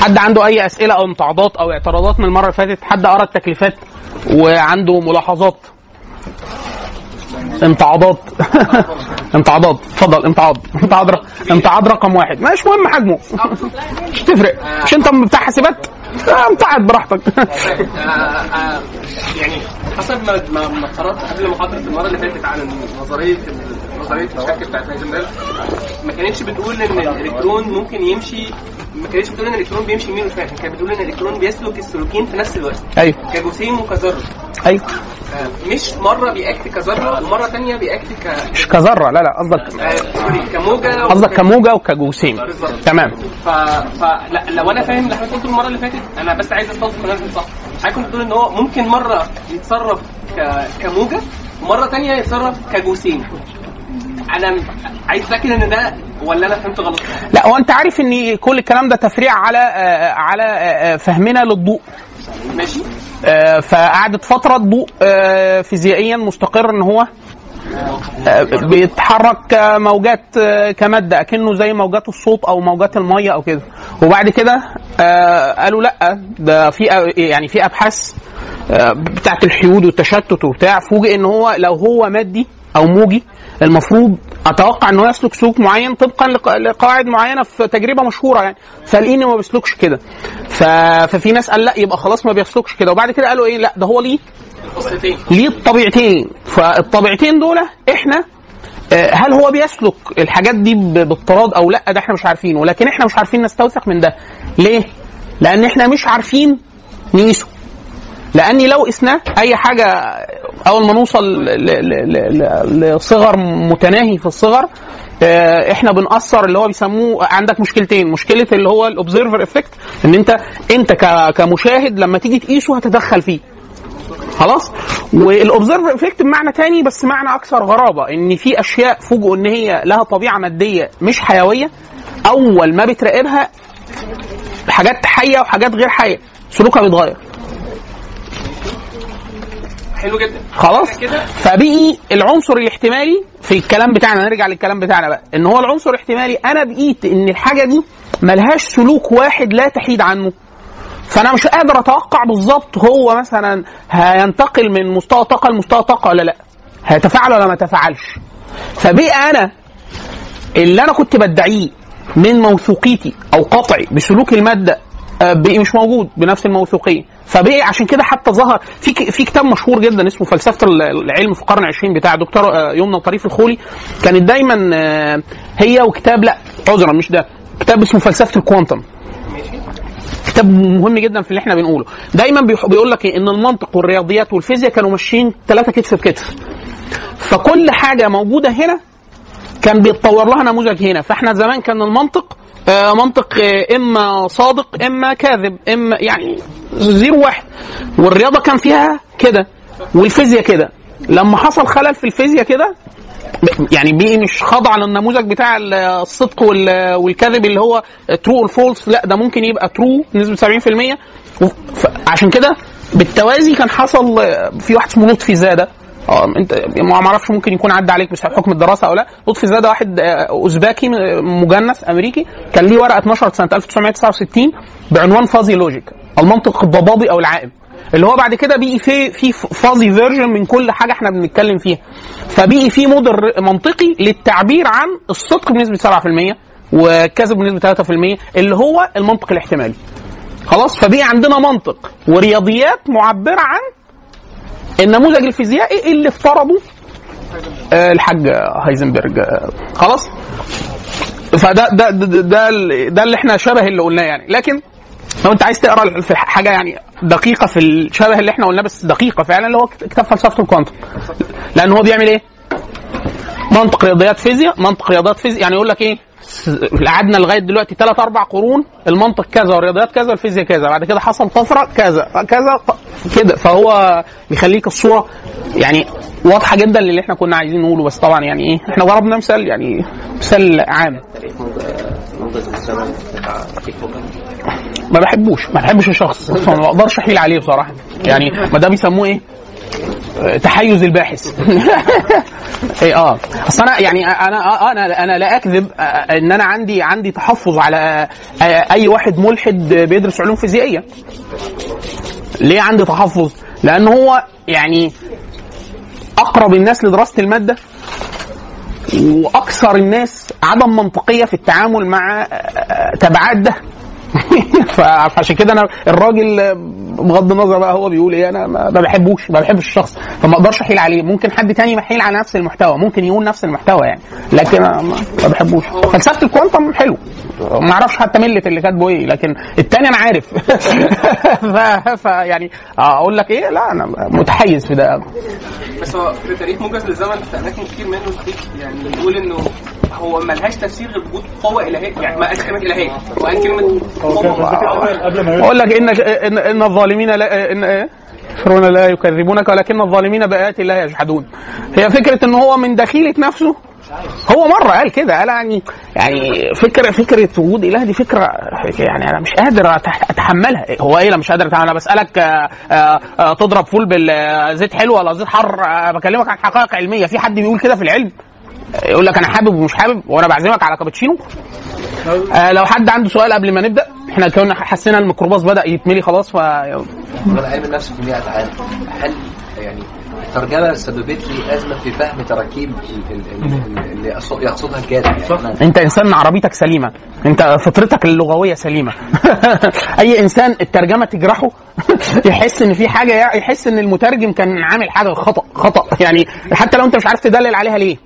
حد عنده أي أسئلة أو امتعاضات أو اعتراضات من المرة اللي فاتت حد قرأ التكليفات وعنده ملاحظات؟ امتعاضات. امتعاضات. اتفضل امتعاض. امتعاض امتعاض رقم واحد. مش مهم حجمه. مش تفرق. مش انت بتاع حاسبات؟ امتعض براحتك. يعني حسب ما ما قرأت قبل محاضره المرة اللي فاتت عن نظرية نظرية الشك بتاعت هايزنبرج ما كانتش بتقول إن الإلكترون ممكن يمشي ما كانتش بتقول إن الإلكترون بيمشي يمين وشمال كانت بتقول إن الإلكترون بيسلك السلوكين في نفس الوقت. أيوه. كجسيم وكذرة. أيوه. آه، مش مرة بيأكت كذرة ومره ثانية بيأكت ك مش كذرة لا لا قصدك آه، كموجة قصدك كموجة وكجسيم بالظبط. تمام. ف... ف... لا لو أنا فاهم اللي حضرتك قلته المرة اللي فاتت أنا بس عايز استوضح من صح. حضرتك بتقول إن هو ممكن مرة يتصرف ك... كموجة ومره تانية يتصرف كجسيم؟ أنا عايز اتاكد ان ده ولا أنا فهمت غلط؟ لا هو أنت عارف إن كل الكلام ده تفريع على آه، على آه، فهمنا للضوء. ماشي. آه، فقعدت فترة الضوء آه، فيزيائيا مستقر إن هو آه، بيتحرك كموجات آه، كمادة أكنه زي موجات الصوت أو موجات المية أو كده. وبعد كده آه، قالوا لأ ده في آه، يعني في أبحاث آه، بتاعت الحيود والتشتت وبتاع فوجئ إن هو لو هو مادي أو موجي المفروض أتوقع إنه يسلك سلوك معين طبقا لق- لقواعد معينة في تجربة مشهورة يعني. فلقيني ما بيسلكش كده. ف... ففي ناس قال لأ يبقى خلاص ما بيسلكش كده. وبعد كده قالوا إيه؟ لأ ده هو ليه؟ ليه الطبيعتين؟ فالطبيعتين دول إحنا آه، هل هو بيسلك الحاجات دي ب- باضطراد أو لأ؟ ده إحنا مش عارفين ولكن إحنا مش عارفين نستوثق من ده. ليه؟ لأن إحنا مش عارفين نقيسه. لأني لو قسناه أي حاجة أول ما نوصل لصغر متناهي في الصغر آه، إحنا بنأثر اللي هو بيسموه عندك مشكلتين. مشكلة اللي هو ال observer effect إن انت أنت كمشاهد لما تيجي تقيسه هتدخل فيه. خلاص؟ وال observer effect بمعنى تاني بس معنى أكثر غرابة. إن في أشياء فوجئوا إن هي لها طبيعة مادية مش حيوية أول ما بتراقبها حاجات حية وحاجات غير حية سلوكها بيتغير. حلو جدا. خلاص؟ كده؟ فبقي العنصر الاحتمالي في الكلام بتاعنا. نرجع للكلام بتاعنا بقى. إن هو العنصر الاحتمالي أنا بقيت إن الحاجة دي ملهاش سلوك واحد لا تحيد عنه. فأنا مش قادر أتوقع بالظبط هو مثلا هينتقل من مستوى طاقة لمستوى طاقة ولا لأ. هيتفاعل ولا ما يتفاعلش. فبقي أنا اللي أنا كنت بدعيه من موثوقيتي أو قطعي بسلوك المادة آه، بقي مش موجود بنفس الموثوقية. فبقي عشان كده حتى ظهر في في كتاب مشهور جدا اسمه فلسفة ال- العلم في القرن العشرين بتاع دكتور آه، يمنى طريف الخولي. كانت دايما آه، هي وكتاب لا عذرا مش ده كتاب اسمه فلسفة الكوانتم. كتاب مهم جدا في اللي إحنا بنقوله. دايما بيقول لك إيه؟ إن المنطق والرياضيات والفيزياء كانوا ماشيين ثلاثة كتف بكتف. فكل حاجة موجودة هنا كان بيتطور لها نموذج هنا. فإحنا زمان كان المنطق منطق آه، إما صادق إما كاذب إما يعني zero واحد. والرياضة كان فيها كده والفيزياء كده. لما حصل خلل في الفيزياء كده يعني بقي مش خاضع للنموذج بتاع ال- الصدق وال- والكذب اللي هو true وال false لا ده ممكن يبقى true بنسبه 70% وف- ف- عشان كده بالتوازي كان حصل آه، في واحد اسمه لطفي زادة. آه انت ما أعرفش ممكن يكون عدى عليك بسبب حكم الدراسة أو لا. لطفي زاده واحد آه، أوزباكي مجنس أمريكي كان ليه ورقة اتنشرت سنة 1969 بعنوان fuzzy logic المنطق الضبابي أو العائم. اللي هو بعد كده بقي في في fuzzy version من كل حاجة إحنا بنتكلم فيها. فبقي في موديل منطقي للتعبير عن الصدق بنسبة 7% والكذب بنسبة 3% اللي هو المنطق الاحتمالي. خلاص؟ فبقي عندنا منطق ورياضيات معبرة عن النموذج الفيزيائي اللي افترضه آه، الحاج هايزنبرج. خلاص؟ فده ده ده, ده, ده اللي إحنا شبه اللي قلناه يعني. لكن لو انت عايز تقرأ في حاجة يعني دقيقة في الشبه اللي إحنا قلناه بس دقيقة فعلا اللي هو كتاب فلسفة الكوانتم. لأن هو بيعمل إيه؟ منطق رياضيات فيزياء منطق رياضيات فيزياء يعني يقول لك إيه؟ قعدنا لغاية دلوقتي ثلاث أربع قرون المنطق كذا والرياضيات كذا والفيزياء كذا بعد كده حصل طفرة كذا كذا كده. فهو بيخليك الصورة يعني واضحة جدا للي إحنا كنا عايزين نقوله. بس طبعا يعني إيه؟ إحنا ضربنا مثال يعني مثال عام. ما بحبوش ما بحبش الشخص. ما بقدرش أحيل عليه بصراحة. يعني ما ده بيسموه إيه؟ تحيز الباحث. إيه آه. أصل أنا يعني أنا آه أنا أنا لا أكذب إن أنا عندي عندي تحفظ على أي واحد ملحد بيدرس علوم فيزيائية. ليه عندي تحفظ؟ لأن هو يعني أقرب الناس لدراسة المادة وأكثر الناس عدم منطقية في التعامل مع تبعات ده. فعشان كده أنا الراجل بغض النظر بقى هو بيقول إيه أنا ما بحبوش ما بحبش الشخص فما أقدرش أحيل عليه. ممكن حد تاني يحيل على نفس المحتوى ممكن يقول نفس المحتوى يعني لكن ما بحبوش. فلسفة الكوانتم حلو. ما أعرفش حتى مله اللي كاتبه إيه لكن التاني أنا عارف. فيعني أقول لك إيه لا أنا متحيز في ده. بس هو في تاريخ موجز للزمن في أماكن كتير منه يعني بيقول إنه هو ملهاش تفسير غير بوجود قوة إلهية يعني ما قالش كلمة إلهية. هو قال كلمة أقول لك إن ان, إن الظالمين لا إن إيه؟ يكفرون لا يكذبونك ولكن الظالمين بآيات الله يجحدون. هي فكرة إن هو من دخيلة نفسه؟ هو مرة قال كده قال يعني يعني فكرة فكرة وجود إله دي فكرة يعني أنا مش قادر أتح- أتحملها. هو إيه لا مش قادر أتحملها بسألك آه، آه، آه، تضرب فول بالزيت حلو ولا زيت حر آه، بكلمك عن حقائق علمية. في حد بيقول كده في العلم؟ يقول لك أنا حابب ومش حابب وأنا بعزمك على كابتشينو. آه لو حد عنده سؤال قبل ما نبدأ إحنا كنا حسينا الميكروباص بدأ يتملي خلاص ف علم النفس في 100 عام. هل يعني الترجمة سببت لي أزمة في فهم تراكيب ال- ال- ال- اللي يقصدها الكاتب يعني؟ أنت إنسان عربيتك سليمة. أنت فطرتك اللغوية سليمة. أي إنسان الترجمة تجرحه يحس إن في حاجة يحس إن المترجم كان عامل حاجة خطأ خطأ. يعني حتى لو أنت مش عارف تدلل عليها ليه.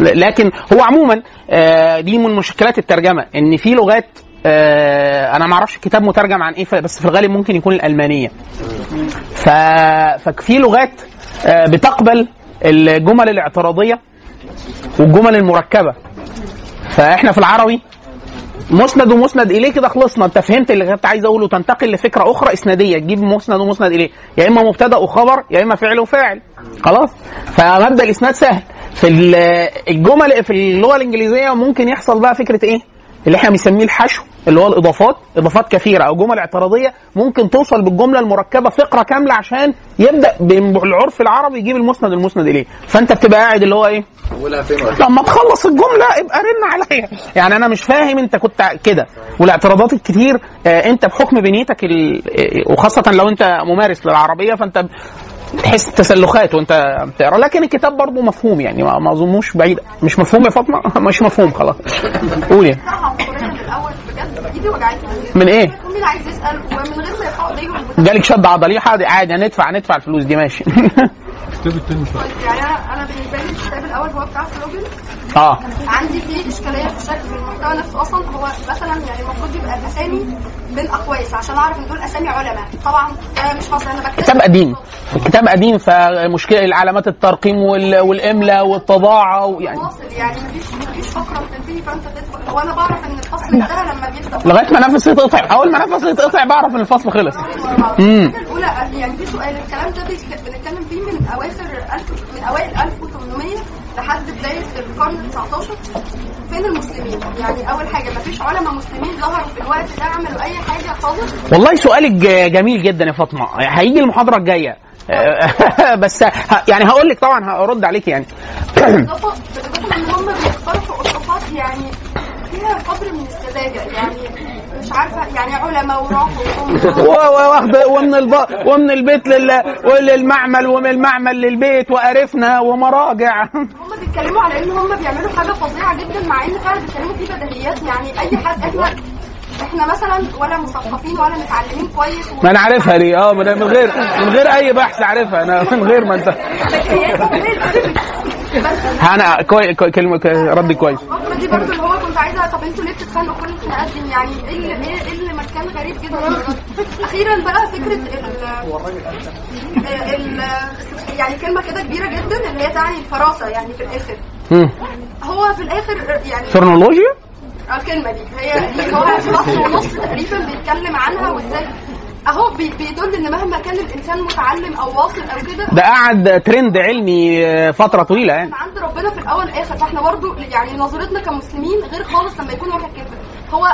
لكن هو عموما آه، دي من مشكلات الترجمة إن في لغات آه، أنا ما أعرفش الكتاب مترجم عن إيه بس في الغالب ممكن يكون الألمانية. ففي لغات آه، بتقبل الجمل الاعتراضية والجمل المركبة فإحنا في العربي مسند ومسند إليه كده خلصنا. أنت فهمت اللي كنت عايز أقوله؟ تنتقل لفكرة أخرى. إسنادية. تجيب مسند ومسند إليه. يا إما مبتدأ وخبر يا إما فعل وفاعل. خلاص؟ فمبدأ الإسناد سهل. في ال- الجمل في اللغة الإنجليزية ممكن يحصل بقى فكرة إيه؟ اللي إحنا بنسميه الحشو اللي هو الإضافات إضافات كثيرة أو جمل اعتراضية ممكن توصل بالجملة المركبة فقرة كاملة عشان يبدأ بالعرف العربي يجيب المسند المسند إليه. فأنت بتبقى قاعد اللي هو إيه؟ لما تخلص الجملة ابقى رن عليا. يعني أنا مش فاهم أنت كنت كده. والاعتراضات الكتير آه، أنت بحكم بنيتك ال... آه، وخاصة لو أنت ممارس للعربية فأنت تحس تسلخات وانت بتقرا لكن الكتاب برضه مفهوم يعني ما أظنوش بعيد. مش مفهوم يا فاطمة؟ مش مفهوم خلاص. بصراحة القرآن من إيه؟ جالك شد عضلي عادي عادي هندفع هندفع الفلوس دي ماشي. يعني أنا أنا بالنسبة لي الكتاب الأول هو بتاع فلوجن آه. عندي فيه إشكالية في في المحتوى نفسه أصلا هو مثلا يعني المفروض يبقى الأسامي بين أقواس عشان أعرف إن دول أسامي علماء. طبعا ده مش حاصل أنا بكتب كتاب قديم. الكتاب قديم فمشكلة علامات الترقيم وال... والاملاء والطباعة ويعني يعني. مفيش مفيش فقرة بتنتهي فأنت تدخل. هو أنا بعرف إن الفصل انتهى لما بيبدأ لغاية ما نفسي يتقطع أول ما نفسي يتقطع بعرف إن الفصل خلص. امم الحاجة الأولى يعني في سؤال الكلام ده بنتكلم فيه من أواخر ألف من أوائل 1800 لحد بداية القرن ال 19 فين المسلمين؟ يعني أول حاجة مفيش علماء مسلمين ظهروا في الوقت ده عملوا أي حاجة خالص؟ والله سؤالك جميل جدا يا فاطمة. هيجي المحاضرة الجاية. بس يعني هقول لك طبعا هرد عليك يعني. بالإضافة إن هم بيقترحوا أسقاطات يعني فيها قدر من السذاجة يعني مش عارفة يعني علماء وراحوا ومن الب... ومن البيت لل... للمعمل ومن المعمل للبيت وقرفنا ومراجع. هم بيتكلموا على إن هم بيعملوا حاجة فظيعة جدا مع إن فعلا بيتكلموا في بديهيات يعني أي حد إحنا إحنا مثلا ولا مثقفين ولا متعلمين كويس ما أنا عارفها دي آه من غير من غير أي بحث عارفها أنا. من غير ما أنت. أنا كوي... كوي... كلمه ردي كويس. دي برضه اللي هو كنت عايزة طب أنتوا ليه بتتخانقوا كل خناقات دي يعني إيه اللي إيه إيه اللي مكان غريب جدا أخيرا بقى فكرة ال ال يعني كلمة كده كبيرة جدا اللي هي تعني الفراسة يعني في الآخر. هو في الآخر يعني فرنولوجيا الكلمة دي. هي هو فصل ونص تقريبا بيتكلم عنها وإزاي. أهو بي- بيدل إن مهما كان الإنسان متعلم أو واصل أو كده ده قعد ترند علمي آه، فترة طويلة يعني. عند ربنا في الأول والآخر. فإحنا برضو يعني نظرتنا كمسلمين غير خالص لما يكون واحد كافر. هو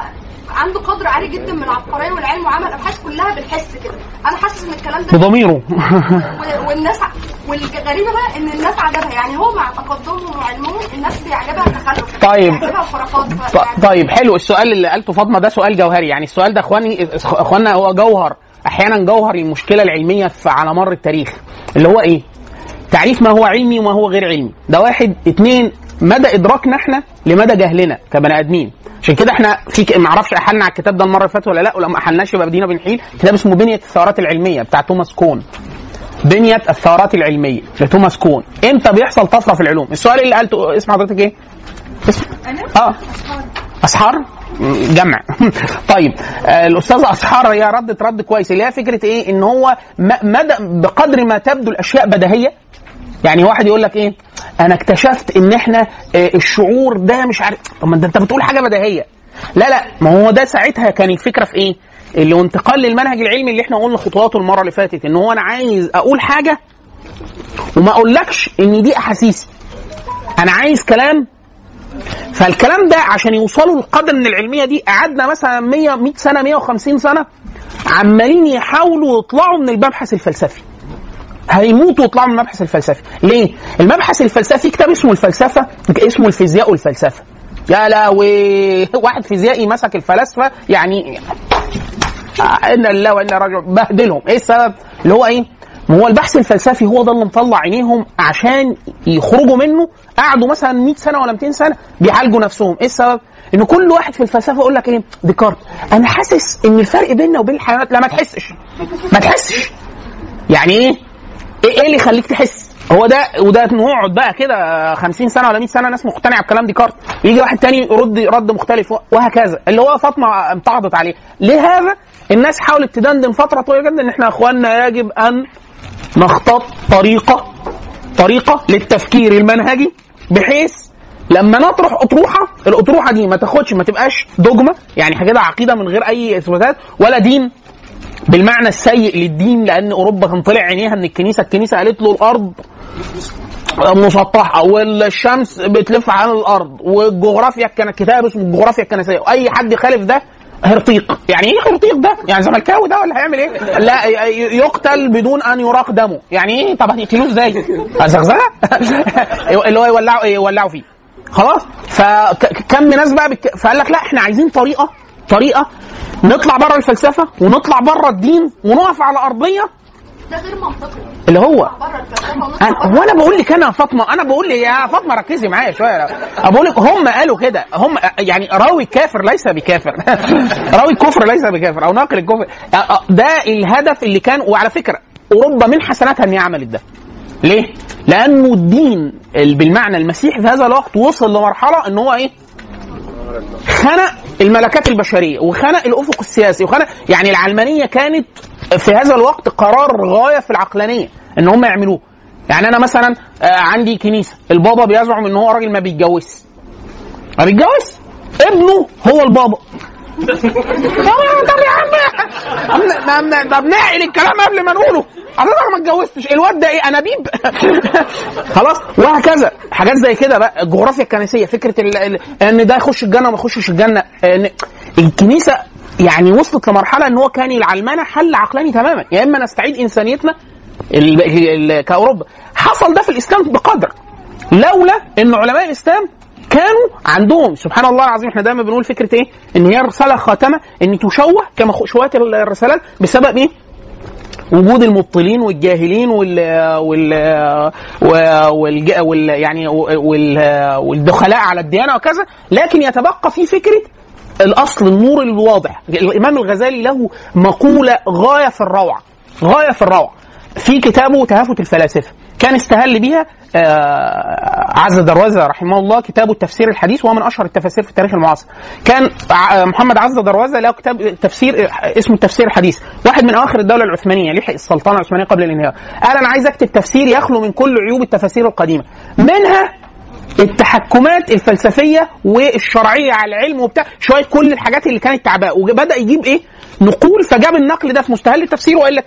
عنده قدر عالي جدا من العبقرية والعلم وعمل أبحاث كلها بالحس كده. أنا حاسس إن الكلام ده بضميره. والناس والغريبة بقى إن الناس عجبها. يعني هو مع تقدمهم وعلمهم الناس بيعجبها التخلف طيب. طيب حلو. السؤال اللي قالته فاطمة ده سؤال جوهري. يعني السؤال ده اخواني اخواننا هو جوهر أحيانا جوهر المشكلة العلمية على مر التاريخ. اللي هو إيه؟ تعريف ما هو علمي وما هو غير علمي. ده واحد اتنين مدى إدراكنا إحنا لمدى جهلنا كبني آدمين. عشان كده إحنا في ما أعرفش احلنا على الكتاب ده المره اللي فاتت ولا لا ولو ما احلناش يبقى بدينا بنحيل. كتاب اسمه بنيه الثورات العلمية بتاع توماس كون. بنيه الثورات العلمية لتوماس كون. إمتى بيحصل طفرة في العلوم؟ السؤال اللي قالته اسم حضرتك إيه؟ اسم آه. أسحار؟ جمع. طيب آه الاستاذه أسحار هي ردت رد كويس. اللي هي فكرة إيه؟ إن هو مدى بقدر ما تبدو الأشياء بديهية يعني واحد يقول لك إيه؟ أنا اكتشفت إن إحنا آه، الشعور ده مش عارف طب ما أنت بتقول حاجة بديهية. لا لا ما هو ده ساعتها كان الفكرة في إيه؟ اللي انتقال للمنهج العلمي اللي إحنا قلنا خطواته المرة اللي فاتت إن هو أنا عايز أقول حاجة وما أقولكش إن دي احاسيسي أنا عايز كلام. فالكلام ده عشان يوصلوا للقدر من العلمية دي قعدنا مثلا 100 100 سنة 150 سنة عمالين يحاولوا يطلعوا من المبحث الفلسفي. هيموتوا ويطلعوا من المبحث الفلسفي. ليه؟ المبحث الفلسفي كتاب اسمه الفلسفة اسمه الفيزياء والفلسفة. يا لهوي! واحد فيزيائي مسك الفلاسفة يعني إن الله وأنا راجعون. بهدلهم. إيه السبب؟ اللي هو إيه؟ ما هو البحث الفلسفي هو ده اللي مطلع عينيهم عشان يخرجوا منه قعدوا مثلا 100 سنة ولا 200 سنة بيعالجوا نفسهم. إيه السبب؟ إن كل واحد في الفلسفة يقول لك إيه؟ ديكارت أنا حاسس إن الفرق بيننا وبين الحيوانات لا ما تحسش. ما تحسش. يعني إيه؟ إيه إيه اللي يخليك تحس؟ هو ده وده نقعد بقى كده 50 سنة ولا 100 سنة ناس مقتنعة بكلام ديكارت. يجي واحد تاني يرد رد مختلف وهكذا. اللي هو فاطمة امتعضت عليه. لهذا الناس حاولت تدندن فترة طويلة جدا إن إحنا إخواننا يجب أن نختار طريقة طريقة للتفكير المنهجي بحيث لما نطرح أطروحة الأطروحة دي ما تاخدش ما تبقاش دوجما يعني كده عقيدة من غير أي إثباتات ولا دين. بالمعنى السيء للدين لأن أوروبا كان طلع عينيها إن الكنيسة الكنيسة قالت له الأرض مسطحة والشمس بتلف على الأرض والجغرافيا كانت كتاب اسمه الجغرافيا الكنسيه واي حد يخالف ده هرطيق. يعني إيه هرطيق ده؟ يعني زملكاوي ده ولا هيعمل إيه؟ لا يقتل بدون أن يراق دمه. يعني إيه؟ طب هتقتلوه إزاي؟ زغزغه اللي هو يولعوا يولعوا فيه. خلاص؟ فكم ناس بقى بك... فقال لك لا إحنا عايزين طريقة طريقة نطلع بره الفلسفة ونطلع بره الدين ونقف على أرضية؟ ده غير منطقي. اللي هو. أنا وأنا بقول لك أنا يا فاطمة أنا بقول لك يا فاطمة ركزي معايا شوية. بقول لك هم قالوا كده. هم يعني راوي الكافر ليس بكافر. راوي الكفر ليس بكافر أو ناقل الكفر. ده الهدف اللي كان وعلى فكرة أوروبا من حسناتها ان هي عملت ده. ليه؟ لأنه الدين ال- بالمعنى المسيحي في هذا الوقت وصل لمرحلة إن هو إيه؟ خنق الملكات البشرية وخنق الأفق السياسي وخنق يعني العلمانية كانت في هذا الوقت قرار غاية في العقلانية إن هم يعملوه. يعني أنا مثلا آه، عندي كنيسة البابا بيزعم إن هو راجل ما بيتجوزش ما بيتجوزش ابنه هو البابا. طب يا عم طب نعقل الكلام قبل ما نقوله. حضرتك ما اتجوزتش الواد ده إيه؟ انابيب خلاص وهكذا. حاجات زي كده بقى الجغرافيا الكنسية فكرة ال... ال... إن ده يخش الجنة وما يخشش الجنة إن الكنيسة يعني وصلت لمرحلة إن هو كان العلمانة حل عقلاني تماما. يا إما نستعيد إنسانيتنا ال... ال... كأوروبا. حصل ده في الإسلام بقدر. لولا إن علماء الإسلام كانوا عندهم سبحان الله العظيم إحنا دايما بنقول فكرة إيه؟ إن هي رسالة خاتمة إن تشوه كما شوهت الرسالات بسبب إيه؟ وجود المبطلين والجاهلين وال وال وال, وال يعني وال والدخلاء على الديانة وكذا لكن يتبقى في فكرة الأصل النور الواضح. الإمام الغزالي له مقولة غاية في الروعة غاية في الروعة. في كتابه تهافت الفلاسفة. كان استهل بها آه، عز دروازة رحمه الله كتابه التفسير الحديث وهو من أشهر التفاسير في التاريخ المعاصر. كان ع- محمد عز دروازة له كتاب تفسير اسمه التفسير الحديث. واحد من اواخر الدولة العثمانية لحق السلطنه العثمانيه قبل الانهيار. قال أنا عايز أكتب تفسير يخلو من كل عيوب التفاسير القديمة. منها التحكمات الفلسفية والشرعية على العلم وبتاع شوية كل الحاجات اللي كانت تعباه وبدأ يجيب إيه؟ نقول فجاب النقل ده في مستهل التفسير والا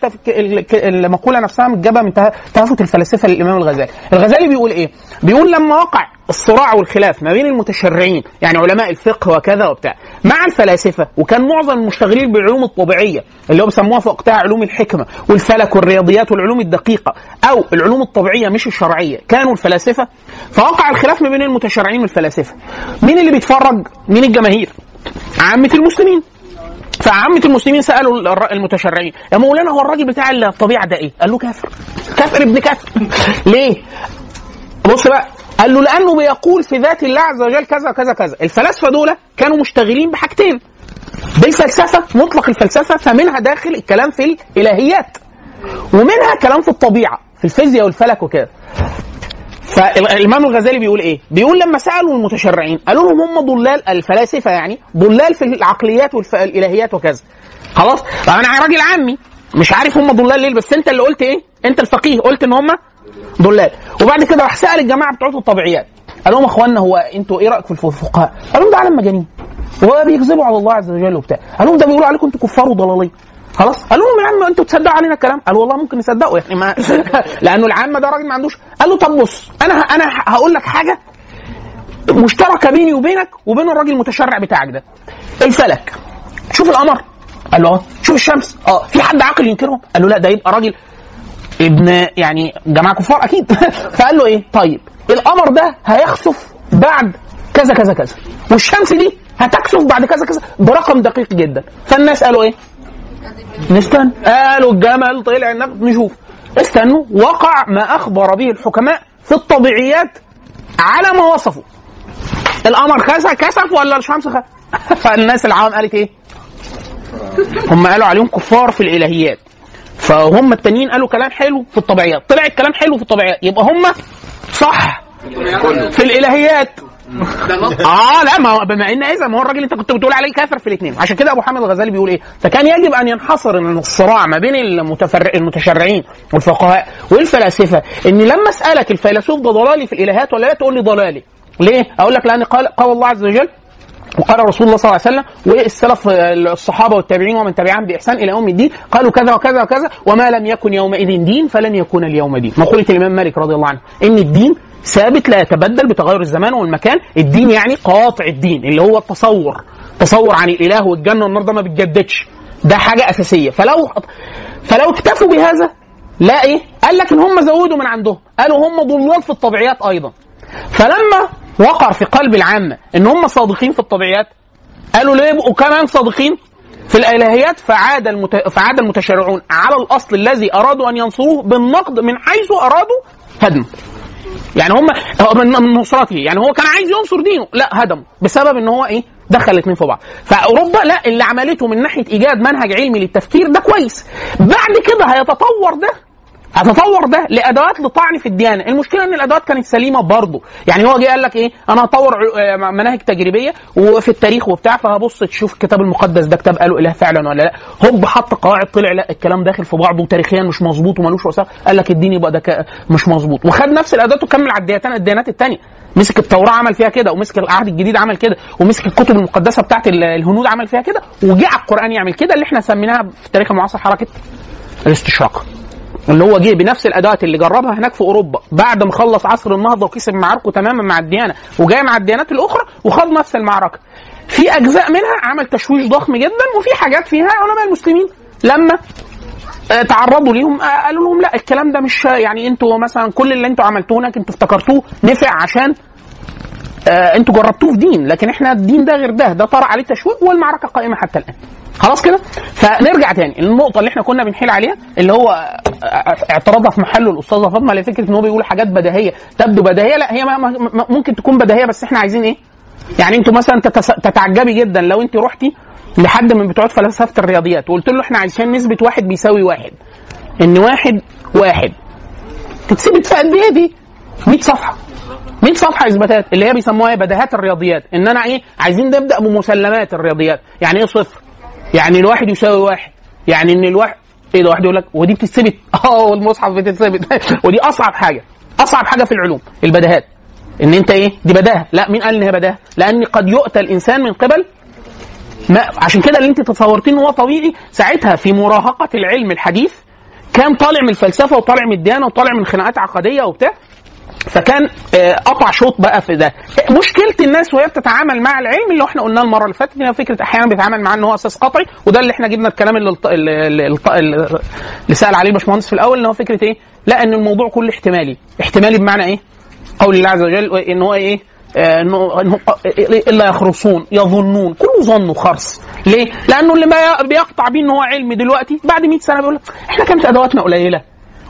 المقولة نفسها متجابة من ته- تهافت الفلاسفة للإمام الغزالي. الغزالي بيقول إيه؟ بيقول لما وقع الصراع والخلاف ما بين المتشرعين يعني علماء الفقه وكذا وبتاع. مع الفلاسفة وكان معظم المشتغلين بالعلوم الطبيعية اللي هو بيسموها في وقتها علوم الحكمة والفلك والرياضيات والعلوم الدقيقة أو العلوم الطبيعية مش الشرعية. كانوا الفلاسفة فوقع الخلاف ما بين المتشرعين والفلاسفة. مين اللي بيتفرج؟ مين الجماهير؟ عامة المسلمين. فعامة المسلمين سألوا المتشرعين يا مولانا هو الراجل بتاع الطبيعة ده إيه؟ قال له كافر. كافر ابن كافر. ليه؟ بص بقى قال له لأنه بيقول في ذات الله عز وجل كذا كذا كذا الفلاسفة دول كانوا مشتغلين بحاجتين دي فلسفة مطلق الفلسفة فمنها داخل الكلام في الإلهيات ومنها كلام في الطبيعة في الفيزياء والفلك وكده فالإمام الغزالي بيقول إيه؟ بيقول لما سألوا المتشرعين قالوا لهم هم ضلال الفلاسفة يعني ضلال في العقليات والالهيات وكذا. خلاص؟ أنا راجل عامي مش عارف هم ضلال ليه بس أنت اللي قلت إيه؟ أنت الفقيه قلت إن هم ضلال. وبعد كده راح سأل الجماعة بتوع الطبيعيات. قال لهم اخوانا هو أنتوا إيه رأيكم في الفقهاء؟ قال لهم ده عالم مجانين. وبيكذبوا على الله عز وجل وبتاع. قال لهم ده بيقولوا عليكم أنتوا كفار وضلالين. خلاص. قال لهم يا عم أنتوا تصدقوا علينا الكلام قال والله ممكن نصدقه يعني ما لأنه العامه ده راجل ما عندوش. قال له طب بص أنا أنا هقول لك حاجة مشتركة بيني وبينك وبين الراجل المتشرع بتاعك ده. الفلك. شوف القمر. قال له آه. شوف الشمس. آه. في حد عاقل ينكرهم؟ قال له لا ده يبقى راجل ابن يعني جماعة كفار أكيد. فقال له إيه؟ طيب القمر ده هيخسف بعد كذا كذا كذا والشمس دي هتكسف بعد كذا كذا برقم دقيق جدا. فالناس قالوا إيه؟ نستنى قالوا الجمل طلع النقد نشوف. استنوا وقع ما أخبر به الحكماء في الطبيعيات على ما وصفوا. القمر كسف كسف ولا الشمس خسف فالناس العوام قالت إيه؟ هم قالوا عليهم كفار في الإلهيات. فهم التانيين قالوا كلام حلو في الطبيعيات. طلع الكلام حلو في الطبيعيات. يبقى هم صح. في الإلهيات. آه لا ما هو بما إن إذا ما هو الراجل أنت كنت بتقول عليه كافر في الاثنين عشان كده أبو حامد الغزالي بيقول إيه؟ فكان يجب أن ينحصر الصراع ما بين المتفر... المتشرعين والفقهاء والفلاسفة. ان لما أسألك الفيلسوف ده ضلالي في الالهات ولا لا تقول لي ضلالي؟ ليه؟ أقول لك لأن قال قال الله عز وجل وقال رسول الله صلى الله عليه وسلم والسلف الصحابة والتابعين ومن تبعهم بإحسان إلى يوم الدين؟ قالوا كذا وكذا وكذا وما لم يكن يومئذ دين فلن يكون اليوم دين. مقوله الامام مالك رضي الله عنه إن الدين ثابت لا يتبدل بتغير الزمان والمكان الدين يعني قاطع الدين اللي هو التصور تصور عن الإله والجنة والنار ده ما بيتجددش ده حاجة أساسية. فلو فلو اكتفوا بهذا لا إيه قال لك ان هم زودوا من عندهم قالوا هم ضلال في الطبيعيات أيضا. فلما وقع في قلب العامه إن هم صادقين في الطبيعيات. قالوا ليه يبقوا كمان صادقين في الإلهيات؟ فعاد المت... فعاد المتشرعون على الأصل الذي أرادوا أن ينصروه بالنقد من حيث أرادوا هدمه يعني هم من نصرته. يعني هو كان عايز ينصر دينه. لا هدمه. بسبب إن هو إيه؟ دخل الاثنين في بعض فأوروبا لا اللي عملته من ناحية إيجاد منهج علمي للتفكير ده كويس. بعد كده هيتطور ده هتطور ده لأدوات لطعن في الديانة. المشكلة إن الأدوات كانت سليمة برضه. يعني هو جه قال لك إيه؟ أنا هطور آه، مناهج تجريبية وفي التاريخ وبتاع فهبص تشوف الكتاب المقدس ده كتاب قالوا إله فعلا ولا لأ. هوب حط قواعد طلع لأ الكلام داخل في بعضه وتاريخيا مش مظبوط وملوش وثائق قال لك الدين يبقى ده مش مظبوط. وخد نفس الأدوات وكمل على الديانات الثانية مسك التوراة عمل فيها كده ومسك العهد الجديد عمل كده ومسك الكتب المقدسة بتاعت ال- الهنود عمل فيها كده وجه على القرآن يعمل كده اللي إحنا سميناها في التاريخ المعاصر حركة الاستشراق. اللي هو جه بنفس الأدوات اللي جربها هناك في أوروبا بعد ما خلص عصر النهضة وكسب معاركه تماما مع الديانة وجاي مع الديانات الأخرى وخد نفس المعركة. في أجزاء منها عمل تشويش ضخم جدا وفي حاجات فيها علماء المسلمين لما آه، تعرضوا ليهم آه، قالوا لهم لا الكلام ده مش يعني أنتوا مثلا كل اللي أنتوا عملتوه هناك أنتوا افتكرتوه نفع عشان آه أنتوا جربتوه في دين لكن إحنا الدين ده غير ده ده طرأ عليه تشويه والمعركة قائمة حتى الآن. خلاص كده؟ فنرجع تاني. النقطة اللي إحنا كنا بنحيل عليها اللي هو آه، اعتراضها في محله الأستاذة فاطمة لفكره إن هو بيقول حاجات بديهية تبدو بديهية لا هي ممكن تكون بديهية بس إحنا عايزين إيه؟ يعني أنتوا مثلا تتعجبي جدا لو انت رحتي لحد من بتوع فلسفه الرياضيات وقلت له إحنا عايزين نثبت واحد بيساوي واحد. إن واحد واحد. تتثبت في قد إيه دي؟ 100 صفحة. 100 صفحة إثباتات؟ اللي هي بيسموها إيه؟ بديهات الرياضيات. إن أنا إيه؟ عايزين نبدأ بمسلمات الرياضيات. يعني إيه صفر؟ يعني الواحد يساوي واحد. يعني إن الواحد إيه ده؟ واحد يقول لك ودي بتثبت آه المصحف بتثبت ودي أصعب حاجة. أصعب حاجة في العلوم البديهات إن أنت إيه؟ دي بداهة. لا مين قال إن هي بداهة؟ لأن قد يؤتى الإنسان من قبل ما عشان كده اللي أنت تصورتيه ان هو طبيعي. ساعتها في مراهقة العلم الحديث كان طالع من الفلسفة وطالع من الديانة وطالع من خناقات عقدية وبتاع فكان آه، قطع شوط بقى في ده مشكلة الناس وهي بتتعامل مع العلم اللي إحنا قلناه المرة اللي فاتت إن فكرة أحيانا بيتعامل معاه إن هو أساس قطعي وده اللي إحنا جبنا الكلام اللي, اللي, اللي, سأل عليه الباشمهندس في الأول إن هو فكرة إيه؟ لا إن الموضوع كله احتمالي احتمالي بمعنى إيه؟ قول الله عز وجل إن هو إيه؟ آه، انه انه إلا يخرصون يظنون كله ظن وخرص ليه؟ لأنه اللي ما بيقطع بيه إن هو علم دلوقتي بعد 100 سنة بيقول إحنا كانت أدواتنا قليلة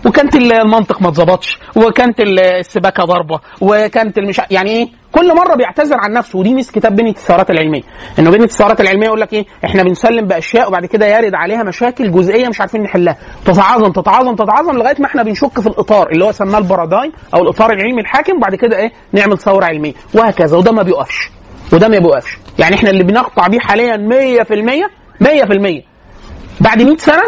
وكانت المنطق ما اتظبطش وكانت السباكة ضربة وكانت المش يعني إيه كل مرة بيعتذر عن نفسه ودي ميزة كتاب بنيه الثورات العلمية إنه بنيه الثورات العلمية يقول لك إيه إحنا بنسلم بأشياء وبعد كده يرد عليها مشاكل جزئية مش عارفين نحلها. تتعاظم تتعاظم تتعاظم لغاية ما إحنا بنشك في الإطار اللي هو سماه البارادايم أو الإطار العلمي الحاكم وبعد كده إيه نعمل ثورة علمية وهكذا وده ما بيقفش وده ما بيوقفش يعني إحنا اللي بنقطع بيه حاليا 100% 100% بعد 100 سنة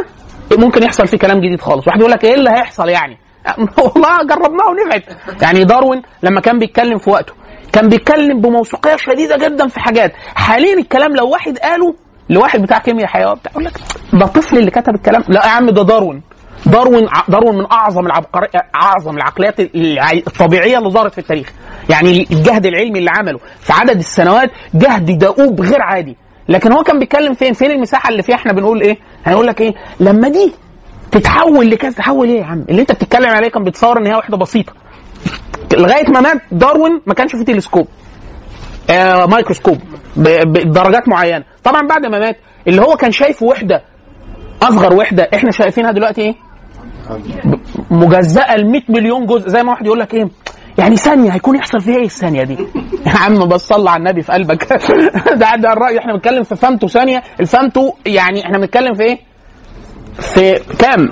ممكن يحصل فيه كلام جديد خالص. واحد يقول لك إيه اللي هيحصل يعني؟ والله جربناه ونفعت. يعني داروين لما كان بيتكلم في وقته كان بيتكلم بموثوقية شديدة جدا في حاجات. حاليا الكلام لو واحد قاله لواحد بتاع كيمياء حياه بتاع يقول لك ده الطفل اللي كتب الكلام. لا يا عم ده داروين. داروين داروين من أعظم العبقري أعظم العقليات الع- الطبيعية اللي ظهرت في التاريخ. يعني الجهد العلمي اللي عمله في عدد السنوات جهد دؤوب غير عادي. لكن هو كان بيتكلم فين؟ فين المساحة اللي فيها؟ إحنا بنقول إيه؟ هنقول لك إيه؟ لما دي تتحول لكذا. تحول إيه يا عم؟ اللي أنت بتتكلم عليه كان بيتصور إن هي وحده بسيطة. لغاية ما مات داروين ما كانش فيه تلسكوب. آه مايكروسكوب. بدرجات معينة. طبعا بعد ما مات اللي هو كان شايفه وحدة أصغر وحدة إحنا شايفينها دلوقتي إيه؟ مجزأة ل 100 مليون جزء. زي ما واحد يقول لك إيه؟ يعني ثانية هيكون يحصل فيها إيه الثانية دي؟ يا عم بس صلى على النبي في قلبك ده ده الرأي إحنا بنتكلم في فمتو ثانية الفمتو يعني إحنا بنتكلم في إيه؟ في كام؟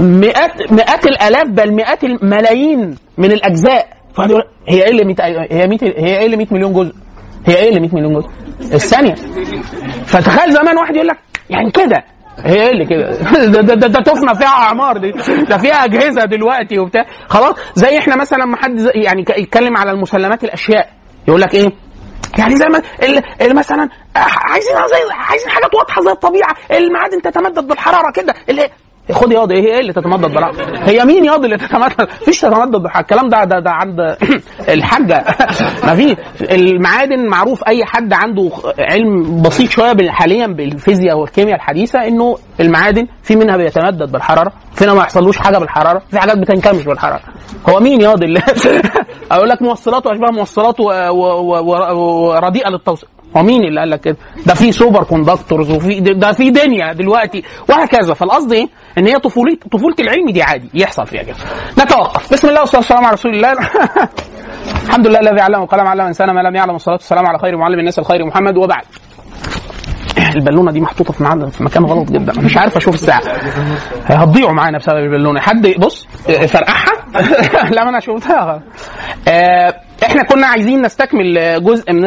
مئات مئات الآلاف بل مئات الملايين من الأجزاء هي إيه اللي 100 هي 100 هي إيه اللي 100 مليون جزء؟ هي إيه اللي 100 مليون جزء؟ الثانية فتخيل زمان واحد يقول لك يعني كده هي إيه اللي كده؟ ده, ده, ده, ده تفنى فيها أعمار دي. ده فيها أجهزة دلوقتي وبتاع. خلاص زي إحنا مثلا لما حد يعني يتكلم على المسلمات الأشياء. يقول لك إيه؟ يعني زي ما مثلا عايزين زي عايزين حاجات واضحة زي الطبيعة. المعادن تتمدد بالحرارة كده. خد ياض إيه اللي تتمدد بالحراره هي مين ياض اللي تتمدد مفيش تتمدد بالحراره الكلام ده ده, ده عند الحاجة. ما في المعادن معروف أي حد عنده علم بسيط شوية حاليا بالفيزياء والكيمياء الحديثة إنه المعادن في منها بيتمدد بالحرارة في منها ما يحصلوش حاجة بالحرارة في حاجات بتنكمش بالحرارة. هو مين ياض اللي أقول لك موصلات واشباه موصلات و- ورديئه للتوصيل. هو مين اللي قال لك كده؟ ده في superconductors وفي ده في دنيا دلوقتي وهكذا فالقصد إيه؟ إن هي طفولة طفولة العلم دي عادي يحصل فيها كده. نتوقف بسم الله والصلاة والسلام على رسول الله الحمد لله الذي علم القلم علم الإنسان ما لم يعلم والصلاة والسلام على خير معلم الناس الخير محمد وبعد. البالونة دي محطوطة في معلم في مكان غلط جدا. مش عارف أشوف الساعة. هتضيعوا معانا بسبب البالونة. حد بص فرقعها؟ لا ما أنا شفتها. آه، إحنا كنا عايزين نستكمل جزء من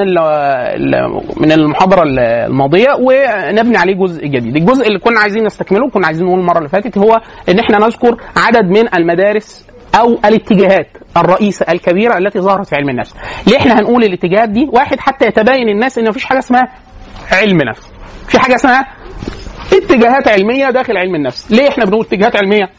من المحاضرة الماضية ونبني عليه جزء جديد. الجزء اللي كنا عايزين نستكمله كنا عايزين نقول المرة اللي فاتت هو إن إحنا نذكر عدد من المدارس أو الاتجاهات الرئيسة الكبيرة التي ظهرت في علم النفس. ليه إحنا هنقول الاتجاهات دي؟ واحد حتى يتبين الناس إن مفيش حاجة اسمها علم نفس. في حاجة اسمها اتجاهات علمية داخل علم النفس. ليه إحنا بنقول اتجاهات علمية؟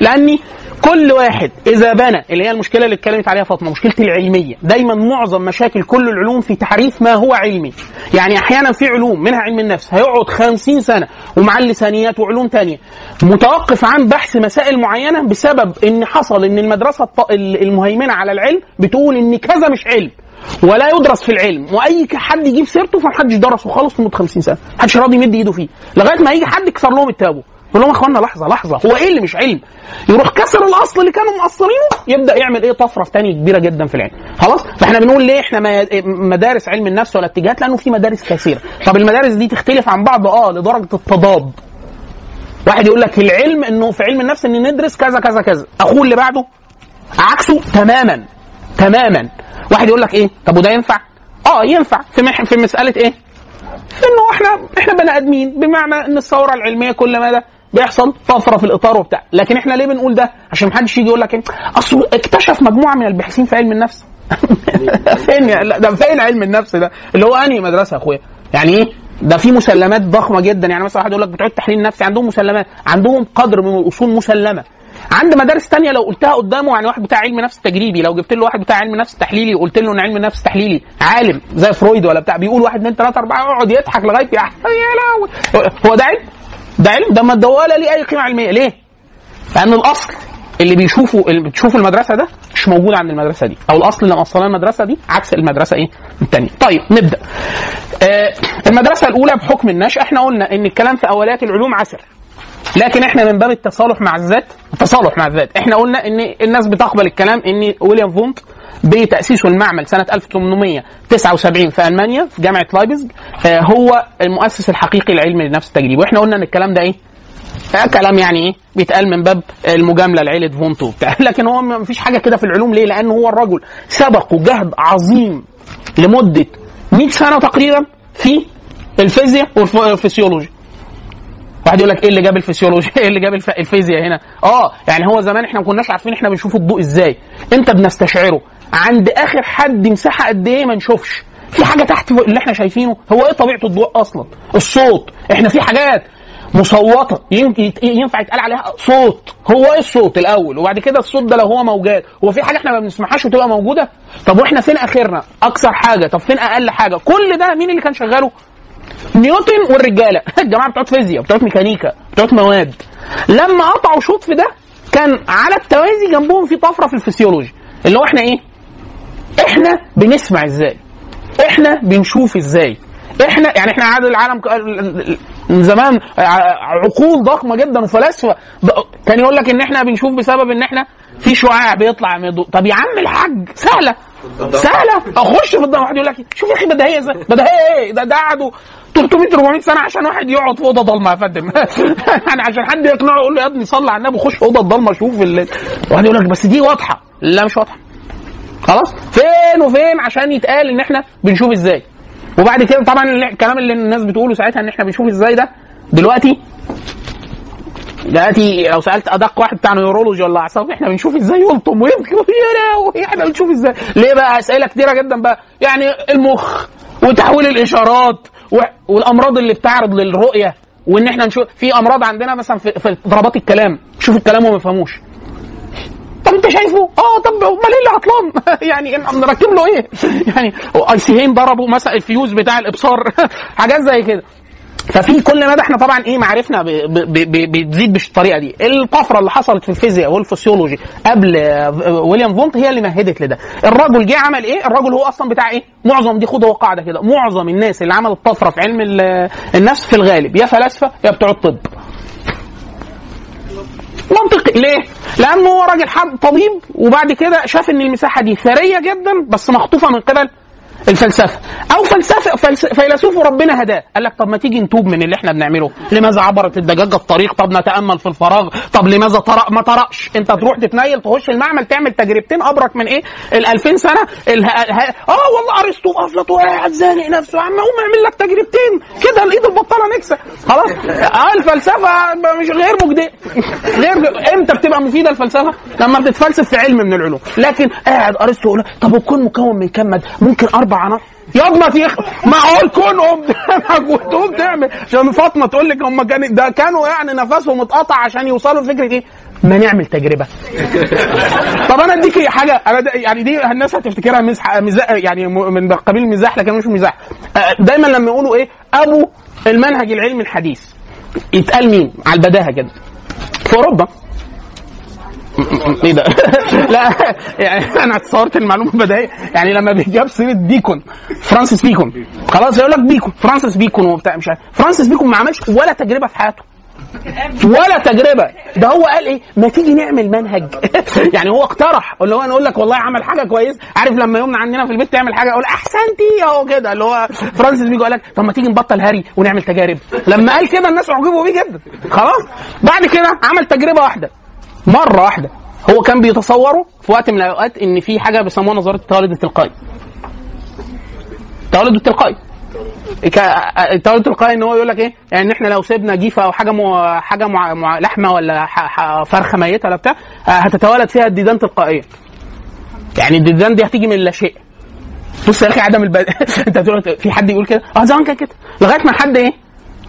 لأني كل واحد إذا بنى اللي هي المشكلة اللي اتكلمت عليها فاطمة مشكله العلمية. دايما معظم مشاكل كل العلوم في تعريف ما هو علمي. يعني أحيانا في علوم منها علم النفس هيقعد خمسين سنة ومع اللسانيات وعلوم تانية. متوقف عن بحث مسائل معينة بسبب إن حصل إن المدرسة المهيمنة على العلم بتقول إن كذا مش علم ولا يدرس في العلم. وأي حد يجيب سيرته فمحدش درسه خالص لمدة 50 سنة. محدش راضي يمد إيده فيه. لغاية ما يجي حد يكسر لهم التابو. يقول لهم يا أخوانا لحظة لحظة هو إيه اللي مش علم؟ يروح كسر الأصل اللي كانوا مقصرينه يبدأ يعمل إيه؟ طفرة في تاني كبيرة جدا في العلم. خلاص؟ فإحنا بنقول ليه إحنا مدارس علم النفس ولا اتجاهات؟ لأنه في مدارس كثيرة. طب المدارس دي تختلف عن بعض؟ آه لدرجة التضاد. واحد يقول لك العلم إنه في علم النفس ان ندرس كذا كذا كذا. أخوه اللي بعده عكسه تماما تماما. واحد يقول لك إيه؟ طب وده ينفع؟ آه ينفع. في مح... في مسألة إيه؟ إنه إحنا إحنا بني آدمين بمعنى إن الثورة العلمية كل ما ده بيحصل طفرة في الإطار وبتاع. لكن إحنا ليه بنقول ده؟ عشان محدش يجي يقول لك إيه؟ أصل اكتشف مجموعة من الباحثين في علم النفس. فين ده فين علم النفس ده؟ اللي هو أنهي مدرسة يا أخويا؟ يعني إيه؟ ده في مسلمات ضخمة جدا. يعني مثلا واحد يقول لك بتوع التحليل النفسي عندهم مسلمات عندهم قدر من الأصول مسلمة. عند مدارس تانية لو قلتها قدامه يعني واحد بتاع علم نفس تجريبي لو جبت له واحد بتاع علم نفس تحليلي وقلت له إن علم نفس تحليلي عالم زي فرويد ولا بتاع بيقول واحد اثنين ثلاثة أربعة يقعد يضحك لغاية يا لهوي. هو ده علم؟ ده علم ده ما ده ولا ليه أي قيمة علمية؟ ليه؟ لأن الأصل اللي بيشوفوا اللي بتشوف المدرسة ده مش موجود عند المدرسة دي أو الأصل اللي موصلنا المدرسة دي عكس المدرسة إيه؟ الثانية طيب نبدأ. آه المدرسة الأولى بحكم النشأ إحنا قلنا إن الكلام في اوليات العلوم عسر لكن إحنا من باب التصالح مع الذات التصالح مع الذات. إحنا قلنا إن الناس بتقبل الكلام إن ويليام فونت بتاسيسه المعمل سنة 1879 في ألمانيا في جامعة لايبزج آه هو المؤسس الحقيقي لعلم النفس التجريبي وإحنا قلنا إن الكلام ده إيه؟ آه كلام يعني إيه؟ بيتقال من باب المجاملة لعيلة فونتو وبتاع. لكن هو ما فيش حاجة كده في العلوم. ليه؟ لأن هو الرجل سبقه جهد عظيم لمدة 100 سنة تقريبا في الفيزياء والفسيولوجي واحد يقول لك إيه اللي جاب الفسيولوجي إيه اللي جاب الف... الفيزياء هنا؟ آه يعني هو زمان إحنا ما كناش عارفين إحنا بنشوف الضوء إزاي. إمتى بنستشعره. عند آخر حد مساحة قد إيه ما نشوفش. في حاجة تحت اللي إحنا شايفينه. هو إيه طبيعة الضوء أصلا؟ الصوت. إحنا في حاجات مصوتة. ينفع يتقال عليها صوت. هو إيه الصوت الأول؟ وبعد كده الصوت ده لو هو موجات. هو في حاجة إحنا ما بنسمعهاش وتبقى موجودة؟ طب وإحنا فين آخرنا؟ أكثر حاجة. طب فين أقل حاجة؟ كل ده مين اللي كان شغاله؟ نيوتن والرجالة. الجماعة بتوع فيزياء بتوع ميكانيكا بتوع مواد. لما قطعوا شوط في ده كان على التوازي جنبهم في طفرة في الفسيولوجي. اللي هو إحنا إيه؟ إحنا بنسمع إزاي؟ إحنا بنشوف إزاي؟ إحنا يعني إحنا عدد العالم من زمان عقول ضخمة جدا وفلاسفة. كان يقول لك إن إحنا بنشوف بسبب إن إحنا في شعاع بيطلع من الضوء. طب يا عم الحاج سهلة. سهلة. أخش في الضوء. واحد يقول لك شوف يا أخي بديهيه إزاي؟ بديهيه إيه؟ ده ده قعدوا 300 400 سنة عشان واحد يقعد في أوضة ضلمة يا فندم. يعني عشان حد يقنعه يقول له يا ابني صلي على النبي خش أوضة ضلمه شوف. واحد يقول لك بس دي واضحة. لا مش واضحة. خلاص؟ فين وفين عشان يتقال إن إحنا بنشوف إزاي؟ وبعد كده طبعا الكلام اللي الناس بتقوله ساعتها إن إحنا بنشوف إزاي ده دلوقتي دلوقتي لو سألت أدق واحد بتاع نيورولوجي ولا أعصاب إحنا بنشوف إزاي؟ يلطم ويبكي يا إحنا بنشوف إزاي؟ ليه بقى؟ أسئلة كتيرة جدا بقى. يعني المخ وتحويل الإشارات والأمراض اللي بتعرض للرؤية وإن إحنا نشوف في أمراض عندنا مثلا في, في ضربات الكلام. شوف الكلام وما يفهموش. طب انت شايفه؟ آه طب أمال إيه اللي عطلان؟ يعني نركب له إيه؟ يعني آي سيهين ضربوا مثلا الفيوز بتاع الإبصار. حاجات زي كده. ففي كل مدى إحنا طبعا إيه معرفنا بتزيد بالطريقة دي. الطفرة اللي حصلت في الفيزياء والفسيولوجي قبل ويليام فونت هي اللي مهدت لده. الرجل جه عمل إيه؟ الرجل هو أصلا بتاع إيه؟ معظم دي خد هو قاعدة كده. معظم الناس اللي عملت طفره في علم النفس في الغالب يا فلاسفة يا بتوع الطب. منطقي ليه؟ لأنه هو راجل طبيب وبعد كده شاف إن المساحة دي ثرية جدا بس مخطوفة من قبل الفلسفة. أو فلسفه فلس... فيلسوف ربنا هداه. قال لك طب ما تيجي نتوب من اللي إحنا بنعمله. لماذا عبرت الدجاجه الطريق؟ طب نتأمل في الفراغ. طب لماذا طرق ما طرقش؟ أنت تروح تتنيل تخش المعمل تعمل تجربتين. أبرك من إيه؟ ال 2000 سنة. ال... ه... آه والله أرسطو افلاطون قاعد زانق نفسه. يا عم قوم أعمل لك تجربتين. كده الإيد البطالة نكسه خلاص؟ آه الفلسفة مش غير مجديه غير إمتى بتبقى مفيدة الفلسفة؟ لما بتتفلسف في علم من العلوم. لكن قاعد أرسطو طب الكون مكون من كم ممكن أربع عناصر ياض ما في معقول كونهم وتقوم تعمل عشان فاطمة تقول لك هم كان ده كانوا يعني نفسهم اتقطع عشان يوصلوا لفكرة إيه؟ ما نعمل تجربة. طب أنا أديك حاجة أنا يعني دي الناس هتفتكرها مزح مزاح يعني من قبيل المزاح لكن مش مزاح. دايما لما يقولوا إيه؟ أبو المنهج العلمي الحديث يتقال مين؟ على البداهة كده. في أوروبا إيه ده؟ لا يعني أنا اتصورت المعلومة البدائيه يعني لما بيجاب سيره بيكون فرانسيس بيكون. خلاص يقول لك بيكون. فرانسيس بيكون وبتاع مش عارف. فرانسيس بيكون ما عملش ولا تجربة في حياته. ولا تجربة. ده هو قال إيه؟ ما تيجي نعمل منهج. يعني هو اقترح. اللي هو نقول لك والله عمل حاجة كويس. عارف لما ابننا عندنا في البيت تعمل حاجة؟ أقول احسنتي أهو كده. اللي هو فرانسيس بيجو قال لك طب ما تيجي نبطل هري ونعمل تجارب. لما قال كده الناس أعجبوا بيه جدا. خلاص. بعد كده عمل تجربة واحدة. مرة واحدة. هو كان بيتصوروا في وقت من الأوقات إن في حاجة بيسموها نظرية التوالد التلقائي. التوالد التلقائي. التوالد التلقائي إن هو يقول لك إيه؟ يعني إن إحنا لو سيبنا جيفة أو حاجة مو حاجة مع مع لحمة ولا فرخة ميتة ولا بتاع هتتوالد فيها الديدان تلقائيا. يعني الديدان دي هتيجي من لا شيء. بص يا أخي عدم البد... أنت في حد يقول كده؟ آه زمان كان كده. لغاية ما حد إيه؟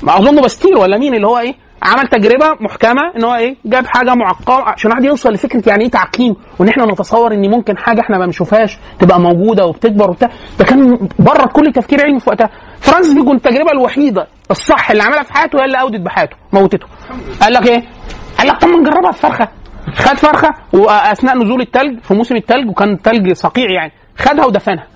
ما أظن باستير ولا مين اللي هو إيه؟ عمل تجربة محكمة إن هو إيه؟ جاب حاجة معقمه عشان واحد يوصل لفكرة يعني إيه تعقيم وإن إحنا نتصور إن ممكن حاجة إحنا ما بنشوفهاش تبقى موجودة وبتكبر وبتاع. ده كان بره كل تفكير علمي في وقتها. فرانسيس بيكون التجربة الوحيدة الصح اللي عملها في حياته هي اللي أودت بحياته موتته. قال لك إيه؟ قال لك طب ما نجربها في فرخة. خد فرخة وأثناء نزول الثلج في موسم الثلج وكان الثلج صقيع يعني. خدها ودفنها.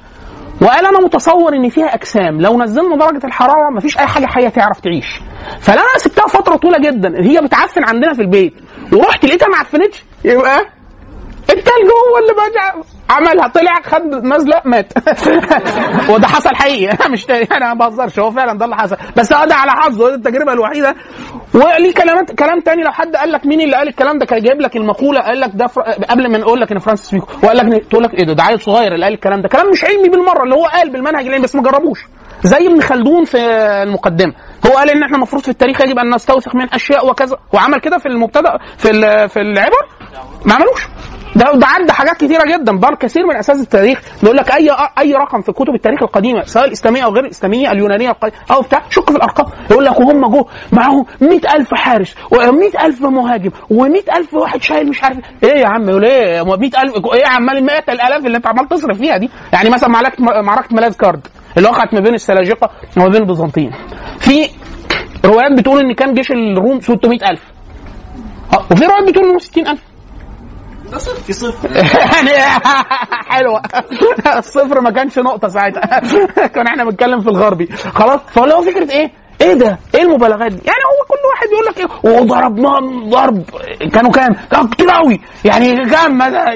وقال أنا متصور إن فيها أجسام. لو نزلنا درجة الحرارة مفيش أي حاجة حية تعرف تعيش. فلما سبتها فترة طويلة جدا هي بتعفن عندنا في البيت. ورحت لقيتها ما عفنتش. يبقى التلج هو اللي بقى عملها. طلع خد نزلة مات. وده حصل حقيقي. مش أنا ما بهزرش. هو فعلا ده اللي حصل. بس هو ده على حظه دي التجربة الوحيدة. وليه كلامات كلام تاني. لو حد قال لك مين اللي قال الكلام ده كان جايب لك المقولة قال لك ده فر... قبل ما نقول لك إن فرانسيس بيكو وقال لك تقول لك إيه ده؟ ده عيل صغير اللي قال الكلام ده. كلام مش علمي بالمرة. اللي هو قال بالمنهج العلمي بس ما جربوش. زي ابن خلدون في المقدمة. هو قال إن إحنا المفروض في التاريخ يجب أن نستوثق من أشياء وكذا. وعمل كده في المبتدا في في العبر؟ ما عملوش. ده ده عدى حاجات كتيرة جدا. بل كثير من أساس التاريخ بيقول لك أي أي رقم في كتب التاريخ القديمة سواء الإسلامية أو غير الإسلامية اليونانية القديمة أو بتاع شك في الأرقام. يقول لك وهم جو معاهم 100000 حارس و100000 مهاجم و100000 واحد شايل مش عارف. إيه يا عم يقول إيه؟ 100000 إيه يا عم ال 100000 اللي أنت عمال تصرف فيها دي؟ يعني مثلا معركه معركه ملاذ كارد اللي وقعت ما بين السلاجقه وما بين البيزنطيين. في روايات بتقول إن كان جيش الروم 600000 آه، وفي روايات بتقول إنه 60000 في صفر يعني حلوة. الصفر ما كانش نقطة ساعتها. كنا إحنا بنتكلم في الغربي. خلاص فاللي هو فكرة إيه؟ إيه ده؟ إيه المبالغات دي؟ يعني هو كل واحد يقول لك إيه؟ وضربناهم ضرب. كانوا كام؟ كانوا كتير قوي يعني كام مثلا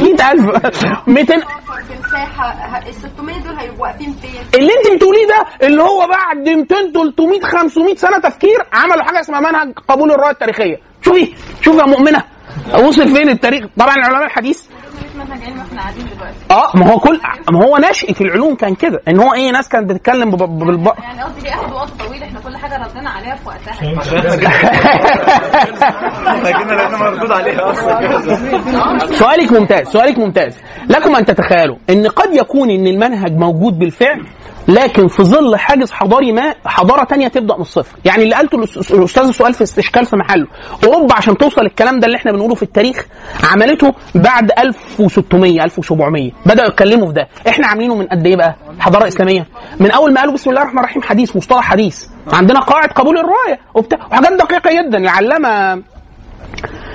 100000 200 في ال 600 دول هيبقوا واقفين فين؟ اللي انت بتقوليه ده اللي هو بعد 200 300 500 سنة تفكير عملوا حاجة اسمها منهج قبول الروايه التاريخية. شوفي شوفي يا مؤمنة. وصل فين التاريخ طبعا العلماء الحديث. منهج علمي إحنا قاعدين دلوقتي آه ما هو كل ما هو نشأة العلوم كان كده. إن هو إيه ناس كانت بتتكلم بالب... يعني قصدي ليه اخد وقت طويل؟ إحنا كل حاجة ردنا عليها في وقتها. جينا لقينا مردود عليها أصلا. سؤالك ممتاز سؤالك ممتاز. لكم أن تتخيلوا إن قد يكون إن المنهج موجود بالفعل؟ لكن في ظل حاجز حضاري ما حضارة تانية تبدأ من الصفر. يعني اللي قالته الأستاذ السؤال في استشكال في محله. أوروبا عشان توصل الكلام ده اللي إحنا بنقوله في التاريخ عملته بعد 1600 1700 بدأوا يتكلموا في ده. إحنا عاملينه من قد إيه بقى؟ حضارة إسلامية. من أول ما قالوا بسم الله الرحمن الرحيم حديث مصطلح حديث. عندنا قواعد قبول الرواية وبتاع. وحاجات دقيقة جدا. العلامه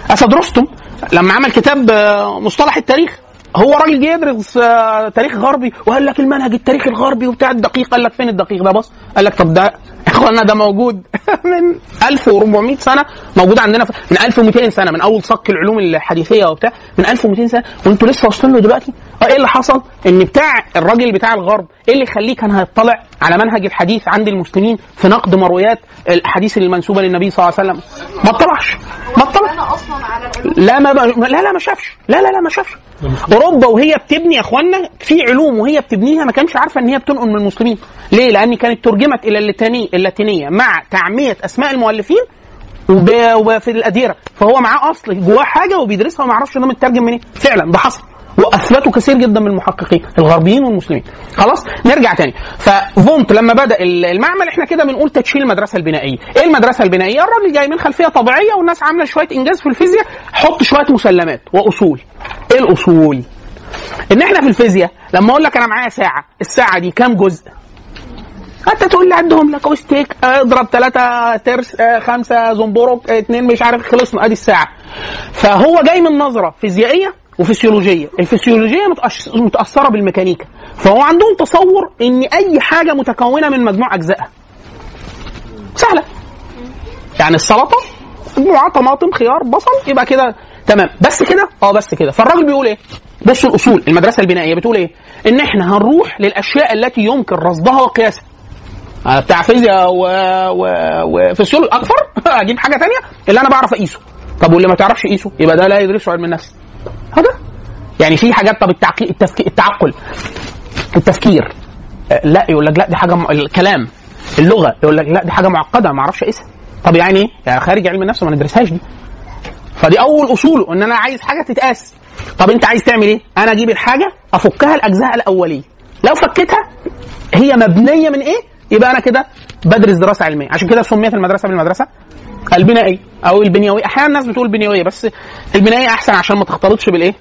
أسد رستم لما عمل كتاب آه، مصطلح التاريخ. هو راجل جه يدرس آه، تاريخ غربي وقال لك المنهج التاريخي الغربي وبتاع الدقيق قال لك فين الدقيق ده؟ بص قال لك طب ده اخوانا ده موجود. من 1400 سنة موجود عندنا من 1200 سنة من أول صك العلوم الحديثية وبتاع. من 1200 سنة. وانتوا لسه واصلين له دلوقتي؟ آه إيه اللي حصل؟ إن بتاع الراجل بتاع الغرب إيه اللي يخليه كان هيطلع على منهج الحديث عند المسلمين في نقد مرويات الأحاديث المنسوبة للنبي صلى الله عليه وسلم؟ ما اطلعش ما العلوم. لا ما ب... لا لا ما شافش. لا لا لا ما شافش. أوروبا وهي بتبني يا إخوانا في علوم وهي بتبنيها ما كانش عارفة إن هي بتنقل من المسلمين. ليه؟ لأن كانت ترجمت إلى اللاتيني اللاتينية مع تعميه أسماء المؤلفين. وفي الأديرة. فهو معاه أصل جواه حاجة وبيدرسها وما يعرفش ده مترجم منين. فعلا ده حصل. واثبتوا كثير جدا من المحققين الغربيين والمسلمين. خلاص؟ نرجع تاني. ففونت لما بدأ المعمل إحنا كده بنقول تدشين المدرسة البنائية. إيه المدرسة البنائية؟ الراجل جاي من خلفية طبيعية والناس عاملة شوية إنجاز في الفيزياء حط شوية مسلمات وأصول. إيه الأصول؟ إن إحنا في الفيزياء لما أقول لك أنا معايا ساعة الساعة دي كام جزء؟ انت تقول لي عندهم لك اوستيك اضرب ثلاثة ترس آه، خمسة زنبرك آه، اتنين مش عارف خلصنا ادي الساعة. فهو جاي من نظرة فيزيائية وفسيولوجية. الفسيولوجية متأش- متأثرة بالميكانيكا. فهو عندهم تصور إن أي حاجة متكونة من مجموع أجزائها. سهلة. يعني السلطة مجموعة طماطم خيار بصل يبقى كده تمام. بس كده؟ آه بس كده. فالراجل بيقول إيه؟ بصوا الأصول المدرسة البنائية بتقول إيه؟ إن إحنا هنروح للأشياء التي يمكن رصدها وقياسها. بتاع فيزياء و... و... أكثر. أجيب حاجة تانية. اللي أنا بعرف اقيسه طب واللي ما تعرفش يقيسه يبقى ده لا يدرسه علم النفس. هذا. يعني في حاجات طب التعقي... التفكير التعقل. التفكير. آه، لا يقول لك لا دي حاجة م... الكلام. اللغة. يقول لك لا دي حاجة معقدة ما أعرفش اقيسها طب يعني إيه؟ يعني خارج علم النفس ما ندرسهاش دي. فدي أول أصوله إن أنا عايز حاجة تتقاس. طب أنت عايز تعمل إيه؟ أنا أجيب الحاجة أفكها لاجزائها الأولية. لو فكيتها هي مبنية من إيه؟ يبقى أنا كده بدرس دراسة علمية. عشان كده سميت المدرسة بالمدرسة البنائية أو البنيوية. أحيانا الناس بتقول بنيوية بس البنائية أحسن عشان ما تختلطش بالإيه؟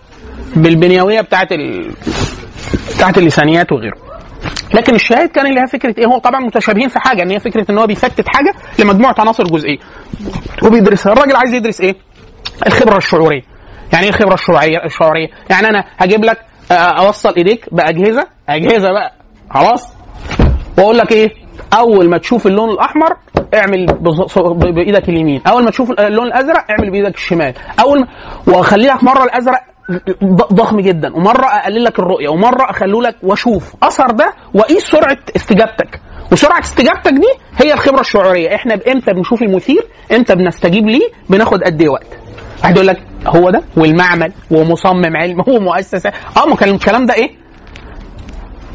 بالبنيوية بتاعت ال... بتاعت اللسانيات وغيره. لكن الشاهد كان اللي هي فكرة إيه؟ هو طبعا متشابهين في حاجة إن هي فكرة إن هو بيفتت حاجة لمجموعة عناصر جزئية. وبيدرسها الراجل عايز يدرس إيه؟ الخبرة الشعورية. يعني إيه الخبرة الشعورية؟ الشعورية. يعني أنا هجيب لك آه، أوصل إيديك بأجهزة أجهزة بقى. خلاص. واقول لك إيه؟ اول ما تشوف اللون الاحمر اعمل بايدك اليمين. اول ما تشوف اللون الازرق اعمل بايدك الشمال. اول ما واخلي لك مرة الازرق ضخم جدا ومرة اقلل لك الرؤية ومرة اخلو لك واشوف اثر ده واقيس سرعة استجابتك. وسرعة استجابتك دي هي الخبرة الشعورية. إحنا إمتى بنشوف المثير؟ إمتى بنستجيب ليه؟ بناخد قد إيه وقت. واحد يقول لك هو ده والمعمل ومصمم علم ومؤسسة. آه ما كان الكلام ده إيه؟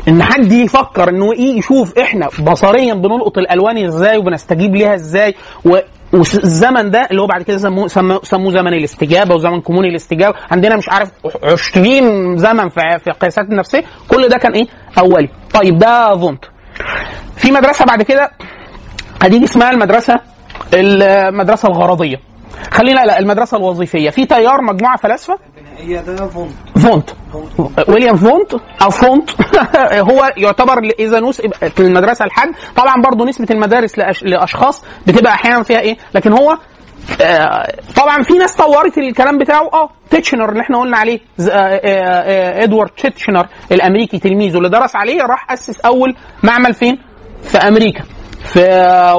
إن حد يفكر إنه إيه يشوف إحنا بصريا بنلقط الألوان إزاي وبنستجيب ليها إزاي و والزمن ده اللي هو بعد كده سموه سموه, سموه زمن الاستجابة وزمن كمون الاستجابة. عندنا مش عارف 20 زمن في في القياسات النفسية. كل ده كان إيه؟ أولي. طيب ده فونت. في مدرسة بعد كده هتيجي اسمها المدرسة المدرسة الغرضية. خلينا لا المدرسة الوظيفية. في تيار مجموعة فلاسفة؟ ده فونت. فونت ويليام فونت أو فونت. هو يعتبر إذا نسب المدرسة الحد طبعا برضو نسبة المدارس. لأشخاص بتبقى أحيانا فيها إيه؟ لكن هو آه، طبعا في ناس طورت الكلام بتاعه. آه تيتشنر اللي إحنا قلنا عليه. آه، آه، آه، إدوارد تيتشنر الأمريكي تلميذه. اللي درس عليه راح أسس أول معمل فين؟ في أمريكا. في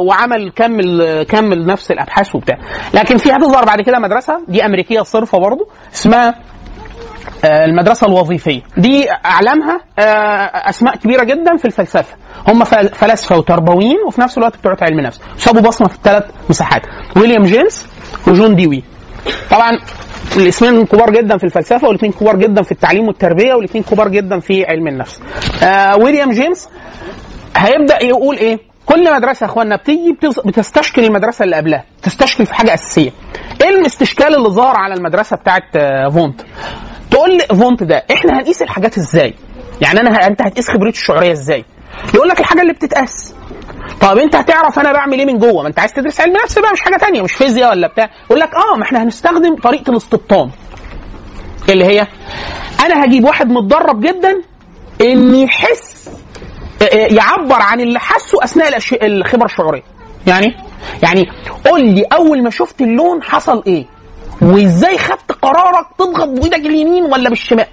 وعمل كمل كمل نفس الأبحاث وبتاع. لكن في هتظهر بعد كده مدرسة دي أمريكية صرفة برضو اسمها آه، المدرسة الوظيفية. دي أعلامها آه، أسماء كبيرة جدا في الفلسفة. هم فل- فلاسفة وتربويين وفي نفس الوقت بتوع علم نفس. سابوا بصمة في الثلاث مساحات. ويليام جيمس وجون ديوي. طبعا الاسمين كبار جدا في الفلسفة والاثنين كبار جدا في التعليم والتربية والاثنين كبار جدا في علم النفس. آه، ويليام جيمس هيبدأ يقول إيه؟ كل مدرسة يا اخوانا بتيجي بتستشكل المدرسة اللي قبلها تستشكل في حاجة أساسية. إيه الاستشكال اللي ظهر على المدرسة بتاعت آه، فونت؟ تقول لي فونت ده إحنا هنقيس الحاجات إزاي؟ يعني أنا ه- أنت هتقيس خبرتي الشعورية إزاي؟ يقول لك الحاجة اللي بتتقاس. طب أنت هتعرف أنا بعمل إيه من جوه؟ ما أنت عايز تدرس علم نفس بقى مش حاجة تانية مش فيزياء ولا بتاع. يقول لك آه ما إحنا هنستخدم طريقة الاستبطان. اللي هي أنا هجيب واحد متدرب جدا ان يحس يعبر عن اللي حسه أثناء الخبره الشعوريه يعني؟ يعني قول لي أول ما شفت اللون حصل إيه؟ وإزاي خدت قرارك تضغط بإيدك اليمين ولا بالشمال؟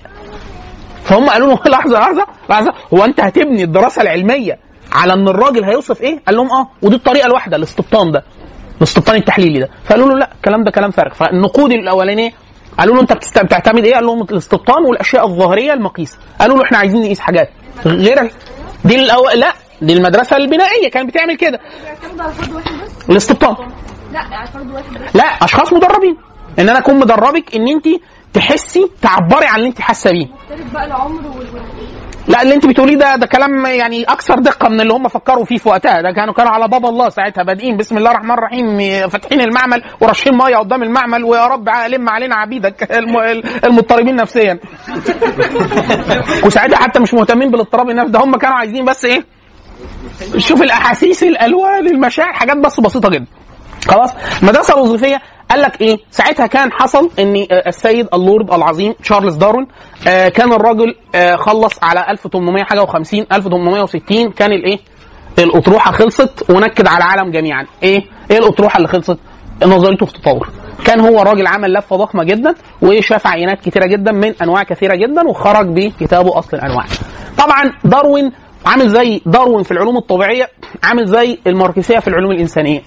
فهم قالوا له لحظة لحظة لحظة. هو أنت هتبني الدراسة العلمية على إن الراجل هيوصف إيه؟ قال لهم آه. ودي الطريقة الواحدة الاستبطان ده. الاستبطان التحليلي ده. فقالوا له لا الكلام ده كلام فارغ. فالنقود الأولانية قالوا له أنت بتعتمد إيه؟ قال لهم الاستبطان والأشياء الظاهرية المقيسة. قالوا له إحنا عايزين نقيس حاجات. غير دي الأو... لا دي المدرسة البنائية كانت بتعمل كده. الاستبطان لا على فرد واحد بس. لا أشخاص مدربين. إن أنا أكون مدربك إن أنت تحسي تعبري عن اللي أنت حاسة بيه. مختلف بقى العمر وال لا اللي انت بتقوليه ده ده كلام يعني أكثر دقة من اللي هم فكروا فيه في وقتها. ده كانوا كانوا على باب الله ساعتها بادئين. بسم الله الرحمن الرحيم فاتحين المعمل وراشين مية قدام المعمل ويا رب لم علينا عبيدك الم- المضطربين نفسيا. وساعتها حتى مش مهتمين بالاضطراب النفسي ده هم كانوا عايزين بس إيه؟ شوف الأحاسيس الألوان المشاعر حاجات بس بسيطة جدا. خلاص؟ المدرسة الوظيفية قال لك إيه؟ ساعتها كان حصل إن آه، السيد اللورد العظيم تشارلز داروين آه، كان الراجل آه، خلص على 1800 حاجة و50 1860 كان الإيه؟ الأطروحة خلصت ونكد على العالم جميعا. إيه؟ إيه الأطروحة اللي خلصت؟ نظريته في التطور كان هو راجل عمل لفة ضخمة جدا وشاف عينات كتيرة جدا من أنواع كثيرة جدا وخرج بكتابه أصل الأنواع. طبعا داروين عامل زي داروين في العلوم الطبيعية عامل زي الماركسية في العلوم الإنسانية.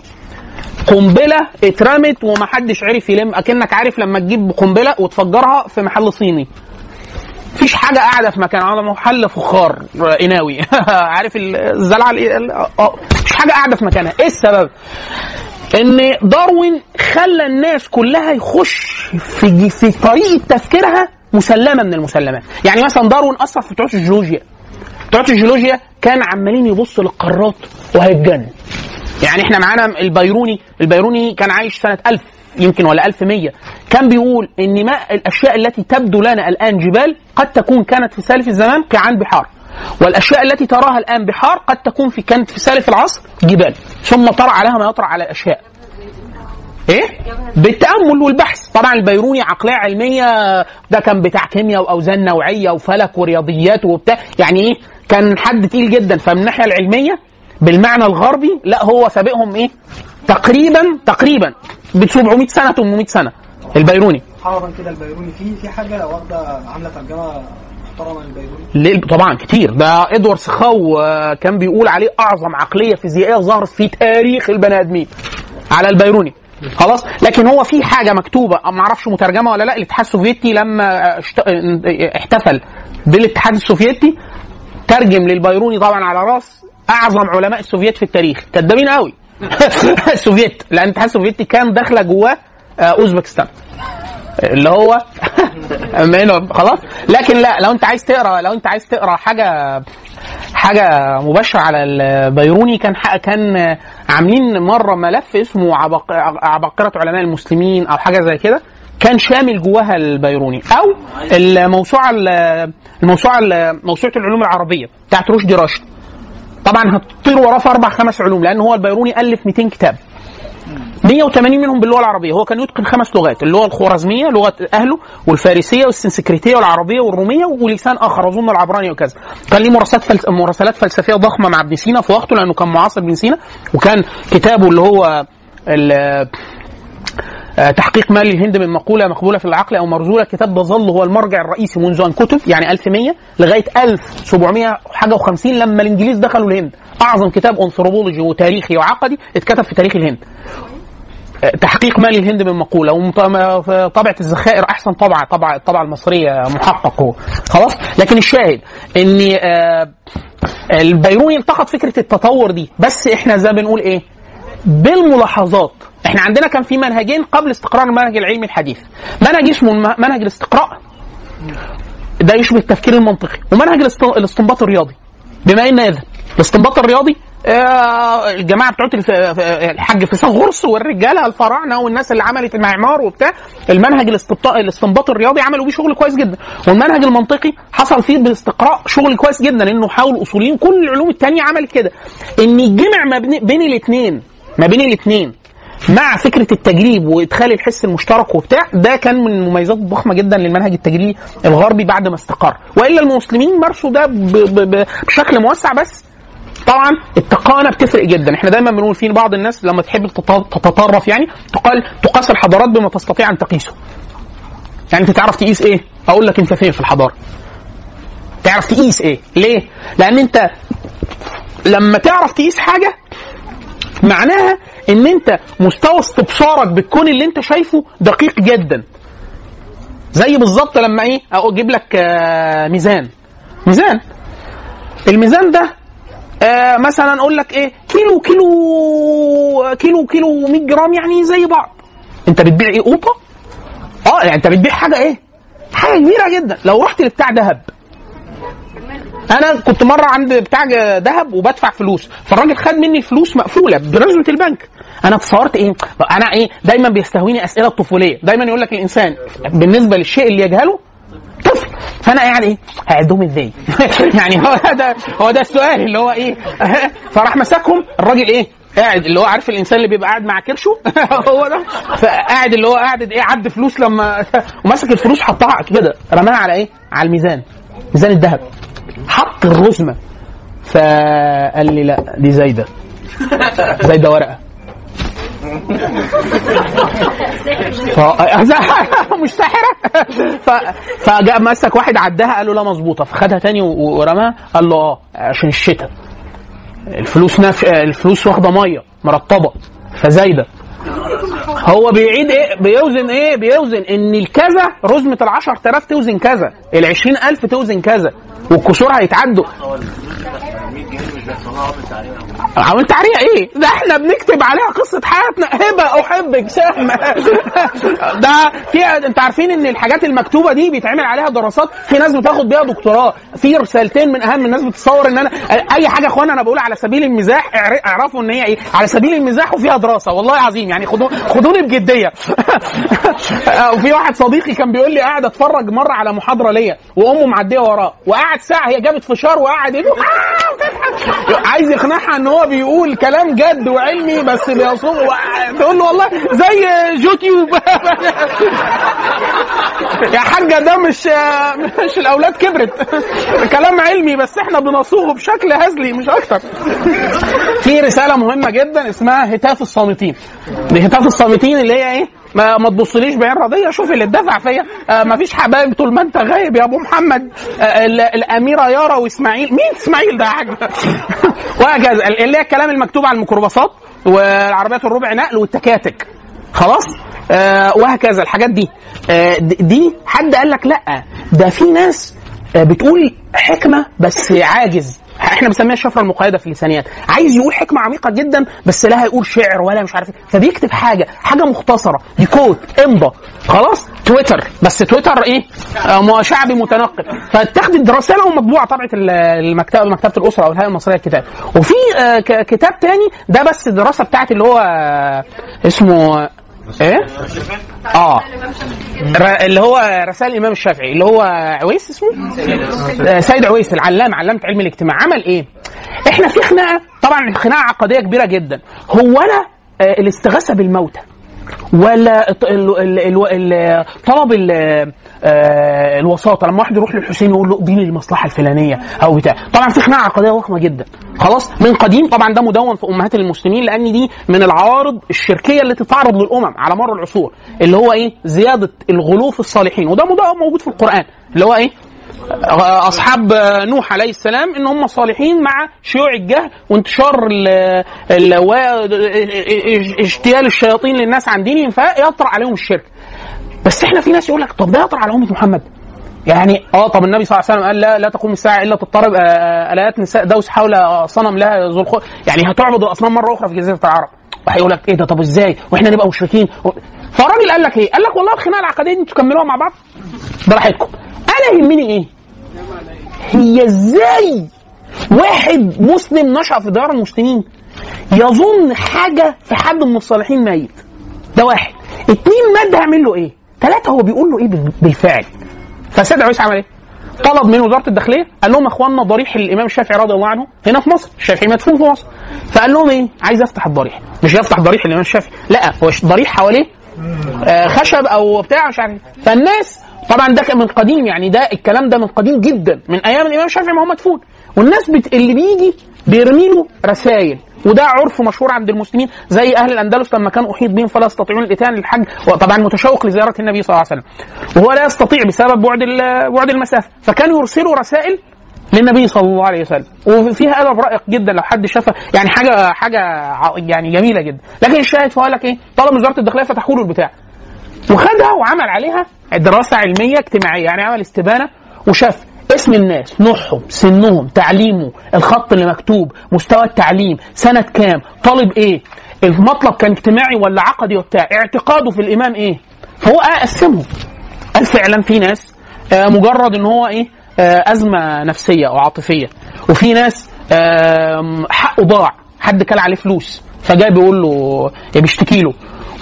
قنبلة اترمت ومحدش عرف يلم أكنك عارف لما تجيب قنبلة وتفجرها في محل صيني. مفيش حاجة قاعدة في مكان على محل فخار قناوي عارف ال- الزلعة ال- ال- آه مفيش حاجة قاعدة في مكانها. إيه السبب؟ إن داروين خلى الناس كلها يخش في في طريقة تفكيرها مسلمة من المسلمات يعني مثلا داروين أثر في بتوع الجيولوجيا. بتوع الجيولوجيا كان عمالين يبصوا للقارات وهيتجنن يعني إحنا معانا البيروني البيروني كان عايش سنة 1000 يمكن ولا 1100 كان بيقول إن ما الأشياء التي تبدو لنا الآن جبال قد تكون كانت في سالف الزمان قيعان بحار. والأشياء التي تراها الآن بحار قد تكون في كانت في سالف العصر جبال. ثم طرأ عليها ما يطرأ على الأشياء. إيه؟ بالتأمل والبحث. طبعا البيروني عقلية علمية ده كان بتاع كيمياء وأوزان نوعية وفلك ورياضيات وبتاع. يعني إيه؟ كان حد تقيل جدا. فمن الناحية العلمية بالمعنى الغربي لا هو سابقهم إيه؟ تقريبا تقريبا ب 700 سنة 800 سنة البيروني. حررا كده البيروني. في في حاجة واخدة عاملة ترجمة محترمة للبيروني؟ ليه؟ طبعا كتير. ده إدوارد سخاو آه، كان بيقول عليه أعظم عقلية فيزيائية ظهرت في تاريخ البني آدمين على البيروني. خلاص؟ لكن هو في حاجة مكتوبة ما أعرفش مترجمة ولا لا الاتحاد السوفيتي لما اشت- احتفل بالاتحاد السوفيتي ترجم للبيروني طبعا على رأس أعظم علماء السوفيت في التاريخ. كدابين قوي. السوفيت لأن الاتحاد السوفيتي كان داخلة جواه آه، أوزبكستان. اللي هو خلاص؟ لكن لا لو انت عايز تقرا لو انت عايز تقرأ حاجة حاجة مباشرة على البيروني كان كان عاملين مرة ملف اسمه عبق- عباقرة علماء المسلمين أو حاجة زي كده. كان شامل جواها البيروني. أو الموسوعة الموسوعة موسوعة العلوم العربية بتاعت رشدي راشد. طبعا هتطير وراه في أربع خمس علوم لأن هو البيروني ألف 200 كتاب. 180 منهم باللغة العربية. هو كان يتقن خمس لغات اللغة الخوارزميه لغة أهله والفارسية والسنسكريتية والعربية والرومية ولسان آخر أظن العبراني وكذا. كان ليه مراسلات فلس... مراسلات فلسفية ضخمة مع ابن سينا في وقته لأنه كان معاصر ابن سينا وكان كتابه اللي هو ال... آه، تحقيق مال الهند من مقولة مقبولة في العقل أو مرزولة الكتاب ده ظل هو المرجع الرئيسي منذ أن كتب يعني 1100 لغاية 1700 حاجة و50 لما الإنجليز دخلوا الهند. أعظم كتاب أنثروبولوجي وتاريخي وعقدي اتكتب في تاريخ الهند. آه، تحقيق مال الهند من مقولة. وطبعة الذخائر أحسن طبعة طبعة الطبعة المصرية محقق خلاص؟ لكن الشاهد إن آه، البيروني التقط فكرة التطور دي. بس إحنا زي ما بنقول إيه؟ بالملاحظات إحنا عندنا كان في منهجين قبل استقرار المنهج العلمي الحديث. منهج اسمه منهج الاستقراء. ده يشبه التفكير المنطقي. ومنهج الاست- الاستنباط الرياضي. بما إن اذا الاستنباط الرياضي آه، الجماعة بتوع الف- الحاج فيثاغورس والرجالة الفراعنة والناس اللي عملت المعمار وبتاع المنهج الاستنباط الرياضي عملوا بيه شغل كويس جدا. والمنهج المنطقي حصل فيه بالاستقراء شغل كويس جدا لأنه حاول الاصوليين كل العلوم التانية عملت كده. إن يجمع ما بين الاثنين ما بين الاثنين مع فكرة التجريب وإدخال الحس المشترك وبتاع ده كان من المميزات الضخمه جدا للمنهج التجريبي الغربي بعد ما استقر. وإلا المسلمين مارسوا ده بشكل موسع بس. طبعا التقانة بتفرق جدا. إحنا دايما بنقول في بعض الناس لما تحب تت- تتطرف يعني تقال تقاس الحضارات بما تستطيع أن تقيسه. يعني أنت تعرف تقيس إيه؟ أقول لك أنت فين في الحضارة. تعرف تقيس إيه؟ ليه؟ لأن أنت لما تعرف تقيس حاجة معناها ان انت مستوى استبصارك بالكون اللي انت شايفه دقيق جدا. زي بالظبط لما إيه أجيب لك آه، ميزان. ميزان. الميزان ده آه مثلا أقول لك إيه كيلو كيلو كيلو كيلو 100 جرام يعني زي بعض. انت بتبيع إيه قوطه آه يعني انت بتبيع حاجة إيه؟ حاجة كبيرة جدا. لو رحت لبتاع ذهب أنا كنت مره عند بتاع ذهب وبدفع فلوس فالراجل خد مني الفلوس مقفوله برزمه البنك. أنا تصورت إيه؟ أنا إيه؟ دايما بيستهويني أسئلة الطفولية. دايما يقول لك الإنسان بالنسبة للشيء اللي يجهله طفل. فأنا قاعد إيه؟ هعدهم إزاي؟ يعني هو ده هو ده السؤال اللي هو إيه؟ فراح مسكهم. الراجل إيه؟ قاعد اللي هو عارف الإنسان اللي بيبقى قاعد مع كرشه هو ده. فقاعد اللي هو قاعد إيه؟ عد فلوس لما ومسك الفلوس حطها كده رماها على إيه؟ على الميزان ميزان الذهب. حط الرزمه فقال لي لا دي زايدة. زايدة ورقة. ف... مش ساحره ف... فجاء مسك واحد عدها قال له لا مظبوطة. فخدها تاني ورماها قال له آه عشان الشتاء. الفلوس نف... الفلوس واخدة مية مرطبة. فزايدة. هو بيعيد إيه؟ بيوزن إيه؟ بيوزن إن الكذا رزمة ال 10000 توزن كذا ال 20000 توزن كذا. والكسور هيتعدوا. 100 جنيه مش بيحصلها عمر تعليم عملت عليها إيه؟ ده إحنا بنكتب عليها قصة حياتنا. هبة احبك سهم ده في انت عارفين إن الحاجات المكتوبة دي بيتعمل عليها دراسات؟ في ناس بتاخد بيها دكتوراه. في رسالتين من أهم الناس بتصور إن أنا أي حاجة يا اخوانا أنا بقول على سبيل المزاح اعر- اعرفوا إن هي إيه؟ على سبيل المزاح وفيها دراسة. والله العظيم يعني خدوني بجدية. وفي واحد صديقي كان بيقول لي قاعد أتفرج مرة على محاضرة ليا وأمه معدية وراه وقعد ساعة هي جابت فشار وقعد وتضحك. عايز يقنعها إن هو بيقول كلام جد وعلمي بس بيصوم تقول له والله زي يوتيوب يا حاجة ده مش مش الأولاد كبرت. كلام علمي بس إحنا بنصوغه بشكل هزلي مش أكتر. في رسالة مهمة جدا اسمها هتاف الصامتين. دي هتاف الصامتين اللي هي إيه؟ ما, ما تبصليش بعين رضيه شوف اللي اتدفع فيا. آه ما فيش حبايب طول ما أنت غايب يا أبو محمد. آه ال- الأميرة يارا وإسماعيل. مين إسماعيل ده يا حاج؟ وهكذا. اللي هي الكلام المكتوب على الميكروباصات والعربيات الربع نقل والتكاتك. خلاص؟ آه وهكذا. الحاجات دي. آه دي حد قال لك لا. ده في ناس آه بتقول حكمة بس عاجز. إحنا بنسميها الشفرة المقيده في اللسانيات عايز يقول حكمة عميقة جدا بس لا هيقول شعر ولا مش عارف إيه. فبيكتب حاجة حاجة مختصرة. دي كود إمضى. خلاص؟ تويتر. بس تويتر إيه؟ آه شعبي متنقل. فاتخذت رساله ومطبوعه طبعه ال- المكتبة مكتبة الأسرة أو الهيئة المصرية للكتاب. وفي آه كتاب تاني ده بس الدراسه بتاعت اللي هو آه اسمه إيه؟ آه. اللي هو رسائل الإمام الشافعي اللي هو عويس اسمه؟ سيد عويس. العلام علامة علم الاجتماع. عمل إيه؟ إحنا في خناقة طبعا خناقة عقدية كبيرة جدا. هو أنا آه، الاستغاثة بالموتى ولا طلب آه، الوساطه لما واحد يروح للحسين يقول له اديني المصلحه الفلانيه أو بتاع طبعا في خناقه عقديه ضخمه جدا خلاص من قديم طبعا ده مدون في امهات المسلمين لأن دي من العوارض الشركيه التي تعرض للامم على مر العصور اللي هو إيه زياده الغلو في الصالحين وده موجود في القران اللي هو إيه اصحاب نوح عليه السلام ان هم صالحين مع شيوع الجهل وانتشار ال اجتيال الشياطين للناس عن دينهم فيطرأ عليهم الشرك بس إحنا في ناس يقول لك طب ده يطرأ على أمة محمد. يعني آه طب النبي صلى الله عليه وسلم قال لا لا تقوم الساعة إلا تضطرب آه، آه، الايات نساء دوس حول صنم لها ذو الخ- يعني هتعبد الأصنام مرة أخرى في جزيرة العرب. وهيقول لك إيه ده طب إزاي؟ وإحنا نبقى مشركين. و- فالراجل قال لك إيه؟ قال لك والله الخناقة العقدية دي تكملوها مع بعض؟ براحتكم أنا يهمني إيه؟ هي إزاي واحد مسلم نشأ في ديار المسلمين يظن حاجة في حد من الصالحين ميت؟ ده واحد. اتنين مات ده هيعمل له إيه؟ ثلاثة هو بيقول له إيه بال- بالفعل. فسيد عيسى عمل إيه؟ طلب من وزارة الداخلية قال لهم يا اخوانا ضريح الإمام الشافعي رضي الله عنه هنا في مصر الشافعي مدفون في مصر. فقال لهم إيه؟ عايز افتح الضريح. مش يفتح ضريح الإمام الشافعي. لا هو ضريح حواليه. آه، خشب أو بتاع مش عارف. فالناس طبعا ده من قديم يعني ده الكلام ده من قديم جدا. من أيام الإمام الشافعي ما هو مدفون. والناس بت... اللي بيجي بيرمي له رسائل وده عرف مشهور عند المسلمين زي أهل الأندلس لما كان أحيط بهم فلا يستطيعون الاتيان للحج. وطبعا متشوق لزيارة النبي صلى الله عليه وسلم. وهو لا يستطيع بسبب بعد بعد المسافة. فكانوا يرسلوا رسائل للنبي صلى الله عليه وسلم. وفيها أدب رائق جدا لو حد شافها. يعني حاجة حاجة يعني جميلة جدا. لكن الشاهد فقال لك إيه؟ طلب من وزارة الداخلية فتحوا له البتاع. وخدها وعمل عليها دراسة علمية اجتماعية يعني عمل استبانة وشاف. اسم الناس نوعهم سنهم تعليمه الخط اللي مكتوب مستوى التعليم سنة كام طالب إيه المطلب كان اجتماعي ولا عقدي وبتاع اعتقاده في الإمام إيه؟ فهو قسمهم قال فعلا في ناس آه، مجرد إن هو إيه آه، أزمة نفسية أو عاطفية وفي ناس حقه ضاع حد كل عليه فلوس فجاي بيقول له بيشتكي له.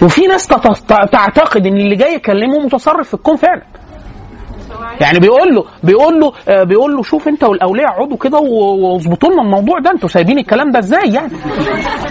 وفي ناس تعتقد إن اللي جاي يكلمه متصرف في الكون فعلا. يعني بيقول له بيقول له آه، بيقول له شوف انت والأولياء اقعدوا كده واظبطوا لنا الموضوع ده أنتوا سايبين الكلام ده إزاي يعني؟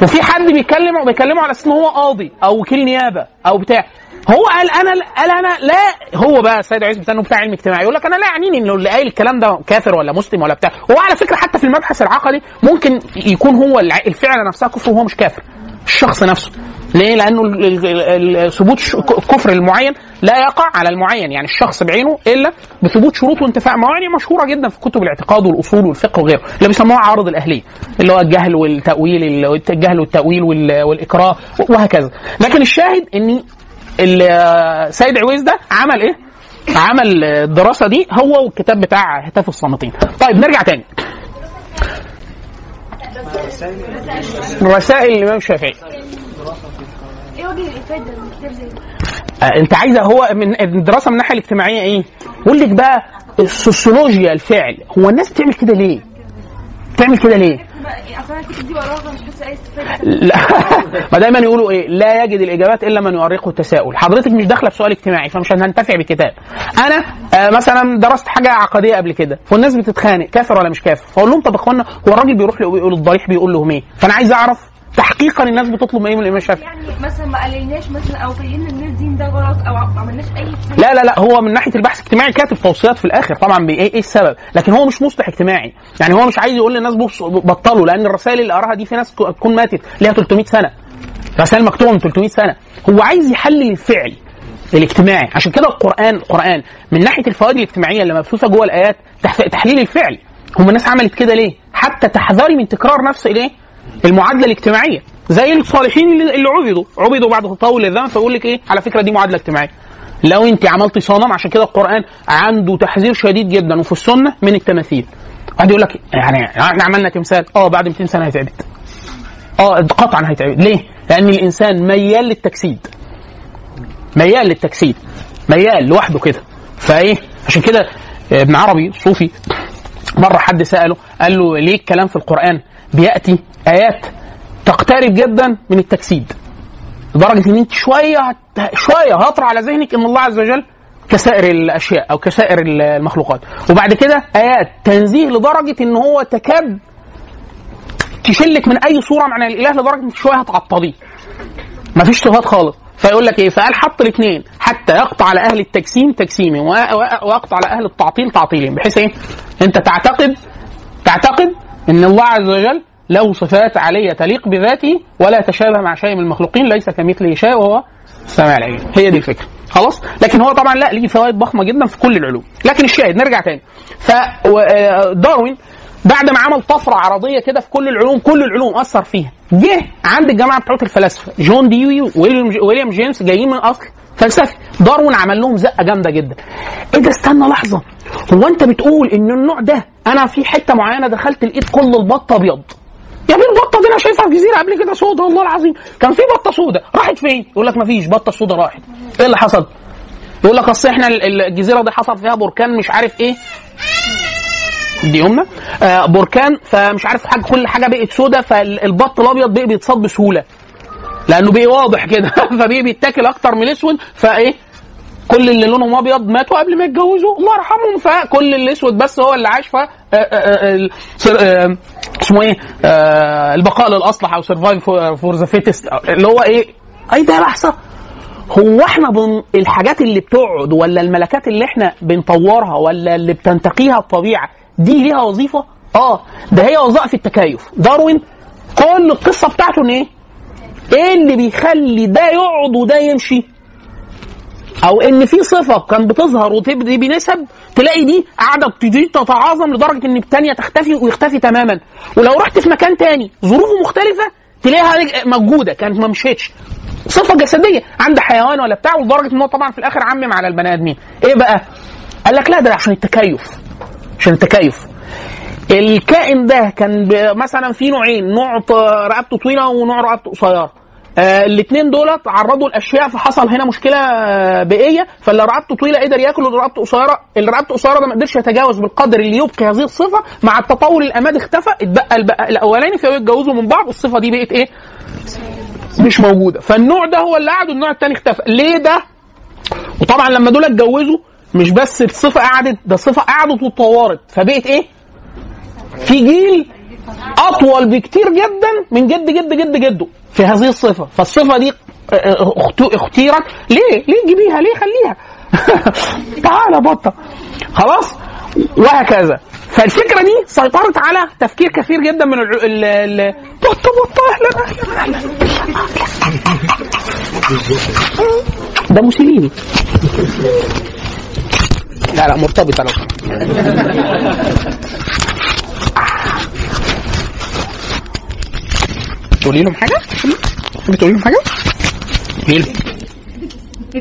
وفي حد بيتكلم بيكلمه على أساس هو قاضي أو وكيل نيابة أو بتاع. هو قال أنا قال أنا لا هو بقى السيد عيسى بتاعه بتاع علم اجتماعي يقول لك أنا لا يعنيني إنه اللي قايل الكلام ده كافر ولا مسلم ولا بتاع. هو على فكرة حتى في المبحث العقدي ممكن يكون هو الفعل نفسها كفر وهو مش كافر الشخص نفسه. ليه؟ لأنه ثبوت الكفر المعين لا يقع على المعين يعني الشخص بعينه إلا بثبوت شروط وانتفاء موانع مشهورة جدا في كتب الاعتقاد والأصول والفقه وغيره اللي بيسموها عارض الأهلية اللي هو الجهل والتأويل ال- الجهل والتأويل وال- والإكراه وهكذا. لكن الشاهد ان ال- سيد عويس ده عمل إيه؟ عمل الدراسه دي هو والكتاب بتاع هتاف الصامتين طيب نرجع تاني رسائل الإمام الشافعي إيه وجه الإفادة من كتاب زي ده؟ آه، أنت عايزة هو من الدراسة من الناحية الاجتماعية إيه؟ يقول لك بقى السوسيولوجيا الفعل هو الناس بتعمل كده ليه؟ بتعمل كده ليه؟ لا. ما دايما يقولوا إيه لا يجد الإجابات إلا من يؤرقه التساؤل. حضرتك مش داخلة في سؤال اجتماعي فمش هننتفع بكتاب أنا آه مثلا درست حاجة عقدية قبل كده والناس بتتخانق كافر ولا مش كافر؟ فأقول لهم طب يا إخوانا هو الراجل بيروح له يقول الضريح بيقول لهم إيه؟ فأنا عايز أعرف تحقيقا الناس بتطلب إيه من الإمام الشافعي. يعني مثلا ما قللناش مثلا أو بينا إن الدين ده غلط أو ما عملناش أي لا لا لا هو من ناحية البحث الاجتماعي كاتب توصيات في الآخر طبعا بإيه إيه السبب؟ لكن هو مش مصلح اجتماعي. يعني هو مش عايز يقول للناس بطلوا لأن الرسائل اللي قراها دي في ناس تكون ماتت ليها 300 سنة. رسائل مكتوبة من 300 سنة. هو عايز يحلل الفعل الاجتماعي. عشان كده القرآن القرآن من ناحية الفوائد الاجتماعية اللي مبثوثة جوه الآيات تح- تحليل الفعل. هم الناس عملت كده ليه؟ حتى تحذري من تكرار نفس الإيه؟ المعادلة الاجتماعية. زي الصالحين اللي, عبدوا. عبدوا بعد تطاول الزمن فيقول لك إيه؟ على فكرة دي معادلة اجتماعية. لو أنت عملتي صنم عشان كده القرآن عنده تحذير شديد جدا. وفي السنة من التماثيل. واحد يقول لك يعني إحنا عملنا تمثال. آه بعد 200 سنة هيتعبد. آه قطعا هيتعبد. ليه؟ لأن الإنسان ميال للتجسيد. ميال للتجسيد. ميال لوحده كده. فإيه؟ عشان كده ابن عربي الصوفي مرة حد سأله قال له ليه الكلام في القرآن بيأتي آيات تقترب جدا من التجسيد. لدرجة إن أنت شوية شوية هطرى على ذهنك إن الله عز وجل كسائر الأشياء أو كسائر المخلوقات. وبعد كده آيات تنزيه لدرجة إن هو تكاد تشلك من أي صورة معنى الإله لدرجة انك شوية هتعطليه. مفيش صفات خالص. فيقول لك إيه؟ فقال حط الاثنين. حتى يقطع على أهل التجسيم تجسيمي ويقطع على أهل التعطيل تعطيلهم بحيث إيه؟ أنت تعتقد تعتقد إن الله عز وجل له صفات عاليه تليق بذاته ولا تشابه مع شيء من المخلوقين ليس كمثله شيء وهو السميع العليم. هي دي الفكرة. خلاص؟ لكن هو طبعا لا ليه فوائد ضخمة جدا في كل العلوم. لكن الشاهد نرجع تاني. فداروين بعد ما عمل طفرة عرضية كده في كل العلوم كل العلوم أثر فيها. جه عند الجماعه بتوعت الفلاسفة. جون ديوي ويليام جيمس جايين من أصل فلسفي. داروين عمل لهم زقة جامدة جدا. إيه ده؟ استنى لحظة. هو انت بتقول ان النوع ده أنا في حتة معينة دخلت لقيت كل البط ابيض؟ يا ابني البطه دي؟ أنا شايفها في جزيرة قبل كده سودا والله العظيم. كان في بطة سودا. راحت فين؟ يقول لك مفيش بطة سودا راحت. إيه اللي حصل؟ يقول لك اصل إحنا ال- ال- الجزيرة دي حصل فيها بركان مش عارف إيه. دي يمنى آه بركان فمش عارف حاجة كل حاجة بقت سودا فالبط الأبيض بقى بيتصاد بسهولة. لأنه بقى واضح كده. فبقى بيتاكل أكتر من الاسود فإيه؟ كل اللي لونهم أبيض ماتوا قبل ما يتجوزوا. الله يرحمهم. فكل الاسود بس هو اللي عاش. ف آه، آه، آه، اسمه إيه؟ البقاء للأصلح أو survive for the fittest اللي هو إيه؟ أي ده لحظه هو إحنا بن... الحاجات اللي بتقعد ولا الملكات اللي إحنا بنطورها ولا اللي بتنتقيها الطبيعة دي ليها وظيفة؟ آه ده هي وظائف التكيف. داروين كل القصة بتاعته إن إيه؟ إيه اللي بيخلي ده يقعد وده يمشي؟ أو إن في صفة كان بتظهر وتبدي بنسب تلاقي دي قاعدة بتزيد تتعاظم لدرجة إن الثانية تختفي ويختفي تماما. ولو رحت في مكان تاني ظروفه مختلفة تلاقيها موجودة كانت ما مشيتش. صفة جسدية. عند حيوان ولا بتاع ولدرجة إن هو طبعا في الآخر عمم على البني آدمين. إيه بقى؟ قال لك لا ده عشان التكيف. عشان التكيف. الكائن ده كان مثلا في نوعين نوع رقبته طويلة ونوع رقبته قصيرة. آه الاثنين دولت عرضوا الأشياء فحصل هنا مشكلة آه، بيئية فاللي رقبته طويلة قدر ياكل واللي رقبته قصيرة اللي رقبته قصيرة ده ما قدرش يتجاوز بالقدر اللي يبقي هذه الصفة مع التطور الاماد اختفى اتبقى الأولاني فبقوا يتجوزوا من بعض الصفة دي بقت إيه؟ مش موجودة فالنوع ده هو اللي قعد والنوع الثاني اختفى ليه ده؟ وطبعا لما دول اتجوزوا مش بس الصفه قعدت ده الصفه قعدت واتطورت فبقت إيه؟ في جيل أطول بكتير جدا من جد جد جد جده في هذه الصفة. فالصفة دي اخت- اختيرت ليه؟ ليه جيبيها ليه خليها؟ تعالى بطة. خلاص؟ وهكذا. فالفكرة دي سيطرت على تفكير كثير جدا من الع... ال... ال... بطة بطة أهلا ده موسوليني لا لا مرتبطة لو سمحت. تقولي لهم حاجة؟ بتقولي لهم حاجة؟ قولي لهم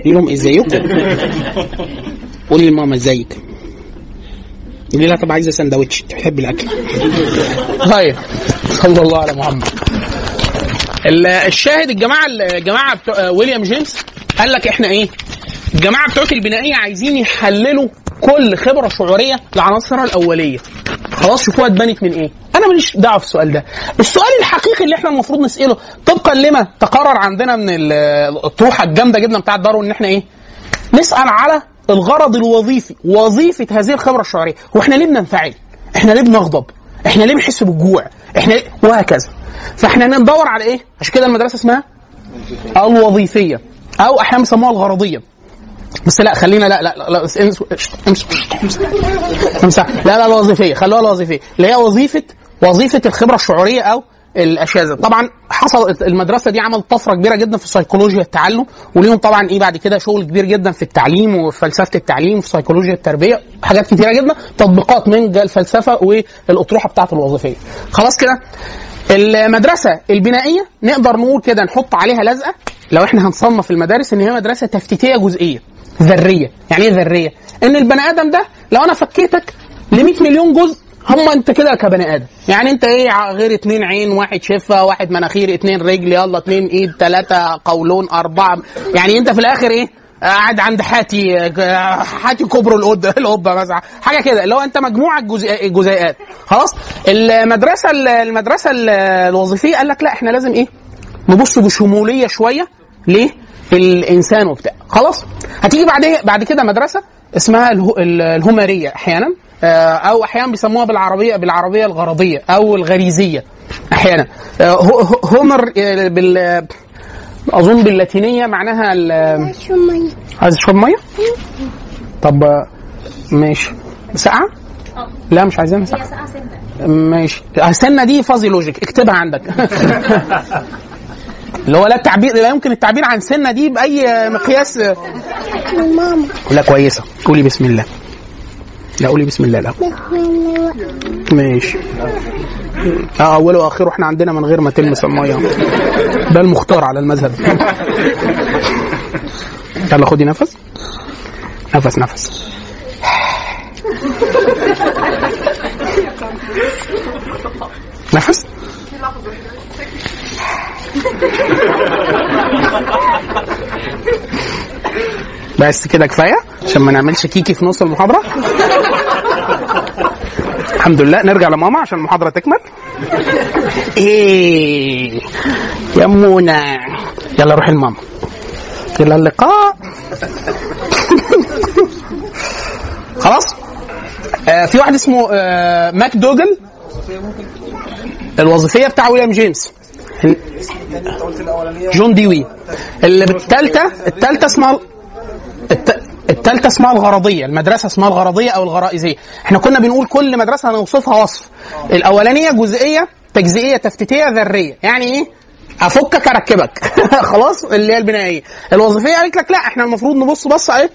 قولي لهم إزيكم؟ قولي لماما إزيك؟ يقول لها طب عايزة سندوتش تحب الأكل طيب صلى الله على محمد ال- الشاهد الجماعة الجماعة بتوع ويليام جيمس قال لك إحنا إيه الجماعه بتوع البنائيه عايزين يحللوا كل خبرة شعورية لعناصرها الأولية. خلاص شوفوها اتبنت من إيه. أنا ماليش دعوة في السؤال ده. السؤال الحقيقي اللي إحنا المفروض نسأله طبقا لما تقرر عندنا من ال- الطروحة الجامدة جدا بتاعت دارون إن إحنا إيه؟ نسأل على الغرض الوظيفي وظيفة هذه الخبرة الشعورية. هو إحنا ليه بننفعل؟ إحنا ليه بنغضب؟ إحنا ليه بنحس بالجوع؟ إحنا ليه؟ وهكذا. فإحنا ندور على إيه؟ عشان كده المدرسة اسمها الوظيفية. أو أحيانا بيسموها الغرضية. بس لا خلينا لا لا لا, لا امس- امس- امس- امس- لا لا الوظيفية خلوها الوظيفية اللي هي وظيفة وظيفة الخبرة الشعورية أو الأشياء طبعا حصل المدرسة دي عملت طفرة كبيرة جدا في سيكولوجيا التعلم وليهم طبعا إيه بعد كده شغل كبير جدا في التعليم وفي فلسفة التعليم وفي سيكولوجيا التربية حاجات كتيرة جدا تطبيقات من الفلسفة والأطروحة بتاعة الوظيفية. خلاص كده المدرسة البنائية نقدر نقول كده نحط عليها لزقة لو إحنا هنصنف المدارس ان هي مدرسة تفتيتية جزئية ذرية. يعني إيه ذرية؟ ان البني آدم ده لو أنا فكيتك ل 100 مليون جزء هم انت كده كبني آدم. يعني انت إيه غير اتنين عين واحد شفة واحد مناخير اتنين رجل يلا اتنين ايد تلاتة قولون اربعة. يعني انت في الآخر إيه؟ قاعد عند حاتي حاتي كبر القد القبه مثلا. حاجة كده. اللي هو انت مجموعة جزيئات. خلاص؟ المدرسة المدرسة الوظيفية قال لك لا إحنا لازم إيه؟ نبص بشمولية شوية. ليه؟ الإنسان وبتاع خلاص. هتيجي بعد بعد كده مدرسة اسمها اله- ال- الهمريه أحيانا آه، أو أحيانا بيسموها بالعربيه بالعربية الغرضيه أو الغريزية أحيانا. آه، هو- هو- هومر آه، بال أظن باللاتينية معناها ال- عايز تشرب مية؟ طب ماشي. ساقعة؟ لا مش عايزينها ساقعة. ماشي. السنة دي فازي لوجيك. اكتبها عندك. اللي هو لا التعبير لا يمكن التعبير عن سنة دي بأي مقياس. ماما. لا كويسة. قولي بسم الله. لا قولي بسم الله لا. ماشي. آه أوله واخره إحنا عندنا من غير ما تلمس المية. ده المختار على المذهب. يلا خدي نفس. نفس نفس. نفس؟ بس كده كفاية؟ عشان ما نعملش كيكي في نص المحاضرة؟ الحمد لله. نرجع لماما عشان المحاضرة تكمل. إيه يا منى. يلا روحي لماما إلى اللقاء. خلاص؟ آه في واحد اسمه آه ماك دوجل. الوظيفية بتاع ويليام جيمس. جون ديوي. اللي بالثالثه الثالثه اسمها التالتة اسمها الغرضية. المدرسة اسمها الغرضية أو الغرائزية. إحنا كنا بنقول كل مدرسة هنوصفها وصف. الأولانية جزئية تجزئية تفتيتية ذرية. يعني إيه؟ أفكك أركبك. خلاص؟ اللي هي البنائية. الوظيفية قالت لك لا إحنا المفروض نبص بص إيه؟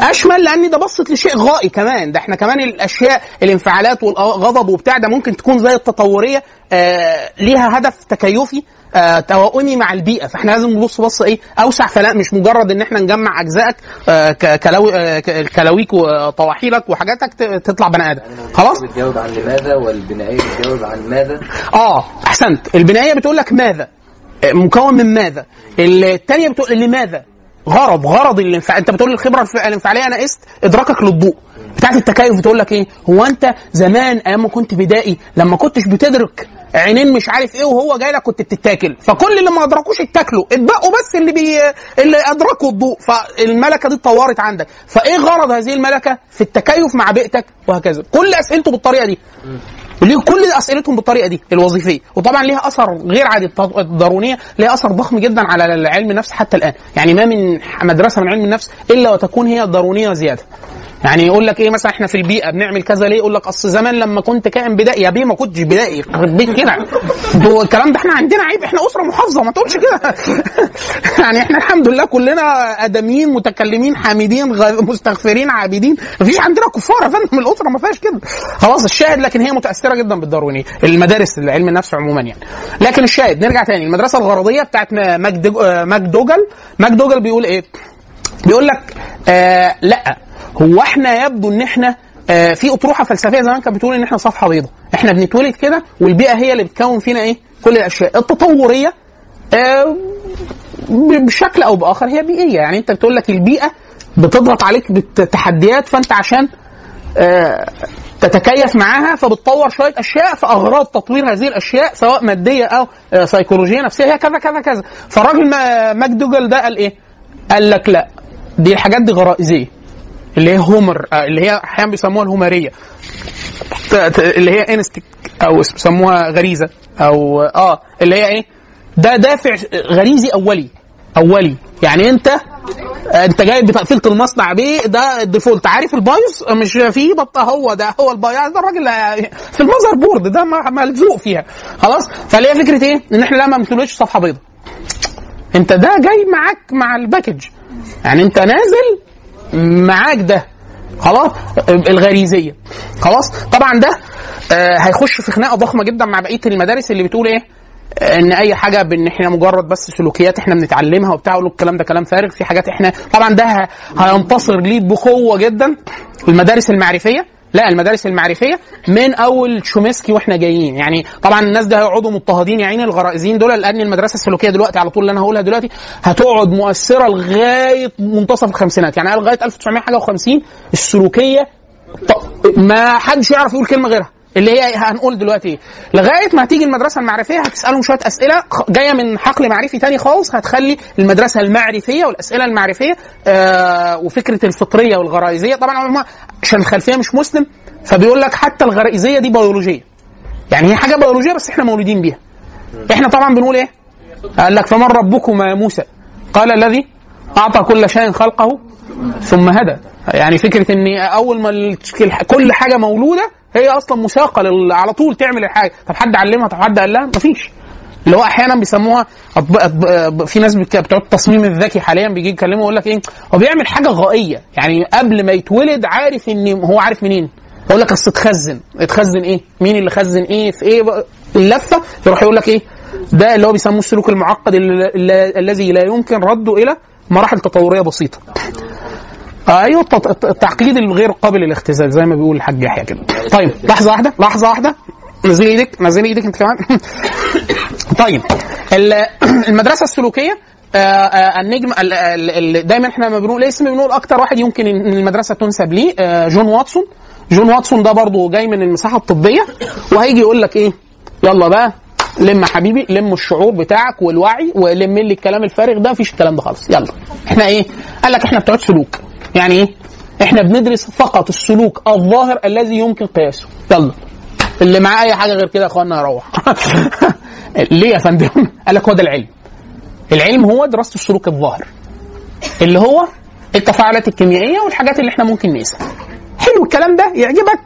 أشمل لأن ده بصت لشيء غائي كمان. ده إحنا كمان الأشياء الانفعالات والغضب وبتاع ده ممكن تكون زي التطورية آه ليها هدف تكيفي آه توائمي مع البيئة. فإحنا لازم نبص بص إيه أوسع فلا مش مجرد إن إحنا نجمع أجزائك آه كلاوي آه كلاويك وطواحيلك وحاجاتك تطلع بني آدم. خلاص؟ بتجاوب عن لماذا والبنائيه بتجاوب عن ماذا؟ آه أحسنت. البنائيه بتقول لك ماذا؟ آه، مكون من ماذا؟ الثانية بتقول لماذا؟ غرض غرض الانفعال انت بتقول الخبرة الانفعالية أنا قست ادراكك للضوء. بتاعت التكيف بتقول لك إيه؟ هو انت زمان أيام ما كنت بدائي لما كنتش بتدرك عينين مش عارف إيه وهو جاي لك كنت بتتاكل. فكل اللي ما ادركوش اتاكلوا اتبقوا بس اللي بي اللي ادركوا الضوء. فالملكة دي اتطورت عندك. فايه غرض هذه الملكة؟ في التكيف مع بيئتك وهكذا. كل اسئلته بالطريقة دي. كل أسئلتهم بالطريقة دي الوظيفية. وطبعا ليها أثر غير عادي الدارونيه ليها أثر ضخم جدا على علم النفس حتى الآن. يعني ما من مدرسة من علم النفس إلا وتكون هي دارونيه زيادة. يعني يقول لك إيه مثلا إحنا في البيئة بنعمل كذا ليه؟ يقول لك أصل زمان لما كنت كائن بدائي يا بيه ما كنتش بدائي. يخرب بيت كده الكلام ده إحنا عندنا عيب. إحنا أسرة محافظة ما تقولش كده. يعني إحنا الحمد لله كلنا آدميين متكلمين حامدين مستغفرين عابدين. مفيش عندنا كفار يا فندم. الأسرة ما فيهاش كده. خلاص الشاهد لكن هي متأثرة جدا بالداروينيه المدارس علم النفس عموما يعني. لكن الشاهد نرجع تاني. المدرسة الغرضية بتاعت ماك آه، دوجل ماك دوجل بيقول إيه؟ بيقول لك آه لأ. هو إحنا يبدو ان إحنا آه في اطروحة فلسفية زمان كانت بتقول ان إحنا صفحة بيضاء إحنا بنتولد كده والبيئة هي اللي بتكون فينا إيه؟ كل الاشياء. التطورية آه بشكل أو بآخر هي بيئية. يعني انت بتقول لك البيئة بتضغط عليك بالتحديات فانت عشان آه، تتكيف معاها فبتطور شوية أشياء في اغراض تطوير هذه الأشياء سواء مادية أو آه، سيكولوجية نفسية هي كذا كذا كذا. فالراجل ما- ماكدوجل ده قال إيه؟ قال لك لا دي الحاجات دي غرائزية. اللي هي هومر آه، اللي هي أحيانا بيسموها الهومريه اللي هي instinct أو بيسموها غريزة أو آه اللي هي إيه؟ ده دافع غريزي أولي أولي. يعني أنت أنت جايب بتقفيله المصنع بيه ده ال default عارف ال BIOS مش فيه بطه هو ده هو ال BIOS ده الراجل في ال motherboard ده ملزوق فيها. خلاص؟ فاللي هي فكرة إيه؟ إن إحنا لا ما بنتولدش صفحة بيضاء. أنت ده جاي معاك مع ال package. يعني أنت نازل معاك ده. خلاص؟ الغريزية. خلاص؟ طبعا ده آه، هيخش في خناقة ضخمة جدا مع بقية المدارس اللي بتقول إيه؟ إن أي حاجة بإن إحنا مجرد بس سلوكيات إحنا بنتعلمها وبتاع أقول الكلام ده كلام فارغ في حاجات إحنا طبعا ده هينتصر ليه بقوة جدا. المدارس المعرفية لا المدارس المعرفية من أول شومسكي وإحنا جايين. يعني طبعا الناس ده هيقعدوا مضطهدين يا عيني الغرائزيين دول لأن المدرسة السلوكية دلوقتي على طول اللي أنا هقولها دلوقتي هتقعد مؤثرة لغاية منتصف الخمسينات. يعني لغاية 1900 حاجة و50 السلوكية ما حدش يعرف يقول كلمة غيرها. اللي هي هنقول دلوقتي إيه لغاية ما هتيجي المدرسة المعرفية هتسألهم شوية أسئلة جاية من حقل معرفي تاني خالص هتخلي المدرسة المعرفية والأسئلة المعرفية آه وفكرة الفطرية والغرائزية. طبعا هم عشان الخلفية مش مسلم فبيقول لك حتى الغرائزية دي بيولوجية. يعني هي حاجة بيولوجية بس إحنا مولودين بيها. إحنا طبعا بنقول إيه؟ قال لك فمن ربكما يا موسى؟ قال الذي أعطى كل شيء خلقه ثم هدى. يعني فكرة إن أول ما كل حاجة مولودة هي أصلا مساقه لل- على طول تعمل الحاجة. طب حد علمها؟ طب حد قال لها؟ مفيش. اللي هو أحيانا بيسموها أطب... أطب... في ناس بتوع التصميم الذكي حاليا بيجي يتكلموا يقول لك إيه؟ هو بيعمل حاجة غائية. يعني قبل ما يتولد عارف إن هو عارف منين. يقول لك أصل اتخزن. اتخزن إيه؟ مين اللي خزن إيه؟ في إيه؟ بقى؟ اللفة. يروح يقول لك إيه؟ ده اللي هو بيسموه السلوك المعقد ال- ال- الذي لا يمكن رده إلى مراحل تطورية بسيطة. أيوه الت- الت- التعقيد الغير قابل للاختزال زي ما بيقول الحاج يحيى كده. طيب لحظة واحدة لحظة واحدة. نزلي إيدك نزلي إيدك أنت كمان. طيب ال- المدرسة السلوكية آه، آه، النجم ال- ال- ال- دايما إحنا لما بنقول اسم بنقول أكتر واحد يمكن ان المدرسة تنسب ليه آه، جون واتسون. جون واتسون ده برضو جاي من المساحة الطبية وهيجي يقول لك إيه؟ يلا بقى لم حبيبي لم الشعور بتاعك والوعي ولم لي الكلام الفارغ ده مفيش الكلام ده خالص. يلا. إحنا إيه؟ قال لك إحنا بتوع سلوك. يعني إيه؟ إحنا بندرس فقط السلوك الظاهر الذي يمكن قياسه. يلا. اللي معاه أي حاجة غير كده يا اخوانا يروح ليه يا فندم؟ قال لك هو ده العلم. العلم هو دراسة السلوك الظاهر. اللي هو التفاعلات الكيميائية والحاجات اللي إحنا ممكن نقيسها. حلو الكلام ده؟ يعجبك؟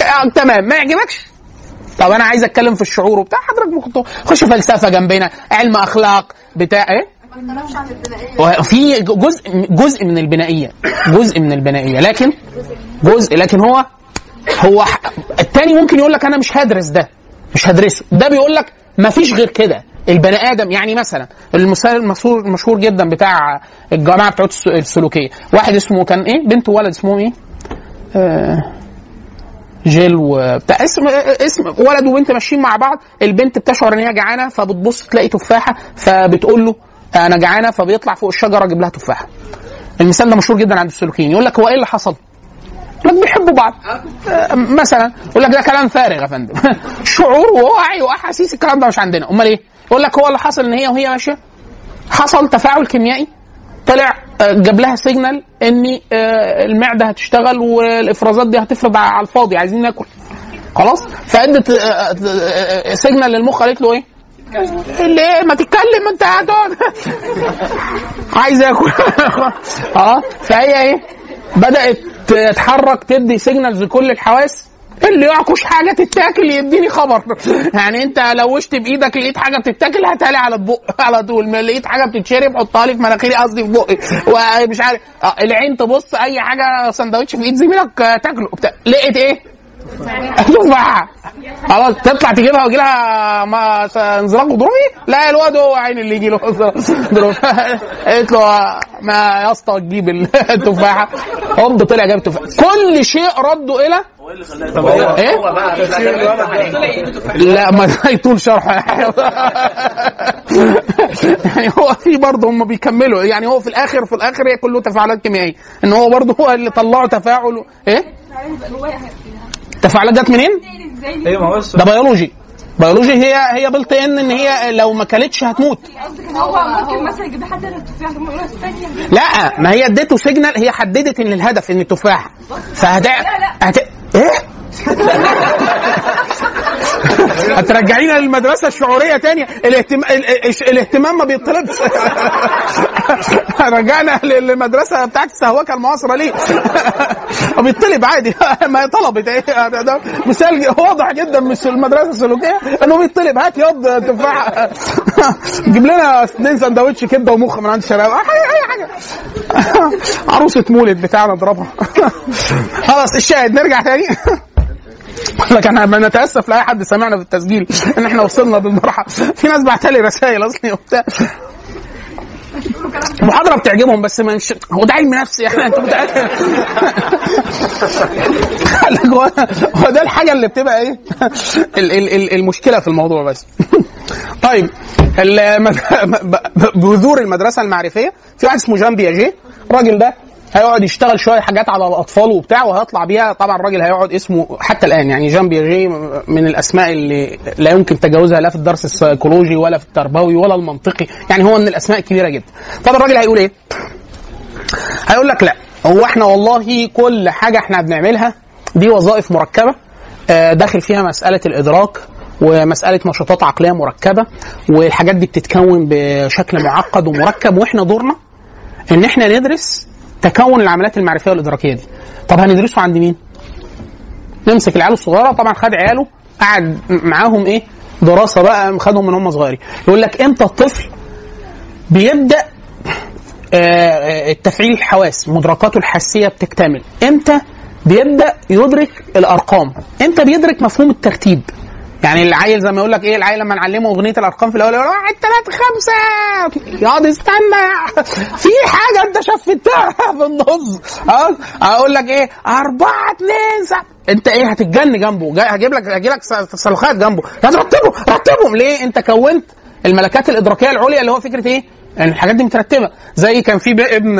آه، تمام. ما يعجبكش؟ طب أنا عايز أتكلم في الشعور وبتاع حضرتك ممكن تخش فلسفة جنبنا علم أخلاق بتاع إيه؟ وفي جزء جزء من البنائية. جزء من البنائية. لكن جزء لكن هو هو التاني ممكن يقول لك أنا مش هدرس ده. مش هدرسه. ده بيقول لك ما فيش غير كده. البني آدم يعني مثلا المثال المشهور المشهور جدا بتاع الجماعة بتوع الس- السلوكية. واحد اسمه كان إيه؟ بنت وولد اسمه إيه؟ آه جيل وبتاع اسم اسم ولد وبنت ماشيين مع بعض. البنت بتشعر إن هي جعانة فبتبص تلاقي تفاحة فبتقول له أنا جعانه فبيطلع فوق الشجره يجيب لها تفاحه. المثال ده مشهور جدا عند السلوكيين. يقول لك هو إيه اللي حصل؟ يقول لك بيحبوا بعض. آه، مثلا يقول لك ده كلام فارغ يا فندم. شعور ووعي واحاسيس الكلام ده مش عندنا. امال إيه؟ يقول لك هو اللي حصل ان هي وهي ماشيه حصل تفاعل كيميائي. طلع آه، جاب لها signal ان آه، المعدة هتشتغل والإفرازات دي هتفرض على الفاضي عايزين ناكل. خلاص؟ فادت signal للمخ قالت له إيه؟ ليه ما تتكلم انت هتقعد عايز اكل آه فهي إيه؟ بدأت تتحرك تدي سيجنالز لكل الحواس. اللي يعكش حاجة تتاكل يديني خبر. يعني انت لوشت بإيدك لقيت حاجة بتتاكل هاتها على البق على طول. ما لقيت حاجة بتتشرب حطها لي في مناخيري قصدي في بقي. ومش عارف آه العين تبص أي حاجة سندوتش في إيد زميلك آه، تاكله. لقيت إيه؟ تفاحه خلاص تطلع تجيبها ويجي لها انزلاق غضروفي لا الواد هو عين اللي يجي له قالت له ما يا اسطى تجيب التفاحة. هوب طلع جاب تفاحه كل شيء ردوا إلى؟ إيه؟ لا ما يطول شرحه. يعني هو في برضه هم بيكملوا. يعني هو في الآخر في الآخر هي كله تفاعلات كيميائية. إن هو برضه هو اللي طلعوا تفاعل إيه؟ تفاعلات جت منين؟ ما هو ده بيولوجي. بيولوجي هي هي بلت إن ان هي لو ما كلتش هتموت. هو ممكن مثلا يجيب حد التفاح ده يقول استني لا ما هي اديته سيجنال هي حددت إن الهدف إن التفاح. فهت هت... إيه؟ هترجعينا للمدرسة الشعورية تاني. الاهتم... ال- ال- الاهتمام ما بيطلبش رجعنا للمدرسة بتاعت السهوكه المعاصرة ليه؟ بيطلب عادي. ما طلبت إيه؟ مثال واضح جدا من المدرسة السلوكية. إنه بيطلب هات ياض تفاحه جيب لنا اثنين سندوتش كبدة ومخ من عند الشباب. أي أي حاجة. عروسة مولد بتاعنا اضربها. خلاص الشاهد. نرجع تاني. لك إحنا ما نتأسف لأي حد سمعنا في التسجيل إن إحنا وصلنا للمرحله في ناس بعت لي رسائل اصلي وبتاع. المحاضرة بتعجبهم بس مش هو ده علم نفس يعني انت متأكد هو ده الحاجة اللي بتبقى إيه؟ ال- ال- ال- المشكلة في الموضوع بس. طيب بذور المدرسة المعرفية. في واحد اسمه جان بياجيه الراجل ده هيقعد يشتغل شوية حاجات على الأطفال وبتاع وهيطلع بيها. طبعا الراجل هيقعد اسمه حتى الآن يعني جان بياجيه من الأسماء اللي لا يمكن تجاوزها لا في الدرس السيكولوجي ولا في التربوي ولا المنطقي. يعني هو من الأسماء الكبيرة جدا. طب الراجل هيقول إيه؟ هيقول لك لا هو إحنا والله كل حاجة إحنا بنعملها دي وظائف مركبة آه، داخل فيها مسألة الإدراك ومسألة نشاطات عقلية مركبة والحاجات دي بتتكون بشكل معقد ومركب وإحنا دورنا إن إحنا ندرس تكون العمليات المعرفية والإدراكية دي. طب هندرسه عند مين؟ نمسك العيال الصغيرة. طبعا خد عياله قعد معاهم إيه؟ دراسة بقى خدهم من هم صغيرين. يقول لك إمتى الطفل بيبدأ آه، التفعيل الحواس مدركاته الحاسيه بتكتمل. إمتى بيبدأ يدرك الأرقام؟ إمتى بيدرك مفهوم الترتيب؟ يعني العيل زي ما يقول لك إيه العيل لما نعلمه أغنية الأرقام في الأول يقول واحد ثلاثة خمسة. يقعد استنى في حاجة أنت شفتها في النص. أقول لك إيه أربعة اثنين أنت إيه هتتجن جنبه. هجيب لك هجيب لك تصرخات جنبه. لا ترتبه رتبهم ليه؟ أنت كونت الملكات الإدراكية العليا اللي هو فكرة إيه؟ يعني الحاجات دي مترتبة. زي كان في ابن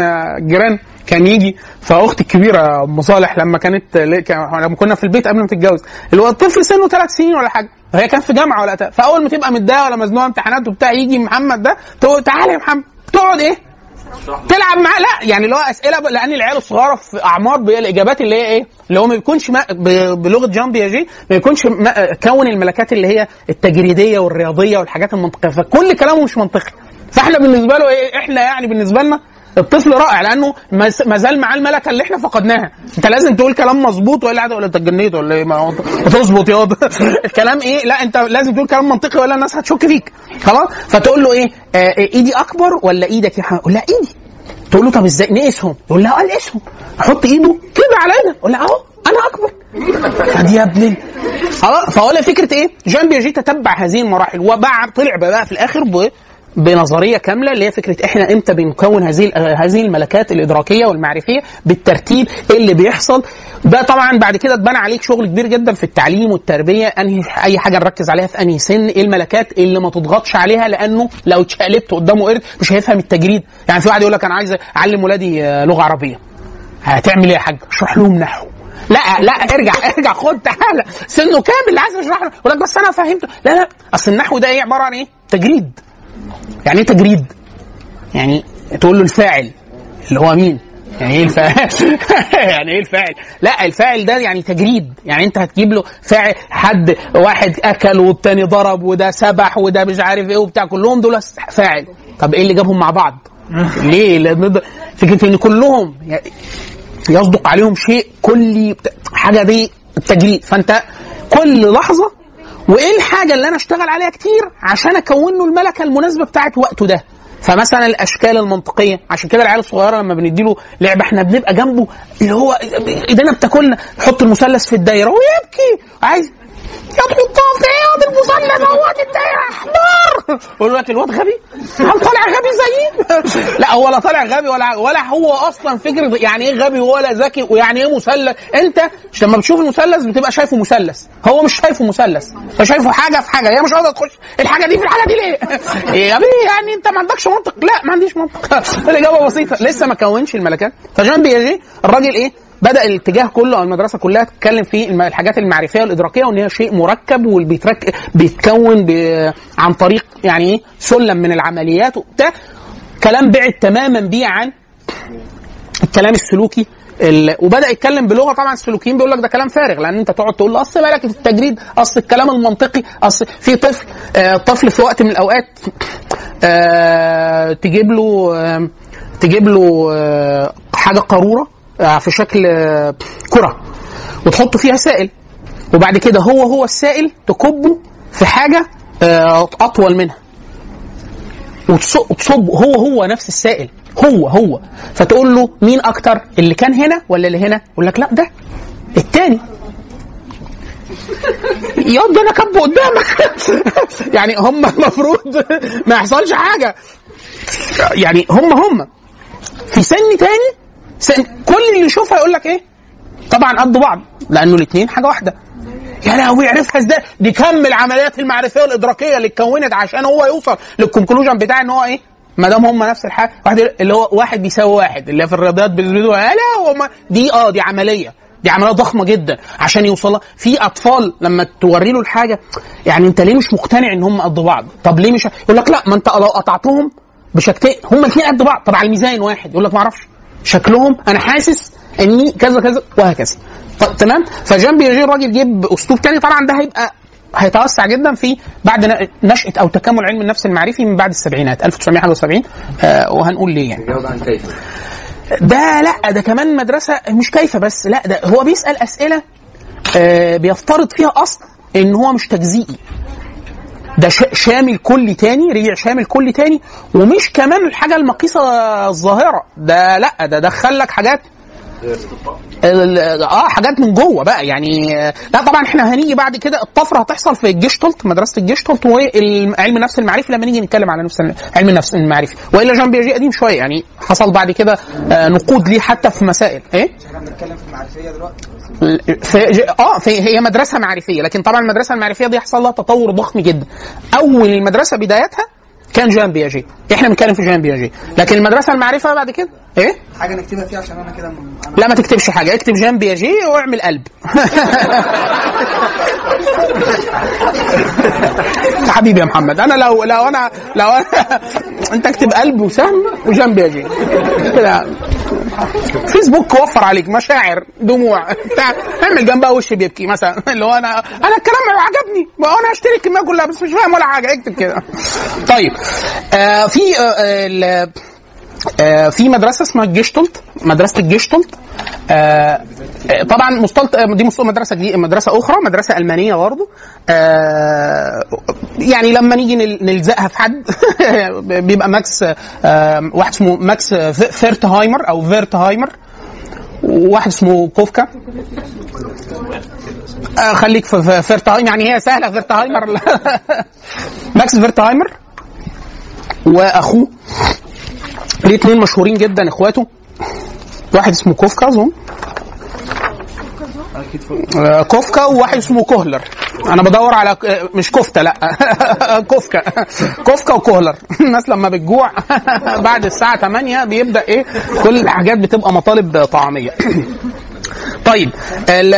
جيران كان يجي فأختي الكبيرة أم صالح لما كانت لما كنا في البيت قبل ما تتجوز الطفل سنه ثلاث سنين ولا حاجة وهي كانت في جامعة ولا. فأول ما تبقى متضايقة ولا مزنوقة امتحانات وبتاع يجي محمد ده تقول تعالى يا محمد تقعد إيه تلعب معاه لا يعني اللي هو أسئلة لأن العيال الصغيرة في أعمار الإجابات اللي هي إيه؟ اللي هو ما بيكونش بلغة جان بياجي ما يكونش ما كون الملكات اللي هي التجريدية والرياضية والحاجات المنطقية فكل كلامه مش منطقي فإحنا بالنسبة له إيه؟ إحنا يعني بالنسبة لنا الطفل رائع لأنه ما زال معاه الملكة اللي إحنا فقدناها. أنت لازم تقول كلام مظبوط والا قاعد ولا أنت اتجنيت ولا إيه؟ ما تظبط ياض. الكلام إيه؟ لا أنت لازم تقول كلام منطقي ولا الناس هتشك فيك. خلاص؟ فتقول له إيه؟ آه إيدي أكبر ولا إيدك يا يقول لا إيدي. تقول له طب إزاي؟ نقيسهم. يقول لها آه نقيسهم أحط إيده كده إيدك يقول لها أهو أنا أكبر. طب يا ابني. خلاص؟ فهو فكرة إيه؟ جان بياجي تتبع هذه المراحل وبعد طلع بقى في الآخر بنظرية كاملة اللي هي فكرة إحنا إمتى بنكون هذه هذه الملكات الإدراكية والمعرفية بالترتيب اللي بيحصل. ده طبعا بعد كده اتبنى عليك شغل كبير جدا في التعليم والتربية. أنهي أي حاجة نركز عليها في أنهي سن؟ إيه الملكات اللي ما تضغطش عليها؟ لأنه لو اتشقلبت قدامه قرد مش هيفهم التجريد. يعني في واحد يقول لك أنا عايز أعلم ولادي آه، لغة عربية. هتعمل إيه يا حاج؟ اشرح لهم نحو. لا لا ارجع ارجع خد تعالى. سنه كامل اللي عايز اشرح له يقول لك بس أنا فهمته لا لا. أصل النحو ده إيه؟ عبارة عن إيه؟ تجريد. يعني إيه تجريد؟ يعني تقول له الفاعل اللي هو مين؟ يعني إيه الفاعل؟ يعني إيه الفاعل؟ لا الفاعل ده يعني تجريد، يعني أنت هتجيب له فاعل حد واحد أكل والتاني ضرب وده سبح وده مش عارف إيه وبتاع كلهم دول فاعل، طب إيه اللي جابهم مع بعض؟ ليه؟ لأن فكرة إن كلهم يصدق عليهم شيء كلي حاجة دي التجريد فأنت كل لحظة وإيه الحاجة اللي أنا أشتغل عليها كتير عشان أكون له الملكة المناسبة بتاعت وقته ده؟ فمثلا الأشكال المنطقية عشان كده العيال الصغيرة لما بنديله لعبة إحنا بنبقى جنبه اللي هو ايدينا بتاكلنا يحط المثلث في الدايرة ويبكي عايز يا تحطها في إيه المثلث اهوت الدايره أحمر؟ يقول لك الواد غبي؟ هل طالع غبي زيي؟ لا هو لا طالع غبي ولا ولا هو أصلا فكره يعني إيه غبي ولا ذكي ويعني إيه مثلث؟ أنت لما بتشوف المثلث بتبقى شايفه مثلث. هو مش شايفه مثلث. هو شايفه حاجة في حاجة. هي مش قادره تخش الحاجة دي في الحاجة دي ليه؟ يا بيه يعني أنت ما عندكش منطق. لا ما عنديش منطق. الإجابة بسيطة. لسه ما كونش الملكات فجان بياجي الراجل إيه؟ بدأ الاتجاه كله أو المدرسة كلها تتكلم في الحاجات المعرفية والإدراكية وإن هي شيء مركب وبيترك بيتكون ب... عن طريق يعني سلم من العمليات وبتاع. كلام بعد تماما بيه عن الكلام السلوكي ال... وبدأ يتكلم بلغة طبعا السلوكيين بيقول لك ده كلام فارغ لأن أنت تقعد تقول له أصل ملكه التجريد؟ أصل الكلام المنطقي؟ أصل في طفل آه طفل في وقت من الأوقات آه تجيب له آه تجيب له آه حاجة قارورة. في شكل آه كرة وتحط فيها سائل. وبعد كده هو هو السائل تكبه في حاجة آه أطول منها. وتص- وتصب هو هو نفس السائل. هو هو. فتقول له مين أكتر اللي كان هنا ولا اللي هنا؟ يقول لك لا ده التاني. ياض أنا كبه قدامك. يعني هم المفروض ما يحصلش حاجة. يعني هم هم. في سن تاني كل اللي يشوفها يقول لك إيه؟ طبعا قد بعض لأنه الاثنين حاجة واحدة. يا لهوي عرفها إزاي؟ دي كم العمليات المعرفية والإدراكية اللي اتكونت عشان هو يوصل للكونكلوجن بتاع إن هو إيه؟ ما دام هم نفس الحاجة. واحد اللي هو واحد بيساوي واحد اللي في الرياضيات بالفيديو لا دي آه دي عملية. دي عملية ضخمة جدا عشان يوصلها في أطفال لما توري له الحاجة يعني أنت ليه مش مقتنع إن هم قد بعض؟ طب ليه مش يقول لك لا ما أنت لو قطعتهم بشكلين هم الاثنين قد بعض. طب على الميزان واحد. يقول لك ما أعرفش. شكلهم أنا حاسس إني كذا كذا وهكذا. طب تمام؟ فجان بيجي الراجل جيب أسلوب تاني طبعا ده هيبقى هيتوسع جدا في بعد نشأة أو تكامل علم النفس المعرفي من بعد السبعينات 1971 آه وهنقول ليه يعني. ده لأ ده كمان مدرسة مش كيف بس لأ ده هو بيسأل أسئلة آه بيفترض فيها أصل إن هو مش تجزيئي ده شامل كلي تاني رجع شامل كلي تاني ومش كمان الحاجة المقيسة الظاهرة. ده لا ده دخل لك حاجات آه حاجات من جوه بقى يعني لا طبعا إحنا هنيجي بعد كده الطفرة هتحصل في الجيشتولت مدرسة الجيشتولت وعلم النفس المعرفي لما نيجي نتكلم على نفس علم النفس المعرفي وإلا جان بياجي قديم شوية يعني حصل بعد كده آه، نقود ليه حتى في مسائل. إيه؟ إحنا بنتكلم في المعرفيه دلوقتي في آه في هي مدرسة معرفية لكن طبعا المدرسة المعرفية دي حصل لها تطور ضخم جدا. أول المدرسة بدايتها كان جان بياجي. إحنا بنتكلم في جان بياجي. لكن المدرسة المعرفة بعد كده؟ إيه؟ حاجة نكتبها فيها عشان أنا كده م- أنا لا ما تكتبش حاجة. اكتب جان بياجي واعمل قلب. حبيبي يا محمد أنا لو لو أنا لو أنا أنت اكتب قلب وسهم وجان بياجي. كده. فيسبوك وفر عليك مشاعر دموع. بتاع اعمل جنبها وش بيبكي مثلا. اللي هو أنا أنا الكلام عجبني. ما أنا هشتري الكمية كلها بس مش فاهم ولا حاجة. اكتب كده. طيب. آه في آه آه، في مدرسة اسمها الجيشتولت مدرسة الجيشتولت طبعا مستلط دي مدرسة جديدة مدرسة أخرى مدرسة ألمانية برضه. يعني لما نيجي نل- نلزقها في حد بيبقى ماكس واحد اسمه ماكس فيرتهايمر أو فيرتهايمر وواحد اسمه كوفكا. خليك في فيرتهايمر يعني هي سهلة فيرتهايمر. ماكس فيرتهايمر. وأخوه. ليه اتنين مشهورين جدا إخواته. واحد اسمه كوفكا أظن. آه، كوفكا وواحد اسمه كوهلر. أنا بدور على ك- مش كفته لأ. كوفكا. كوفكا وكوهلر. الناس لما بتجوع بعد الساعة 8 بيبدأ إيه كل الحاجات بتبقى مطالب طعاميه طيب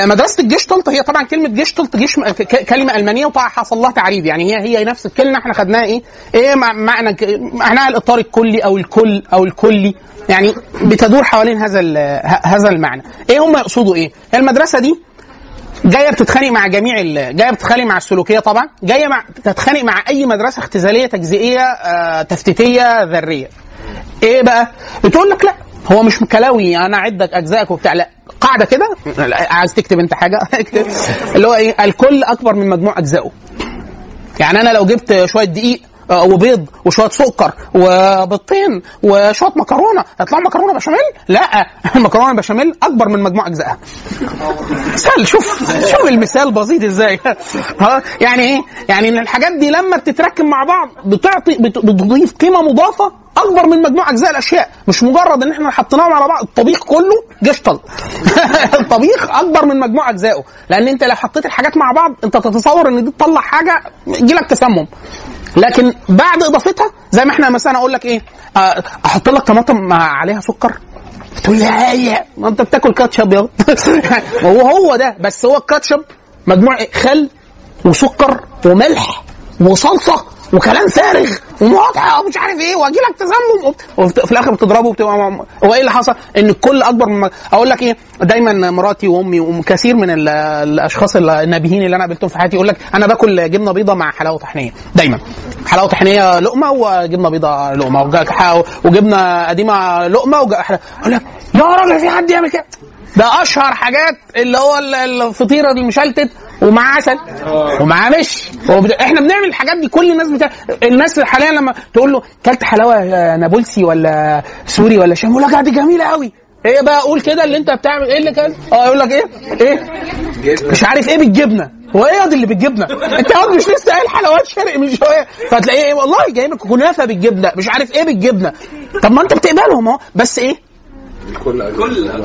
مدرسة الجيشتولت هي طبعا كلمة جيش ك- ك- كلمة ألمانية وطبعا حصل لها تعريب يعني هي هي نفس الكلمة إحنا خدناها إيه؟ إيه مع- معنى معناها الإطار الكلي أو الكل أو الكلي يعني بتدور حوالين هذا هذا المعنى. إيه هم يقصدوا إيه؟ المدرسة دي جاية بتتخانق مع جميع جاية بتتخانق مع السلوكية طبعا جاية مع تتخانق مع أي مدرسة اختزالية تجزئية آه، تفتيتية ذرية إيه بقى بتقول لك لأ هو مش كلاوي أنا اعدك أجزائك وبتاع. لا قاعدة كده؟ عايز تكتب أنت حاجة؟ اكتب. اللي هو إيه؟ الكل أكبر من مجموع أجزائه. يعني أنا لو جبت شوية دقيق وبيض وشوية سكر وبيضتين وشوية مكرونة. هيطلعوا مكرونة بشاميل؟ لا. المكرونه بشاميل أكبر من مجموع أجزائها. مثال شوف شوف المثال بسيط إزاي. ها يعني إيه؟ يعني ان الحاجات دي لما بتتركب مع بعض بتعطي بت- بتضيف قيمة مضافة أكبر من مجموع أجزاء الأشياء. مش مجرد إن إحنا حطيناهم على بعض الطبيخ كله جشطل الطبيخ أكبر من مجموع أجزائه. لأن أنت لو حطيت الحاجات مع بعض أنت تتصور إن دي تطلع حاجة يجيلك تسمم. لكن بعد إضافتها زي ما إحنا مثلا أقول لك إيه آه، أحط لك طماطم عليها سكر. تقول لي ما أنت بتاكل كاتشب يا. هو ده بس هو الكاتشب مجموع خل وسكر وملح وصلصة وكلام فارغ ومقاطعه ومش عارف إيه واجي لك تسمم وفي في الآخر بتضربه وبتبقى هو إيه اللي حصل؟ إن الكل أكبر من أقول لك إيه دايما مراتي وأمي وكثير من ال- الأشخاص النابهين اللي أنا قابلتهم في حياتي يقول لك أنا باكل جبنة بيضة مع حلاوة طحينيه دايما. حلاوة طحينيه لقمة وجبنة بيضة لقمة وج- وجبنة قديمة لقمة أقول لك يا راجل في حد يعمل كده؟ ده اشهر حاجات اللي هو ال- الفطيرة المشلتت ومع عسل ومع مش. هو بد- إحنا بنعمل الحاجات دي كل الناس بتا... الناس حاليا لما تقول له كلت حلاوة نابلسي ولا سوري ولا شام يقول لك دي جميلة قوي. إيه بقى؟ قول كده اللي انت بتعمل إيه اللي كان؟ آه يقول لك إيه؟ إيه؟ مش عارف إيه بالجبنة. هو إيه اللي بالجبنة؟ انت ياض مش لسه قايل حلويات شرقي من شوية. فتلاقيه إيه؟ والله جايب لك كنافه بالجبنة مش عارف إيه بالجبنة. طب ما انت بتقبلهم اهو. بس إيه؟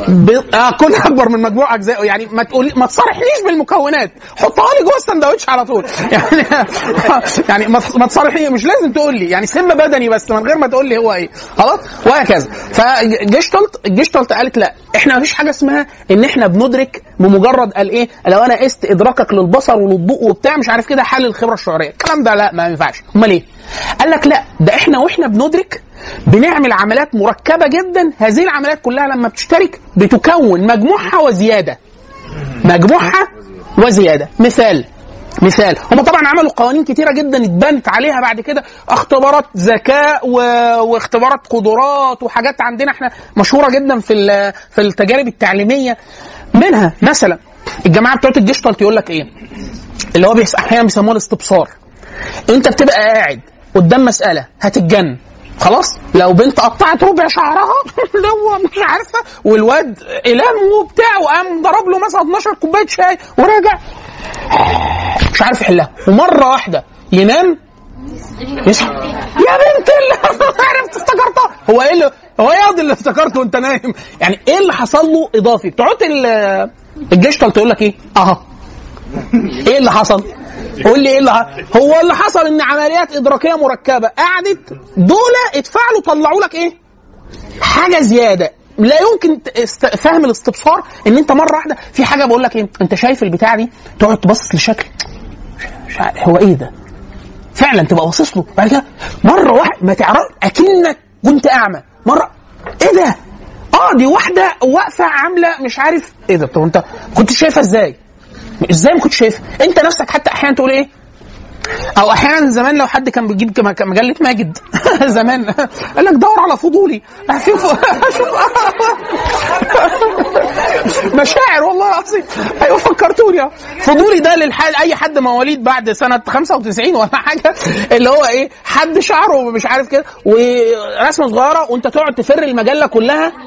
ب... آه كل أكبر من مجموع اجزائه يعني ما تقول ما تصارحنيش بالمكونات. حطها لي جوه السندوتش على طول. يعني يعني ما ما تصارحني مش لازم تقول لي. يعني سم بدني بس من غير ما تقول لي هو إيه. خلاص؟ وهكذا. فجيشتولت الجيشتولت قالت لا. إحنا ما فيش حاجة اسمها إن إحنا بندرك بمجرد قال إيه؟ لو أنا قست إدراكك للبصر وللضوء وبتاع مش عارف كده حل الخبرة الشعورية. الكلام ده لا ما ينفعش. أمال إيه؟ قال لك لا. ده إحنا وإحنا بندرك بنعمل عمليات مركبة جدا. هذه العمليات كلها لما بتشترك بتكون مجموعها وزيادة. مجموعها وزيادة. مثال مثال. هم طبعا عملوا قوانين كتيرة جدا اتبنت عليها بعد كده. اختبارات ذكاء و... واختبارات قدرات وحاجات عندنا إحنا مشهورة جدا في ال... في التجارب التعليمية. منها مثلا الجماعة بتوع الجيشتالت يقول لك إيه؟ اللي هو. أحيانا بيسموه الاستبصار. أنت بتبقى قاعد قدام مسألة هتتجن خلاص لو بنت قطعت ربع شعرها هو مش عارفة والواد قلام وبتاع وقام ضرب له مثلا 12 كوباية شاي وراجع مش عارف يحلها. ومرة واحدة ينام يصحى. يا بنت اللي عرفت افتكرتها. هو إيه اللي هو إيه اللي افتكرته وأنت نايم؟ يعني إيه اللي حصل له إضافي؟ بتوع ال- الجيش تقول لك إيه؟ أها. إيه اللي حصل؟ قول لي إيه اللي هو اللي حصل إن عمليات إدراكية مركبة قعدت دول اتفاعلوا طلعوا لك إيه؟ حاجة زيادة. لا يمكن فهم الاستبصار إن أنت مرة واحدة في حاجة بقول لك إيه؟ أنت شايف البتاع دي؟ تقعد تبص لشكل مش عارف هو إيه ده؟ فعلا تبقى باصص له. بعد كده مرة واحدة ما تعرف أكنك كنت أعمى. مرة إيه ده؟ آه دي واحدة واقفة عاملة مش عارف إيه ده. طب أنت كنت شايفها إزاي؟ إزاي ما كنتش شايفها؟ أنت نفسك حتى أحيانا تقول إيه؟ أو أحيانا زمان لو حد كان بيجيب مجله ماجد. زمان. قال لك دور على فضولي. شوف شوف مشاعر والله العظيم. أيوه فكرتوني. فضولي ده للحال أي حد مواليد بعد سنة 95 ولا حاجة اللي هو إيه حد شعره مش عارف كده ورسمة صغيرة وأنت تقعد تفر المجلة كلها.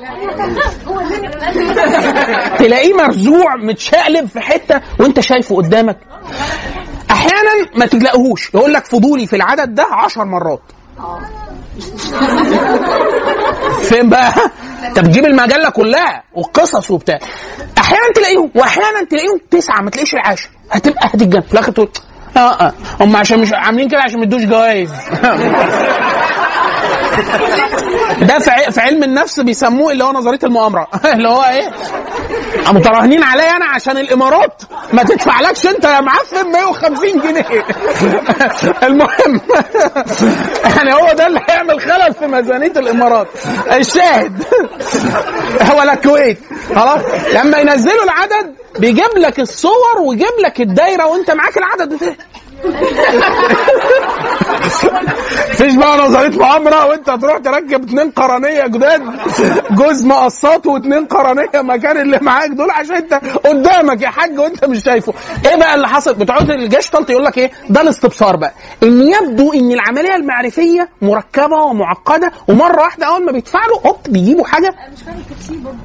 تلاقيه مرزوع متشقلب في حتة وأنت شايفه قدامك. أحيانا ما تلاقيهوش يقول لك فضولي في العدد ده عشر مرات. فين بقى؟ انت بتجيب المجلة كلها والقصص وبتاع. أحيانا تلاقيهم وأحيانا تلاقيهم تسعة ما تلاقيش العاشر هتبقى هتتجن في الآخر تقول آه آه. هم عشان مش عاملين كده عشان ما يدوش جوائز. ده في علم النفس بيسموه اللي هو نظرية المؤامرة. اللي هو إيه؟ متراهنين عليا أنا عشان الإمارات؟ ما تدفعلكش أنت يا معفن 150 جنيه. المهم يعني هو ده اللي هيعمل خلل في ميزانية الإمارات. الشاهد ولا الكويت. خلاص؟ لما ينزلوا العدد بيجيب لك الصور ويجيب لك الدايرة وأنت معاك العدد ده. مفيش بقى نظرية مؤامره وانت تروح تركب اتنين قرنية جداد جوز مقصات واتنين قرنية مكان اللي معاك دول عشان انت قدامك يا حاج وانت مش شايفه. إيه بقى اللي حصل؟ بتوع الجشتلت يقول لك إيه؟ ده الاستبصار بقى. ان يبدو ان العملية المعرفية مركبة ومعقدة ومرة واحدة اول ما بيتفاعلوا هوب بيجيبوا حاجة. مش فاهم برضه.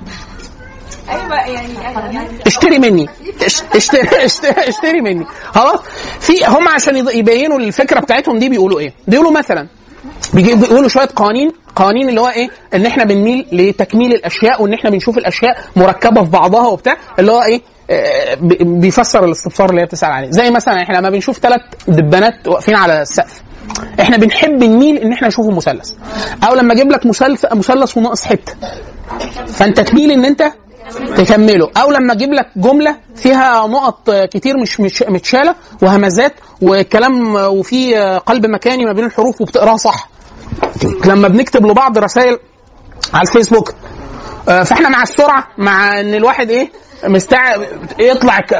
أيوه يعني يعني اشتري مني. اش- اشتري اشتري, اشتري مني. خلاص؟ في هم عشان يبينوا الفكرة بتاعتهم دي بيقولوا إيه؟ بيقولوا مثلا بيقولوا شوية قوانين قوانين اللي هو إيه؟ إن إحنا بنميل لتكميل الأشياء وإن إحنا بنشوف الأشياء مركبة في بعضها وبتاع اللي هو إيه؟ آه، بي- بيفسر الاستبصار اللي هي بتسأل عليه. زي مثلا إحنا لما بنشوف ثلاث دبانات واقفين على السقف إحنا بنحب نميل إن إحنا نشوفه مثلث. أو لما أجيب لك مثلث مثلث وناقص حتة. فأنت تميل إن أنت تكمله. أو لما أجيب لك جملة فيها نقط كتير مش متشالة وهمزات وكلام وفي قلب مكاني ما بين الحروف وبتقراها صح. لما بنكتب لبعض رسائل على الفيسبوك آه، فإحنا مع السرعة مع إن الواحد إيه مستعد يطلع ك...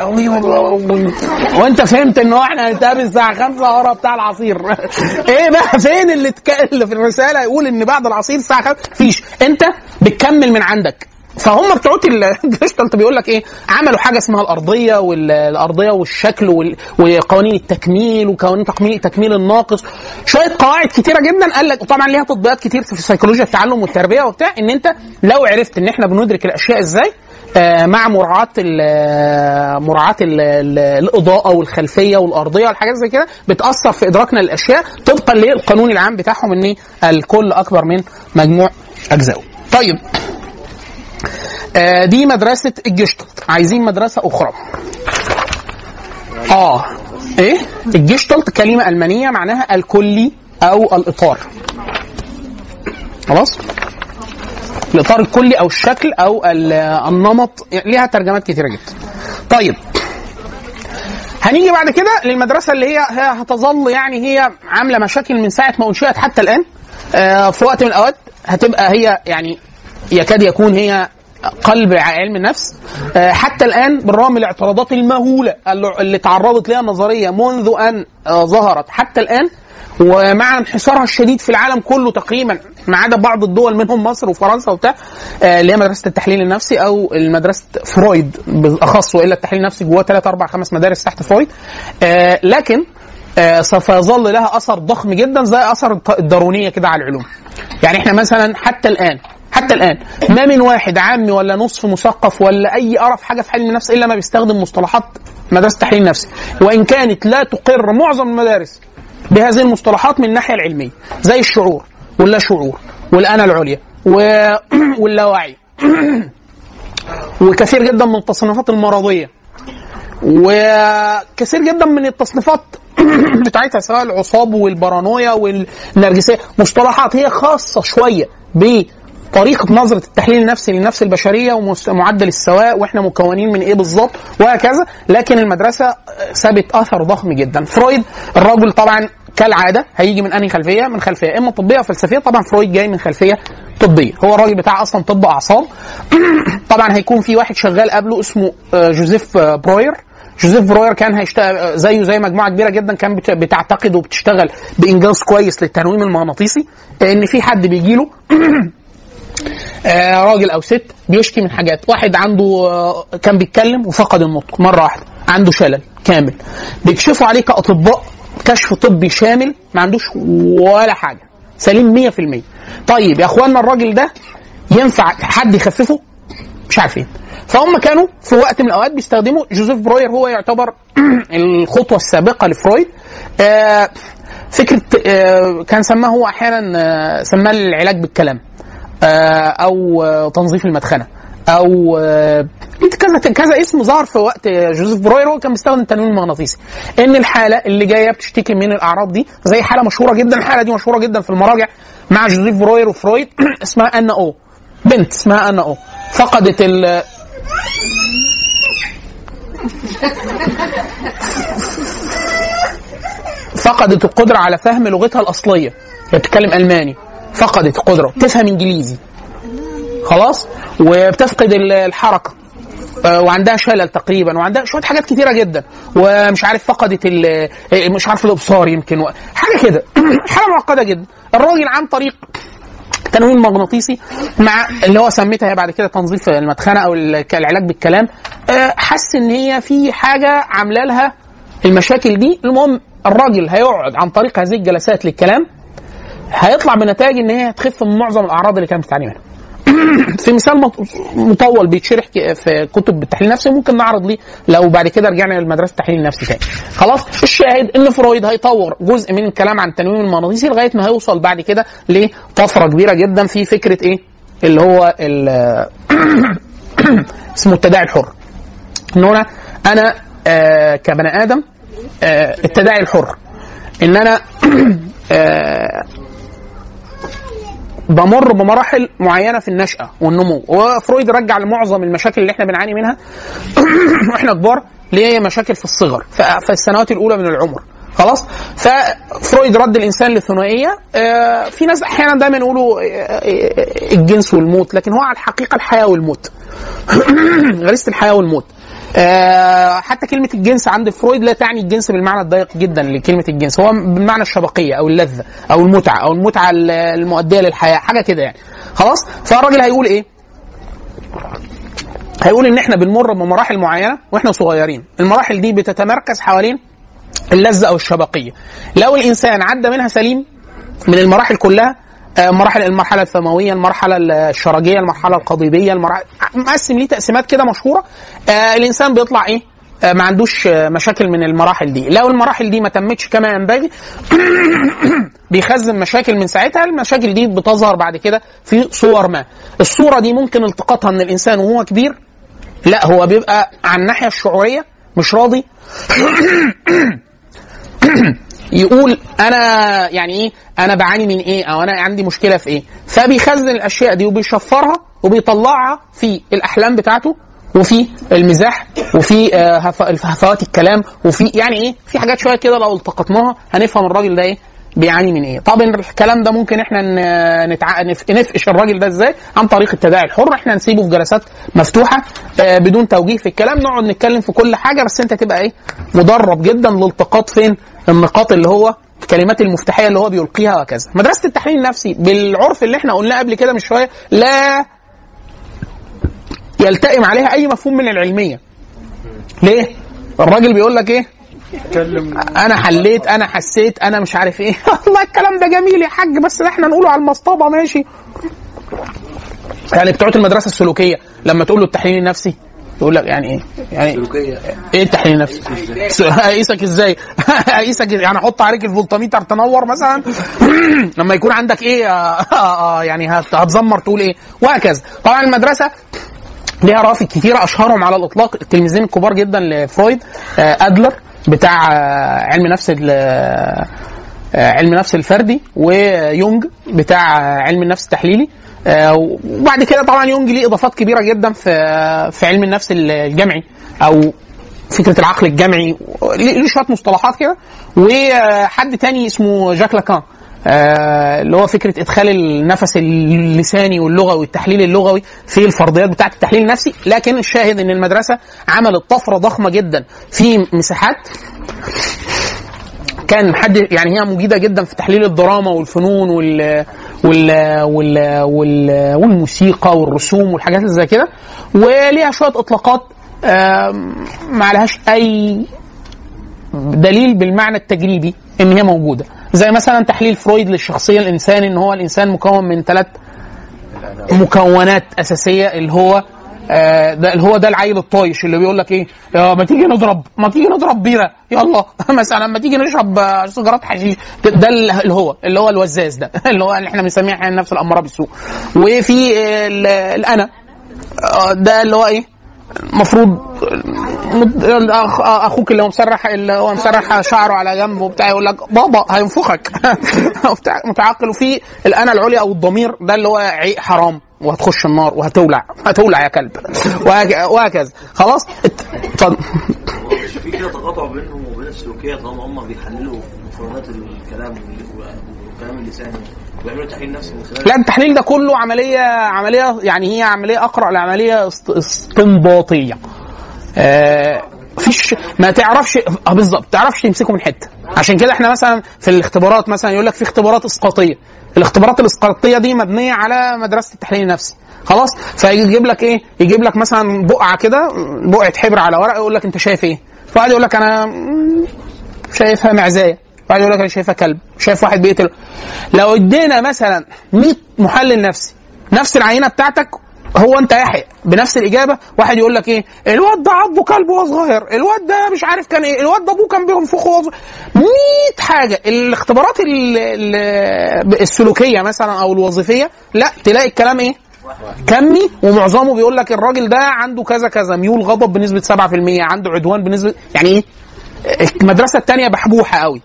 وأنت فهمت إن إحنا هنتقابل الساعة 5 ورا بتاع العصير. إيه بقى فين اللي. اللي في الرسالة يقول إن بعد العصير الساعة 5 فيش أنت بتكمل من عندك. فهم بتوع الجشتلت بيقول لك إيه؟ عملوا حاجة اسمها الأرضية والارضيه والشكل وال- وقوانين التكميل وقوانين تكميل الناقص. شوية قواعد كتيرة جدا. قال لك وطبعا ليها تطبيقات كتير في سيكولوجيا التعلم والتربية وبتاع. إن أنت لو عرفت إن إحنا بندرك الأشياء إزاي آه، مع مراعاة ال- مراعاة ال- ال- الإضاءة والخلفية والأرضية والحاجات زي كده بتأثر في إدراكنا للأشياء. طبقا للقانون العام بتاعهم إن الكل أكبر من مجموع أجزائه. طيب آه، دي مدرسة الجشتلت عايزين مدرسة أخرى. آه. إيه؟ الجشتلت كلمة ألمانية معناها الكلي أو الإطار. خلاص؟ الإطار الكلي أو الشكل أو ال- النمط. ليها ترجمات كتيرة جدا. طيب. هنيجي بعد كده للمدرسة اللي هي هتظل يعني هي عاملة مشاكل من ساعة ما أنشئت حتى الآن. آه، في وقت من الأوقات هتبقى هي يعني يكاد يكون هي قلب علم النفس. آه، حتى الآن بالرغم من الاعتراضات المهولة اللي تعرضت لها النظريه منذ أن آه، ظهرت. حتى الآن ومع انحسارها الشديد في العالم كله تقريبا ما عدا بعض الدول منهم مصر وفرنسا وبتاع آه، اللي هي مدرسة التحليل النفسي أو مدرسه فرويد بالأخص وإلا التحليل النفسي جواه ثلاث أربع خمس مدارس تحت فرويد. لكن سوف يظل لها أثر ضخم جدا زي أثر الدارونية كده على العلوم. يعني إحنا مثلا حتى الآن حتى الآن. ما من واحد عامي ولا نصف مثقف ولا أي قرف حاجة في علم النفس إلا ما بيستخدم مصطلحات مدرسة التحليل النفسي وإن كانت لا تقر معظم المدارس بهذه المصطلحات من الناحية العلمية زي الشعور واللا شعور والانا العليا واللاوعي وكثير جدا من التصنيفات المرضية. وكثير جدا من التصنيفات بتاعتها سواء العصاب والبارانويا والنرجسية مصطلحات هي خاصة شوية بطريقه نظره التحليل النفسي للنفس البشرية ومعدل السواء وإحنا مكونين من إيه بالظبط وهكذا. لكن المدرسة سابت أثر ضخم جدا. فرويد الرجل طبعا كالعادة هيجي من أنهي خلفية؟ من خلفية إما طبية أو فلسفية. طبعا فرويد جاي من خلفية طبية. هو الراجل بتاع أصلا طب اعصاب طبعا هيكون في واحد شغال قبله اسمه آه، جوزيف آه، بروير. جوزيف بروير كان هيشتغل زيه زي مجموعة كبيرة جدا كان بت- بتعتقد وبتشتغل بإنجاز كويس للتنويم المغناطيسي. ان في حد بيجي له آه، راجل أو ست بيشكي من حاجات. واحد عنده آه، كان بيتكلم وفقد النطق. مرة واحدة. عنده شلل كامل. بيكشفوا عليه كأطباء كشف طبي شامل ما عندوش ولا حاجة. سليم 100% طيب يا أخوانا الراجل ده ينفع حد يخففه؟ مش عارفين. فهم كانوا في وقت من الأوقات بيستخدموا جوزيف بروير. هو يعتبر الخطوة السابقة لفرويد. آه، فكرة آه، كان سماه هو أحيانا آه، سماه العلاج بالكلام. آه، أو آه، تنظيف المدخنة. أو آه، كذا كذا اسم ظهر في وقت جوزيف بروير هو كان بيستخدم التنويم المغناطيسي. إن الحالة اللي جاية بتشتكي من الأعراض دي زي حالة مشهورة جدا الحالة دي مشهورة جدا في المراجع مع جوزيف بروير وفرويد. اسمها آنا أو. بنت اسمها آنا أو. فقدت ال فقدت القدرة على فهم لغتها الأصلية. هي بتتكلم ألماني. فقدت القدرة بتفهم إنجليزي. خلاص؟ وبتفقد ال- الحركة. آه، وعندها شلل تقريبا. وعندها شوية حاجات كتيرة جدا. ومش عارف فقدت آه، مش عارف الأبصار يمكن. حاجة كده. حاجة معقدة جدا. الراجل عن طريق تنويم مغناطيسي مع اللي هو سميتها هي بعد كده تنظيف المدخنة أو ال- العلاج بالكلام. آه، حس إن هي في حاجة عاملة لها المشاكل دي. المهم الراجل هيقعد عن طريق هذه الجلسات للكلام. هيطلع بنتائج إن هي هتخف من معظم الأعراض اللي كانت بتعاني منها. في مثال مط- مطول بيتشرح في كتب التحليل النفسي ممكن نعرض ليه لو بعد كده رجعنا لمدرسه التحليل النفسي تاني. خلاص؟ الشاهد إن فرويد هيطور جزء من الكلام عن التنويم المغناطيسي لغاية ما هيوصل بعد كده لطفره كبيرة جدا في فكرة إيه؟ اللي هو اسمه التداعي الحر. ان هنا أنا آه كبني آدم آه التداعي الحر. إن أنا آه بمر بمراحل معينة في النشأة والنمو. وفرويد رجع لمعظم المشاكل اللي إحنا بنعاني منها. وإحنا كبار لمشاكل في الصغر؟ في السنوات الأولى من العمر. خلاص؟ ففرويد رد الإنسان للثنائيه آه، في ناس أحيانا دايما يقولوا آه، آه، الجنس والموت لكن هو على الحقيقة الحياة والموت. غريزة الحياة والموت. آه، حتى كلمة الجنس عند فرويد لا تعني الجنس بالمعنى الضيق جدا لكلمة الجنس. هو بالمعنى الشبقية أو اللذة أو المتعة أو المتعة المؤدية للحياة حاجة كده يعني. خلاص؟ فالراجل هيقول إيه؟ هيقول إن إحنا بنمر بمراحل معينة وإحنا صغيرين. المراحل دي بتتمركز حوالين اللذة أو الشبقية. لو الإنسان عدى منها سليم من المراحل كلها مراحل المرحلة الفموية المرحلة الشرجية المرحلة القضيبية المرحله مقسم ليه تقسيمات كده مشهورة. آه، الإنسان بيطلع إيه؟ آه، ما عندوش آه، مشاكل من المراحل دي. لو المراحل دي ما تمتش كما ينبغي بيخزن مشاكل من ساعتها. المشاكل دي بتظهر بعد كده في صور ما. الصورة دي ممكن التقاطها من الإنسان وهو كبير. لا هو بيبقى على الناحية الشعورية مش راضي. يقول أنا يعني إيه؟ أنا بعاني من إيه؟ أو أنا عندي مشكلة في إيه؟ فبيخزن الأشياء دي وبيشفرها وبيطلعها في الأحلام بتاعته وفي المزاح وفي آه، هف- هفوات الكلام وفي يعني إيه؟ في حاجات شوية كده لو التقطناها هنفهم الراجل ده إيه؟ بيعاني من إيه. طب الكلام ده ممكن إحنا نتع... نف- نفقش الراجل ده إزاي؟ عن طريق التداعي الحر. إحنا نسيبه في جلسات مفتوحة آه، بدون توجيه في الكلام. نقعد نتكلم في كل حاجة بس أنت تبقى إيه؟ مدرب جدا لالتقاط فين؟ النقاط اللي هو الكلمات المفتاحية اللي هو بيلقيها وكذا مدرسة التحليل النفسي بالعرف اللي إحنا قلناه قبل كده من شوية لا يلتئم عليها أي مفهوم من العلمية. ليه؟ الراجل بيقول لك إيه؟ أنا حليت أنا حسيت أنا مش عارف إيه. والله الكلام ده جميل يا حاج بس إحنا نقوله على المصطبة ماشي. يعني بتوع المدرسة السلوكية لما تقول له التحليل النفسي يقول لك يعني إيه؟ يعني سلوكيه إيه التحليل النفسي؟ اقيسك إزاي؟ اقيسك يعني أحط عليك الفولتميتر تنور مثلا. لما يكون عندك إيه آه آه آه يعني هت- هتزمر تقول إيه؟ وهكذا. طبعا المدرسة ليها روافد كتيرة أشهرهم على الإطلاق. التلميذين الكبار جدا لفرويد آه أدلر. بتاع علم نفس علم النفس الفردي ويونج بتاع علم النفس التحليلي. آه، وبعد كده طبعا يونج ليه إضافات كبيرة جدا في في علم النفس الجمعي أو فكرة العقل الجمعي. ليه شوية مصطلحات كده. وحد تاني اسمه جاك لاكان. اللي هو فكرة إدخال النفس اللساني واللغوي والتحليل اللغوي في الفرضيات بتاعة التحليل النفسي. لكن الشاهد إن المدرسة عملت طفرة ضخمة جدا في مساحات كان حد يعني هي مجيدة جدا في تحليل الدراما والفنون وال وال وال وال والموسيقى والرسوم والحاجات اللي زي كده. وليها شوية إطلاقات ما عليهاش أي دليل بالمعنى التجريبي إن هي موجودة. زي مثلا تحليل فرويد للشخصية الانسان إن هو الإنسان مكون من ثلاث مكونات أساسية اللي هو آه ده اللي هو ده العيل الطايش اللي بيقول لك إيه يا ما تيجي نضرب ما تيجي نضرب بيرة يلا. مثلا ما تيجي نشرب آه، سيجارات حشيش. ده- اللي هو اللي هو الوزاز ده اللي هو اللي إحنا بنسميه أحيانا النفس الاماره بالسوء وفي آه، ال- الأنا. ده اللي هو إيه المفروض الأخ- أخوك اللي هو مسرح اللي هو مسرح شعره على جنب وبتاع يقول لك بابا هينفخك. متعقل وفي الأنا العليا أو الضمير ده اللي هو عيق حرام وهتخش النار وهتولع هتولع يا كلب. وهك- وهكذا. خلاص؟ ات- اتفضل. في كده تقاطع بينهم وبين السلوكية طالما هم بيحللوا مفردات الكلام والكلام اللساني. لا التحليل ده كله عملية عملية يعني هي عملية اقرا لعملية است- استنباطية. آه فيش ما تعرفش آه بالظبط تعرفش تمسكه من حتة. عشان كده إحنا مثلا في الاختبارات مثلا يقول لك في اختبارات إسقاطية. الاختبارات الإسقاطية دي مبنية على مدرسة التحليل النفسي. خلاص؟ فيجيب لك إيه؟ يجيب لك مثلا بقعة كده بقعة حبر على ورقه يقول لك أنت شايف إيه؟ فواحد يقول لك أنا شايفها معزاية. واحد يقول لك أنا شايفها كلب شايف واحد بيقتل. لو ادينا مثلا 100 محلل نفسي نفس العينة بتاعتك هو أنت يحيى بنفس الإجابة واحد يقول لك إيه؟ الواد ده عضه كلب وهو صغير الواد ده مش عارف كان إيه الواد ده أبوه كان بينفخه وهو صغير. 100 حاجة الاختبارات ال- ال- السلوكية مثلا أو الوظيفية لا تلاقي الكلام إيه؟ كمي ومعظمه بيقول لك الراجل ده عنده كذا كذا ميول غضب بنسبة 7% عنده عدوان بنسبة يعني إيه؟ المدرسة الثانية بحبوحة قوي.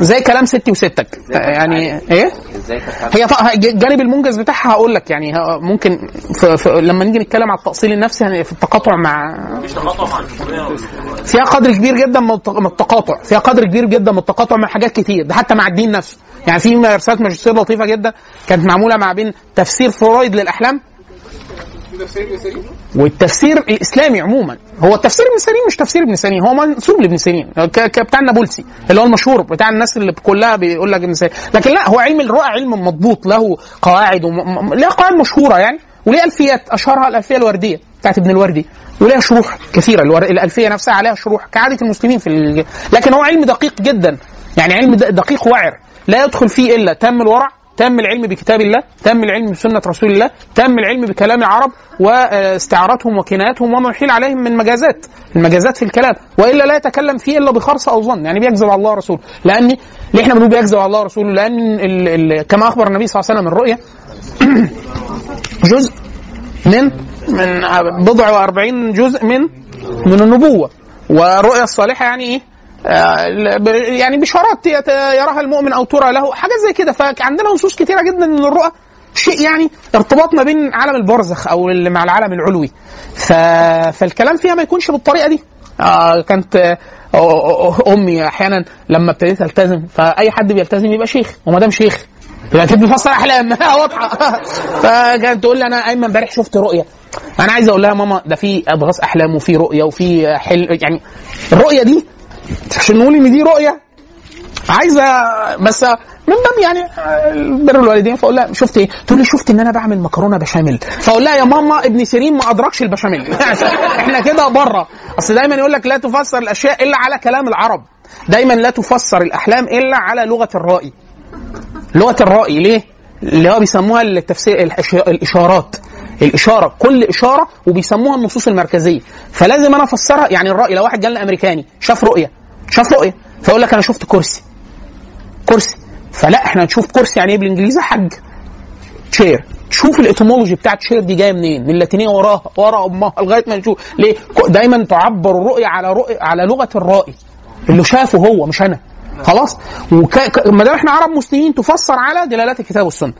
زي كلام ستي وستك. يعني إيه؟ هي الجانب المنجز بتاعها هقول لك يعني ممكن في في لما نيجي نتكلم على التأصيل النفسي يعني في التقاطع مع فيها قدر كبير جدا من الت- من التقاطع. فيها قدر كبير جدا من التقاطع مع حاجات كتير ده حتى مع الدين نفسه. يعني في رسالة ماجستير لطيفة جدا كانت معمولة مع بين تفسير فرويد للأحلام والتفسير الإسلامي عموما. هو التفسير ابن سيرين مش تفسير ابن سيرين هو منسوب لابن سيرين بتاع النابلسي اللي هو المشهور بتاع الناس اللي كلها بيقول لك ابن سيرين. لكن لا هو علم الرؤى علم مضبوط له قواعد وم... له قواعد مشهورة يعني؟ وليه ألفيات أشهرها الألفية الوردية بتاعت ابن الوردي ولها شروح كثيرة الور... الألفية نفسها عليها شروح كعادة المسلمين في ال... لكن هو علم دقيق جدا يعني علم دقيق وعر لا يدخل فيه إلا تام الورع تم العلم بكتاب الله تم العلم بسنة رسول الله تم العلم بكلام العرب واستعارتهم وكناياتهم وما يحيل عليهم من مجازات المجازات في الكلام وإلا لا يتكلم فيه إلا بخرص أو ظن يعني بيكذب على الله ورسوله لأن ليه إحنا بنقول بيكذب على الله ورسوله لأن ال... ال... كما أخبر النبي صلى الله عليه وسلم الرؤيا جزء من من بضع وأربعين جزء من من النبوة. والرؤيا الصالحة يعني إيه؟ يعني بشارات يراها المؤمن أو ترى له حاجات زي كده. فعندنا نصوص كتيرة جدا من الرؤى شيء يعني ارتباط ما بين عالم البرزخ أو مع العالم العلوي. فالكلام فيها ما يكونش بالطريقة دي. آه كانت آه، آه، آه، أمي أحيانا لما ابتديت ألتزم فأي حد بيلتزم يبقى شيخ وما دام شيخ. يبقى أكيد بيفسر أحلام. واضحة. فكانت تقول لي أنا ايمن امبارح شفت رؤية. أنا عايز أقول لها ماما ده في اضغاث أحلام وفي رؤية وفي حل يعني الرؤية دي عشان نقول إن دي رؤية عايزة بس من باب يعني بر الوالدين. فأقول لها شفت إيه؟ تقول لي شفت إن أنا بعمل مكرونة بشاميل. فأقول لها يا ماما ابن سيرين ما أدركش البشاميل. إحنا كده بره. أصل دايما يقول لك لا تفسر الأشياء إلا على كلام العرب. دايما لا تفسر الأحلام إلا على لغة الرائي لغة الرائي ليه؟ اللي هو بيسموها التفسير الإشارات. الإشارة كل إشارة وبيسموها النصوص المركزية. فلازم أنا أفسرها. يعني الرأي لو واحد جالنا أمريكاني شاف رؤية شاف رؤية. فيقول لك أنا شفت كرسي. كرسي. فلا إحنا نشوف كرسي يعني إيه بالإنجليزي؟ حج chair شوف ال etymology بتاعت chair دي جاية منين؟ من اللاتينية وراها. ورا أمها لغاية ما نشوف. ليه؟ دايما تعبر الرؤية على رؤية على لغة الرائي. اللي شافه هو مش أنا. خلاص؟ وما دام إحنا عرب مسلمين تفسر على دلالات الكتاب والسنة.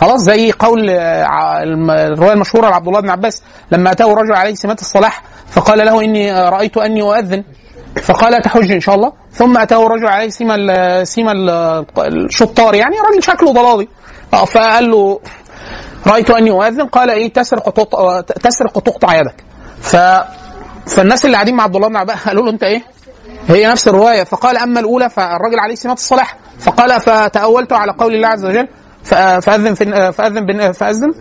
خلاص؟ زي قول آه، الرواية المشهورة لعبد الله بن عباس لما أتاه رجل عليه سمات الصلاح فقال له إني آه، رأيت أني أؤذن. فقال تحج إن شاء الله. ثم أتاه رجل عليه سيما سيما ال- الشطار يعني راجل شكله ضلالي. آه، فقال له رأيت أني أؤذن. قال إيه تسرق تسرق وتقطع يدك. ف فالناس اللي قاعدين مع عبد الله بن عباس قالوا له أنت إيه؟ هي نفس الرواية. فقال أما الأولى فالراجل عليه سمات الصلاح. فقال فتأولت على قول الله عز وجل فأذن في فأذن فأذن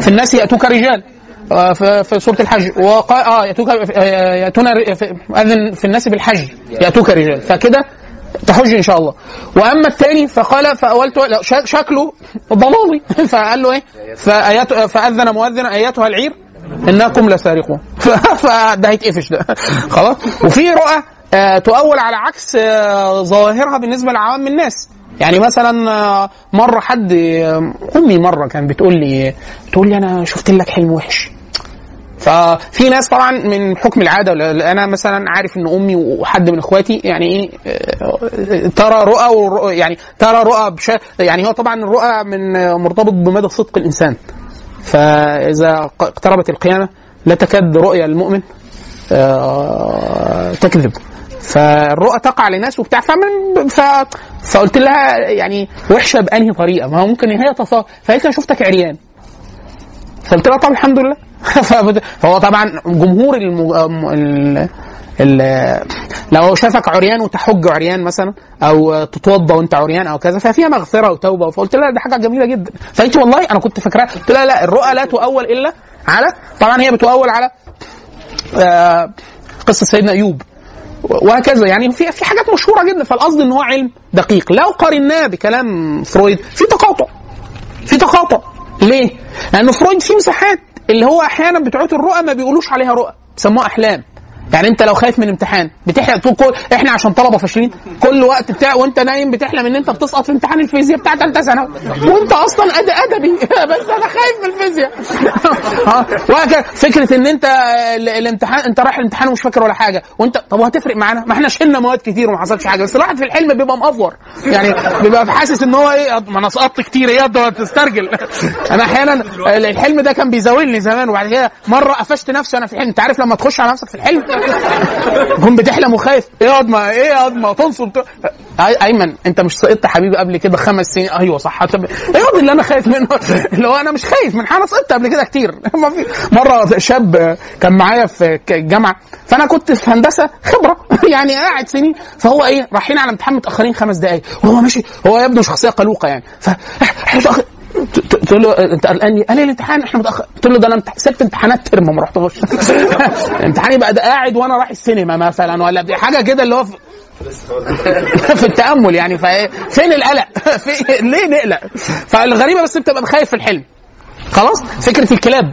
في الناس يأتوك رجال. في في سورة الحج. وقال آه ياتوك آه، ياتون اذن في الناس بالحج. يأتوك رجال. فكده تحج إن شاء الله. وأما الثاني فقال فأولت شكله ضلالي فقال له إيه؟ فأذن مؤذن اياتها العير إنكم لسارقون. فده هيتقفش ده. خلاص؟ وفي رؤى آه، تؤول على عكس آه، ظواهرها بالنسبة لعوام الناس. يعني مثلا آه، مرة حد آه، أمي مرة كان بتقول لي تقول لي أنا شفت لك حلم وحش. ففي ناس طبعا من حكم العادة أنا مثلا عارف إن أمي وحد من إخواتي يعني إيه آه، ترى رؤى يعني ترى رؤى بش يعني هو طبعا الرؤى من مرتبط بمدى صدق الإنسان. فإذا اقتربت القيامة لا تكاد رؤيا المؤمن آه، تكذب. فالرؤى تقع لناس وبتاع فمن ف... فقلت لها يعني وحشة بأنهي طريقة؟ ما هو ممكن هي تصا فقالت أنا شفتك عريان. فقلت لها طب الحمد لله. فهو طبعا جمهور المج... ال... ال... لو شافك عريان وتحج عريان مثلا أو تتوضا وأنت عريان أو كذا ففيها مغفرة وتوبة فقلت لها ده حاجة جميلة جدا. فقلت والله أنا كنت فاكراها قلت لها لا الرؤى لا تؤول إلا على طبعا هي بتؤول على آه، قصة سيدنا أيوب وهكذا. يعني في في حاجات مشهورة جدا فالقصد إن هو علم دقيق. لو قارناه بكلام فرويد في تقاطع في تقاطع. ليه؟ لأنه فرويد فيه مساحات. اللي هو أحيانا بتوع الرؤى ما بيقولوش عليها رؤى بيسموها أحلام. يعني انت لو خايف من امتحان بتحلم طول كل إحنا عشان طلبة فاشلين. كل وقت بتاع وانت نايم بتحلم ان انت بتسقط في امتحان الفيزياء بتاع ثالثه ثانوي. وانت أصلا أد أدبي. بس أنا خايف من الفيزياء. فكرة ان انت ال- الامتحان انت رايح الامتحان ومش فاكر ولا حاجة. وانت طب وهتفرق معانا؟ ما إحنا شلنا مواد كتير وما حصلش حاجة. بس الواحد في الحلم بيبقى مأفور. يعني بيبقى حاسس ان هو إيه ما أنا سقطت كتير إيه ده تسترجل انا أحيانا الحلم ده كان بيزاولني زمان وبعد كده مرة قفشت نفسي وأنا في الحلم. انت عارف لما تخش على نفسك في الحلم؟ تكون بتحلم وخايف؟ إيه يا ما إيه يا ما تنصب ت- أيمن أنت مش سقطت حبيبي قبل كده خمس سنين؟ أيوه صح. طب إيه اللي أنا خايف منه؟ اللي هو أنا مش خايف من حاجة سقطت قبل كده كتير. ما في مرة شاب كان معايا في الجامعة فأنا كنت في هندسة خبرة. يعني قاعد سنين. فهو إيه رايحين على امتحان متأخرين خمس دقائق وهو ماشي هو يبدو شخصية قلوقة يعني. ف إحنا متأخر- ت- تقول له انت قلقان؟ قال لي الامتحان إحنا متأخر. قلت له ده أنا سبت امتحانات ترم ما رحتش الامتحان يبقى ده قاعد وأنا رايح السينما مثلا ولا حاجة كده اللي هو في في التأمل يعني. فين القلق؟ في ليه نقلق؟ فالغريبة بس بتبقى خايف في الحلم. خلاص؟ فكرة الكلاب.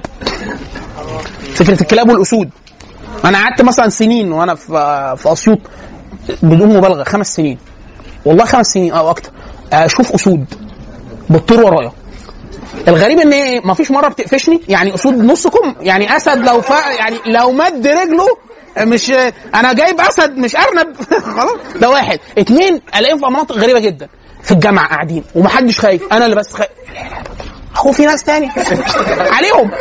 فكرة الكلاب والأسود. أنا قعدت مثلا سنين وأنا في في أسيوط بدون مبالغة خمس سنين. والله خمس سنين أو أكتر. أشوف أسود بتطير ورايا. الغريب إن إيه مفيش مرة بتقفشني يعني أسود نصكم يعني أسد لو يعني لو مد رجله مش أنا جايب أسد مش أرنب. خلاص. ده واحد. اتنين ألاقيهم في مناطق غريبة جدا. في الجامعة قاعدين ومحدش خايف. أنا اللي بس خايف. هو في ناس تاني. عليهم.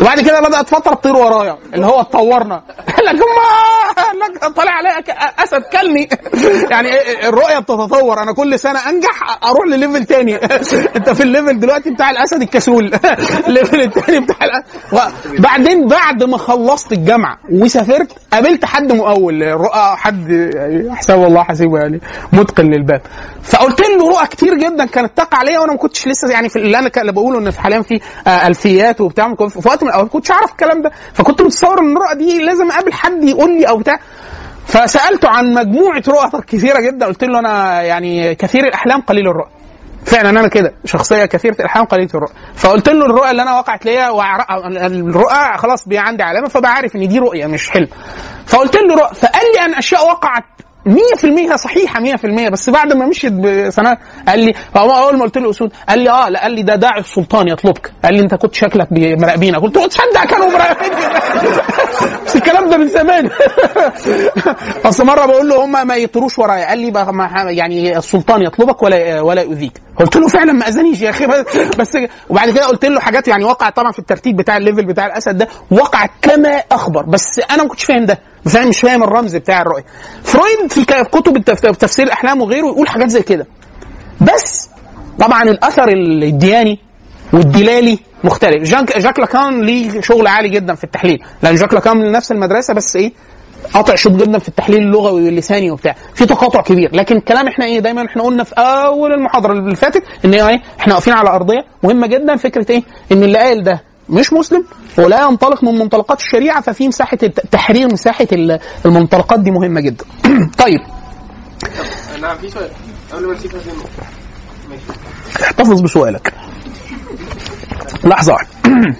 وبعد كده بدأت فترة تطير ورايا اللي هو اتطورنا قال لك ما طالع عليا أسد كلني. يعني الرؤية بتتطور. أنا كل سنة أنجح أروح لل level تاني. أنت في ال level دلوقتي بتاع الأسد الكسول. ال level التاني بتاع الاسد بعدين بعد ما خلصت الجامعة وسافرت قابلت حد مؤول رؤى حد حساب الله حسيبه يعني متقن للباب. فقلت له رؤى كتير جدا كانت تقع عليا وأنا ما كنتش لسه يعني في اللي أنا كان- بقوله إن حاليا في آه، ألفيات وبتاع في وقت من الأوقات ما كنتش أعرف الكلام ده. فكنت متصور إن الرؤى دي لازم أقابل حد يقول لي أو بتاع. فسألته عن مجموعة رؤى كثيرة جدا قلت له أنا يعني كثير الأحلام قليل الرؤى. فعلا أنا كده شخصية كثيرة الأحلام قليلة الرؤى. فقلت له الرؤى اللي أنا وقعت ليا الرؤى خلاص بقى عندي علامة فبقى عارف إن دي رؤية مش حلم. فقلت له رؤى فقال لي عن أشياء وقعت 100% صحيحة 100% بس بعد ما مشيت بسنوات قال لي أول ما قلت له أسود قال لي آه لا قال لي ده داعي السلطان يطلبك. قال لي أنت كنت شكلك بي- مراقبينك. قلت له تصدق كانوا مراقبيني. بس الكلام ده من زمان. اصل مرة بقول له هم ما يطيروش ورايا. قال لي يعني السلطان يطلبك ولا ولا يؤذيك. قلت له فعلا ما أذانيش يا أخي. بس وبعد كده قلت له حاجات يعني وقعت طبعا في الترتيب بتاع ال level بتاع الأسد ده وقعت كما أخبر. بس أنا ما كنتش فاهم ده. فاهم مش فاهم الرمز بتاع الرؤية. فرويد في كتب تفسير الاحلام وغيره يقول حاجات زي كده. بس طبعا الأثر الدياني والدلالي مختلف. جاك جاك لاكان ليه شغل عالي جدا في التحليل. لأن جاك لاكان من نفس المدرسة بس إيه؟ قاطع شوط جدا في التحليل اللغوي واللساني وبتاع. في تقاطع كبير. لكن الكلام إحنا إيه؟ دايما إحنا قلنا في أول المحاضرة اللي فاتت إن إيه؟ إحنا واقفين على أرضية مهمة جدا. فكرة إيه؟ إن اللي قال ده مش مسلم. ولا ينطلق من منطلقات الشريعة ففي مساحة تحرير مساحة ال- المنطلقات دي مهمة جدا. طيب. نعم في سؤال. قبل ما نسيب ماشي. احتفظ بسؤالك. لحظة. واحدة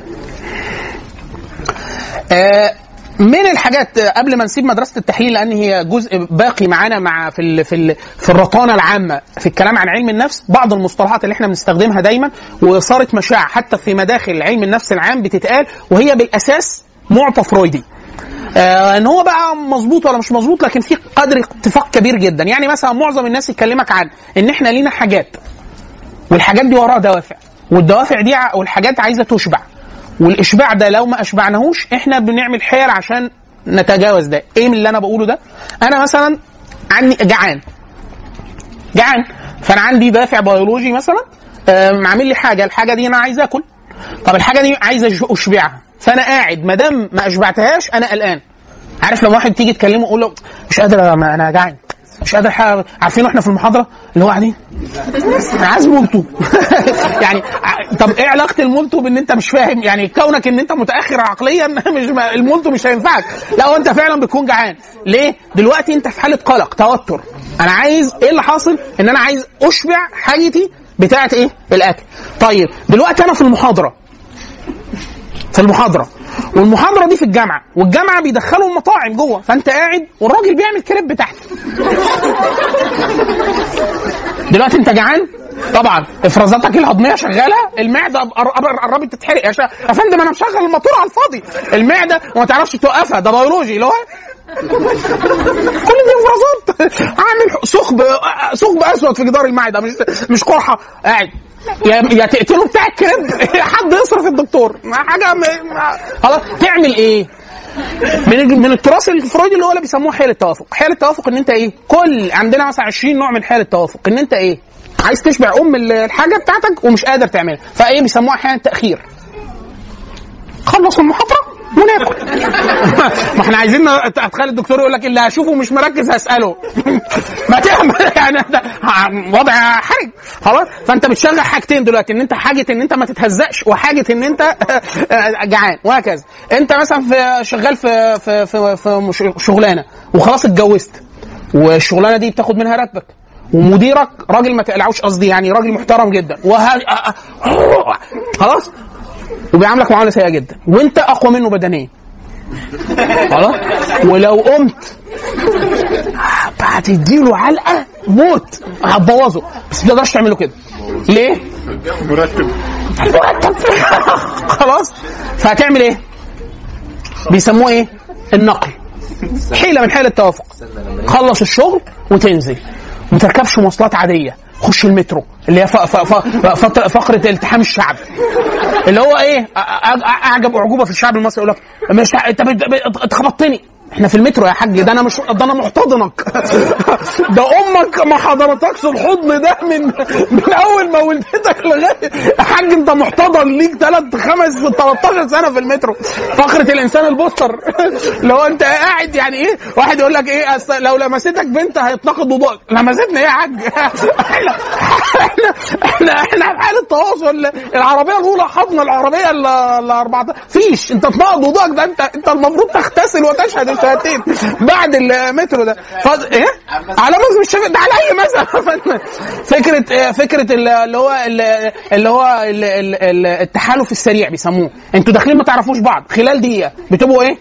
آه، من الحاجات قبل ما نسيب مدرسة التحليل لأن هي جزء باقي معانا مع في ال في ال في الرطانة العامة في الكلام عن علم النفس بعض المصطلحات اللي إحنا بنستخدمها دايما وصارت مشاعة حتى في مداخل علم النفس العام بتتقال وهي بالأساس معطى فرويدي. آه إن هو بقى مظبوط ولا مش مظبوط لكن في قدر اتفاق كبير جدا. يعني مثلا معظم الناس يكلمك عن إن إحنا لينا حاجات والحاجات دي وراها دوافع والدوافع دي والحاجات عايزة تشبع. والإشباع ده لو ما أشبعناهوش إحنا بنعمل حيل عشان نتجاوز ده. إيه من اللي أنا بقوله ده؟ أنا مثلا عندي جعان. جعان. فأنا عندي دافع بيولوجي مثلا عامل لي حاجة. الحاجة دي أنا عايز آكل. طب الحاجة دي عايز أشبعها. فأنا قاعد ما دام ما أشبعتهاش أنا قلقان. عارف لما واحد تيجي تكلمه أقول له مش قادر أنا جعان. مش قادر ح- عارفين وإحنا في المحاضرة؟ اللي هو قاعدين. أنا عايز مولتو. يعني طب إيه علاقة المولتو بإن أنت مش فاهم؟ يعني كونك إن أنت متأخر عقليا مش المولتو مش هينفعك. لا هو أنت فعلا بتكون جعان. ليه؟ دلوقتي أنت في حالة قلق توتر. أنا عايز إيه اللي حاصل؟ إن أنا عايز أشبع حاجتي بتاعة إيه؟ الأكل. طيب دلوقتي أنا في المحاضرة. في المحاضرة. والمحاضرة دي في الجامعة والجامعة بيدخلوا المطاعم جوه فأنت قاعد والراجل بيعمل كريب تحت. دلوقتي أنت جعان؟ طبعا. إفرازاتك الهضمية شغالة؟ المعدة قر- قر- قربت تتحرق يا فندم أنا مشغل الموتور على الفاضي. المعدة وما تعرفش توقفها ده بيولوجي اللي هو كل دي إفرازات. عامل ثقب ثقب أسود في جدار المعدة مش مش قرحة. قاعد. يا يا تقتله بتاع الكريب حد يصرف الدكتور ما حاجة خلاص تعمل إيه؟ من من التراث الفرويدي اللي هو بيسموه حيل التوافق، حيل التوافق إن أنت إيه؟ كل عندنا مثلا 20 نوع من حيل التوافق، إن أنت إيه؟ عايز تشبع أم ال- الحاجة بتاعتك ومش قادر تعملها، فإيه بيسموها أحيانا تاخير. خلص المحاضرة وناكل ما إحنا عايزين أتخيل الدكتور يقول لك اللي هشوفه مش مركز هسأله. ما تعمل. يعني ده وضع حرج. خلاص؟ فأنت بتشغل حاجتين دلوقتي إن أنت حاجة إن أنت ما تتهزقش وحاجة إن أنت جعان وهكذا. أنت مثلا في شغال في في في, في شغلانة وخلاص اتجوزت والشغلانة دي بتاخد منها راتبك ومديرك راجل ما تقلعوش قصدي يعني راجل محترم جدا وه... خلاص؟ وبيعاملك معاملة سيئة جدا. وانت أقوى منه بدنيا. خلاص؟ ولو قمت هتديله علقة موت. هتبوظه. بس ما تقدرش تعمله كده. ليه؟ مرتب. مرتب خلاص؟ فهتعمل إيه؟ بيسموه إيه؟ النقل. حيلة من حيل التوافق. خلص الشغل وتنزل. ما تركبش مواصلات عادية. خش المترو اللي هي فقرة التحام الشعب. اللي هو إيه أعجب أعجوبة في الشعب المصري يقول لك انت اتخبطتني. إحنا في المترو يا حاج ده أنا مش ده أنا محتضنك. ده أمك ما حضرتكش الحضن ده من من اول ما ولدتك لغاية يا حاج انت محتضن ليك ثلاث خمس 13 سنة في المترو. فقرة الإنسان البوستر. لو انت قاعد يعني إيه واحد يقول لك إيه لو لمستك بنت هيتناقض وضوءك لمستني إيه يا حاج؟ إحنا إحنا إحنا إحنا في حالة تواصل. العربية الأولى حضن العربية ال ال 14 فيش انت تنقض وضوءك ده انت انت المفروض تغتسل وتشهد الشهادتين بعد المترو ده. ف... إيه؟ على مذهب الشافعي ده على أي مذهب فكره آه، فكرة ال- اللي هو ال- اللي هو ال- ال- ال- التحالف السريع بيسموه. أنتوا داخلين ما تعرفوش بعض. خلال دقيقة. بتبقوا إيه؟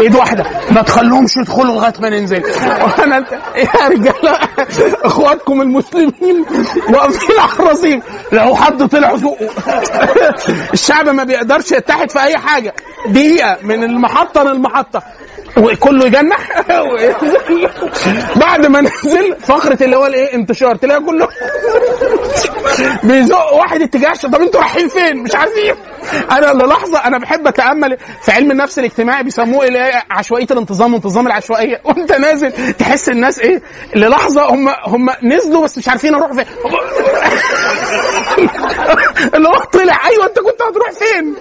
إيد واحدة. ما تخلوهمش يدخلوا لغاية ما ننزل. وأنا يا رجالة أخواتكم المسلمين واقفين على الرصيف. لو حد طلع الشعب ما بيقدرش يتحد في أي حاجة. دقيقة. من المحطة للمحطة. وكله يجنح. بعد ما نزل فقرة اللي هو الايه؟ انتشار. تلاقي كله بيزق واحد اتجاه طب أنتوا رايحين فين؟ مش عارفين. أنا للحظه أنا بحب اتأمل في علم النفس الاجتماعي بيسموه اللي هي عشوائية الانتظام وانتظام العشوائية. وانت نازل تحس الناس إيه؟ للحظة هم هم نزلوا بس مش عارفين أروح فين. اللي هو طلع أيوه انت كنت هتروح فين؟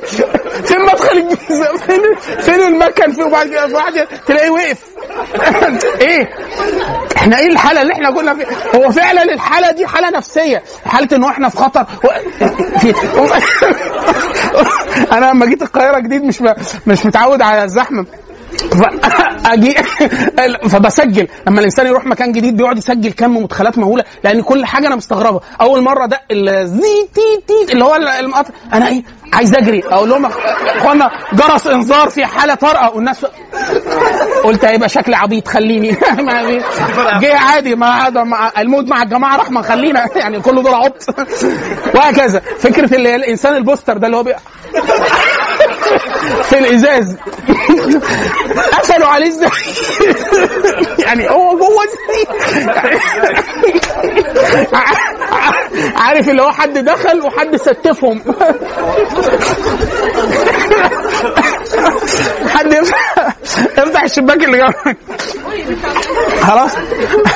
فين مدخل الجيزة؟ فين فين المكان؟ فين؟ وبعد كده واحد تلاقيه وقف إيه؟ إحنا إيه الحالة اللي إحنا كنا فيها؟ هو فعلا الحالة دي حالة نفسية حالة ان إحنا في خطر و... أنا لما جيت القاهرة جديد مش م... مش متعود على الزحمة فاجي فبسجل. لما الإنسان يروح مكان جديد بيقعد يسجل كم مدخلات مهولة لأن كل حاجة أنا مستغربه أول مرة ده الزي تي تي اللي هو المقطع. أنا إيه؟ عايز أجري. أقول لهم إخوانا جرس إنذار في حالة طارئة. والناس قلت هيبقى شكلي عبيط خليني. جه عادي ما مع الموت مع الجماعة رحمة خلينا. يعني كل دول عبط. وهكذا. فكرة اللي الإنسان البوستر ده اللي هو بي... في الإزاز. قفلوا عليه إزاي يعني هو جوه إزاي عارف اللي هو حد دخل وحد ستفهم. حد افتح الشباك اللي جنبك. خلاص؟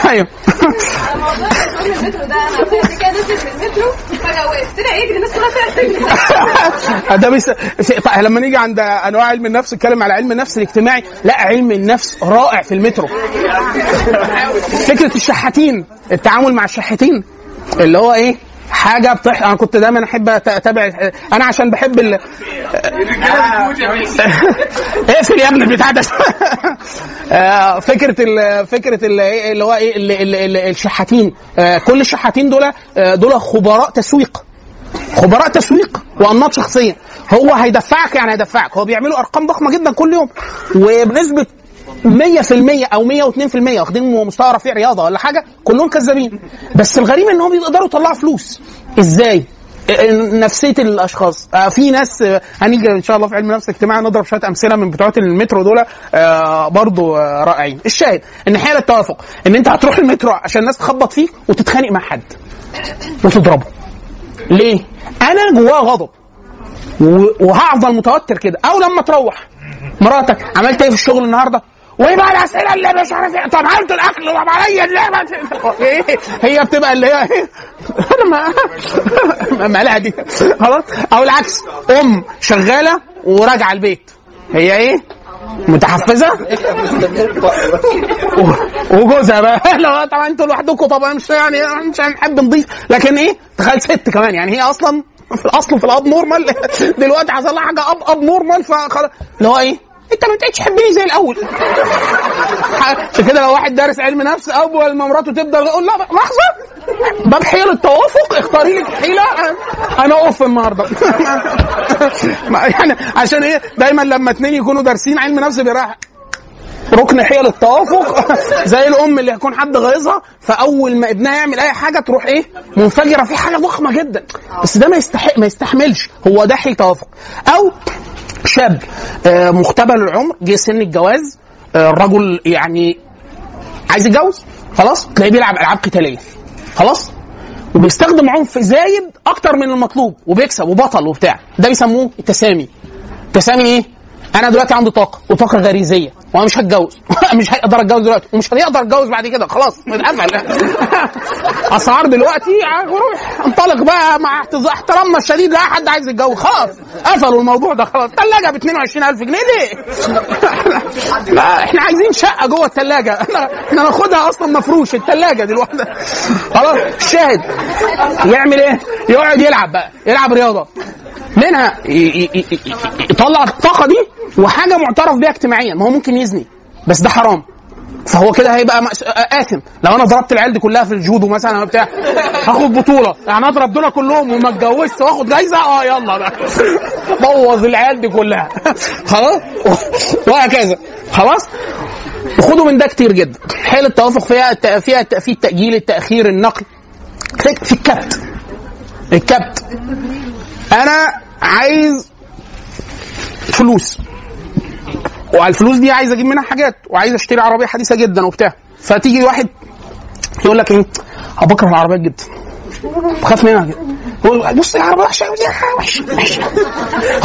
أيوه ده أنا لما نيجي عند انواع علم النفس نتكلم على علم النفس الاجتماعي لا علم النفس رائع في المترو. فكرة الشحاتين التعامل مع الشحاتين اللي هو إيه؟ حاجة بتح... أنا كنت دايما أحب أتابع أنا عشان بحب ال... اقفل يا ابني البتاع ده. آه، فكرة ال... فكرة. إيه اللي هو إيه ال... ال... ال... الشحاتين. آه، كل الشحاتين دول آه، دول خبراء تسويق. خبراء تسويق وانماط شخصيه هو هيدفعك يعني هيدفعك. هو بيعملوا أرقام ضخمة جدا كل يوم. وبنسبة 100% أو 102% واخدين مستوى رفيع رياضة ولا حاجة كلهم كذابين. بس الغريب إن هم بيقدروا يطلعوا فلوس. إزاي؟ نفسية الأشخاص. آه، في ناس آه، هنيجي إن شاء الله في علم النفس الاجتماعي نضرب شوية أمثلة من بتوع المترو دول آه، برضو آه، رائعين. الشاهد إن حالة التوافق إن أنت هتروح المترو عشان الناس تخبط فيك وتتخانق مع حد. وتضربه. ليه؟ أنا جواه غضب. وهفضل متوتر كده. أو لما تروح. مراتك عملت إيه في الشغل النهارده؟ وإيه بقى الأسئلة اللي مش عارف إيه؟ طب عملت الأكل طب عليا. اللعبه إيه؟ هي بتبقى اللي هي إيه أنا ما مالها دي. خلاص؟ أو العكس. أم شغالة وراجعة البيت. هي إيه؟ متحفزه وجوزها بقى لو طبعا أنتوا لوحدكم طبعا مش يعني مش هنحب نضيف. لكن إيه؟ تخيل ست كمان يعني هي أصلا في الأصل في ال abnormal دلوقتي حصل لها حاجة اب abnormal فخلاص. اللي هو إيه؟ انت ما بقتش تحبني زي الأول. عشان كده لو واحد دارس علم نفس اول ما مراته تبدا يقول لا لحظه باب حيل التوافق اختاري لك حيلة. أنا اوف النهارده. يعني عشان إيه؟ دايما لما اتنين يكونوا دارسين علم نفس بيراح ركن حيل التوافق. زي الأم اللي يكون حد غيظها فأول ما ابنها يعمل أي حاجة تروح إيه؟ منفجرة. في حاجة ضخمة جدا. بس ده ما يستحق ما يستحملش. هو ده حيل توافق. أو شاب آه، مختبر العمر جه سن الجواز آه، الرجل يعني عايز يتجوز خلاص تلاقيه بيلعب ألعاب قتالية خلاص وبيستخدم عنف زايد أكتر من المطلوب وبيكسب وبطل وبتاع. ده بيسموه التسامي. التسامي إيه؟ أنا دلوقتي عندي طاقة وطاقة غريزية. وأنا مش هتجوز. مش هقدر أتجوز دلوقتي. ومش هيقدر أتجوز بعد كده. خلاص اتقفل أسعار دلوقتي روح. انطلق بقى مع احترامنا الشديد لا حد عايز يتجوز. خلاص قفلوا الموضوع ده. خلاص ثلاجه ب 22000 جنيه ليه؟ لا. إحنا عايزين شقة جوه الثلاجه إحنا إحنا ناخدها أصلا مفروش الثلاجه دلوقتي. خلاص الشاهد يعمل إيه؟ يقعد يلعب بقى. يلعب رياضة. منها يطلع الطاقة دي وحاجة معترف بيها اجتماعيا. ما هو ممكن يزني بس ده حرام. فهو كده هيبقى آثم. لو أنا ضربت العيال دي كلها في الجودو مثلا بتاع هاخد بطولة. يعني أضرب دول كلهم وما اتجوزت وأخد جايزة؟ آه يلا بقى. بوظ العيال دي كلها. خلاص؟ وهكذا. خلاص؟ وخدوا من ده كتير جدا. حيل التوافق فيها فيها في التأجيل التأخير النقل. في الكبت. الكبت. أنا عايز فلوس. وعلى الفلوس دي عايز أجيب منها حاجات وعايز أشتري عربية حديثة جدا وبتاع. فتيجي واحد يقول لك إيه؟ بكره العربيات جدا. بخاف منها. جدا بص يا عربية وحشة أوي، يا وحشة وحشة.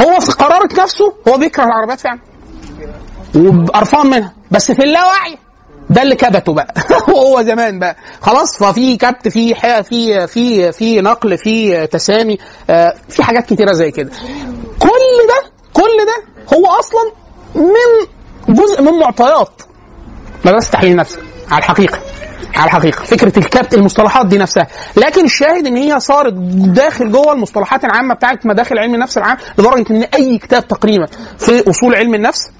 هو في قرارة نفسه هو بيكره العربيات فعلا. وقرفان منها. بس في اللاوعي ده اللي كبته بقى. وهو زمان بقى. خلاص ففي كبت في في في في نقل في تسامي آه، في حاجات كتيرة زي كده. كل ده كل ده هو أصلا من جزء من معطيات مدرسة تحليل النفس على الحقيقة على الحقيقة. فكرة الكبت المصطلحات دي نفسها. لكن الشاهد إن هي صارت داخل جوه المصطلحات العامة بتاعت مداخل علم النفس العام لدرجة إن أي كتاب تقريبا في أصول علم النفس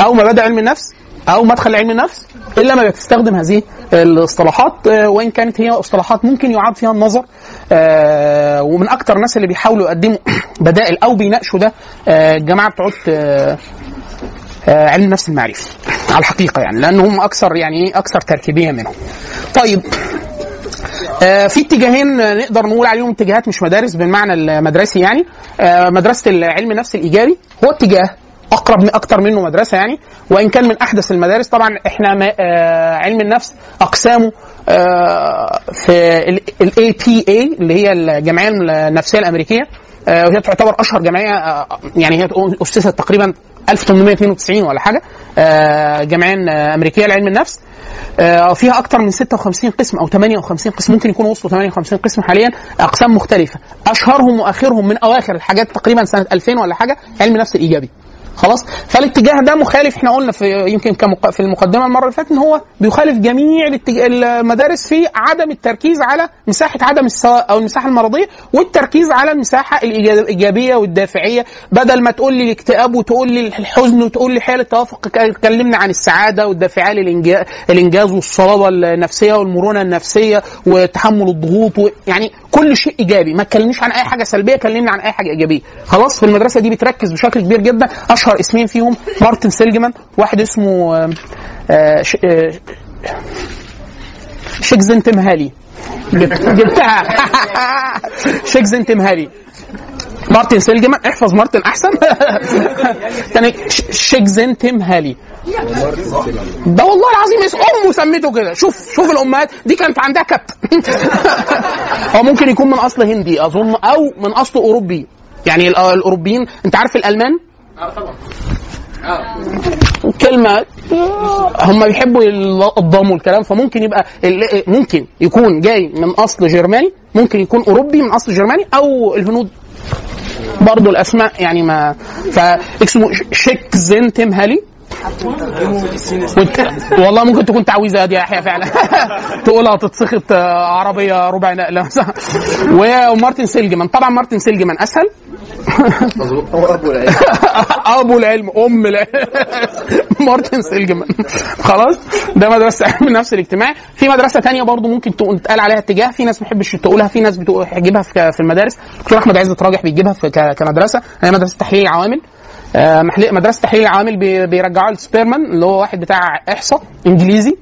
أو مبادئ علم النفس أو مدخل علم النفس إلا ما بتستخدم هذه الاصطلاحات آه، وإن كانت هي اصطلاحات ممكن يعاد فيها النظر آه، ومن أكتر الناس اللي بيحاولوا يقدموا بدائل أو بيناقشوا ده الجماعه بتوع آه، آه، علم النفس المعرفي على الحقيقة يعني لأن هم أكثر يعني إيه أكثر تركيبية منهم. طيب في اتجاهين نقدر نقول عليهم اتجاهات مش مدارس بالمعنى المدرسي يعني مدرسة علم النفس الإيجابي هو اتجاه أقرب من أكتر منه مدرسة يعني. وإن كان من أحدث المدارس طبعا إحنا ما آه، علم النفس أقسامه آه، في ال APA اللي هي الجمعيه النفسية الأمريكية. آه، وهي تعتبر أشهر جمعيه آه، يعني هي اسست تقريبا 1892 ولا حاجة. آه، جمعيه أمريكية لعلم النفس. آه، فيها أكثر من 56 قسم أو 58 قسم ممكن يكونوا وصلوا 58 قسم حاليا أقسام مختلفة. أشهرهم وأخرهم من أواخر الحاجات تقريبا سنة 2000 ولا حاجة علم النفس الإيجابي. خلاص فالاتجاه ده مخالف إحنا قلنا في يمكن. في المقدمة المرة اللي فاتت إن هو بيخالف جميع. المدارس في عدم التركيز على مساحة عدم السواء أو المساحة المرضية والتركيز على المساحة الإيجابية والدافعية بدل ما تقول لي الاكتئاب وتقول لي الحزن وتقول لي حالة التوافق ك- كلمنا عن السعادة والدافعية للإنجاز الانجاز والصلابة النفسية والمرونة النفسية وتحمل الضغوط. يعني كل شيء إيجابي ما تكلمنيش عن أي حاجة سلبية كلمني عن أي حاجة إيجابية خلاص في المدرسة دي بتركز بشكل كبير جدا أشهر اسمين فيهم مارتن سيلجمان واحد اسمه آه، آه، آه، شيكزن تمهالي جبت- جبتها. شيكزن تمهالي مارتن سيلجمان احفظ مارتن أحسن. تاني شيكزن تمهالي ده والله العظيم اسم أمه سميته كده. شوف شوف الأمهات دي كانت عندها كبت. هو ممكن يكون من أصل هندي أظن أو من أصل أوروبي. يعني ال- الأوروبيين أنت عارف الألمان؟ كلمة هم بيحبوا الضم والكلام فممكن يبقى ممكن يكون جاي من أصل جرماني ممكن يكون أوروبي من أصل جرماني أو الهنود برضه الأسماء يعني ما فاسمه شيك زين تيم هالي وانت والله ممكن تكون تعويذة دي يا يحيى فعلا. تقولها تتسخط آه، عربية ربع نقلة. ومارتن سيلجمان. طبعا مارتن سيلجمان أسهل. هو أبو العلم ابو العلم أم العلم. مارتن سيلجمان. خلاص ده مدرسة علم النفس الاجتماعي في مدرسة تانية برضو ممكن تقال عليها اتجاه. في ناس ما بتحبش تقولها في ناس بتجيبها في المدارس. دكتور أحمد عزت راجح بيجيبها كمدرسة. هي مدرسة تحليل العوامل. مدرسة تحليل العوامل بي- بيرجعوها لسبيرمان اللي هو واحد بتاع إحصاء إنجليزي.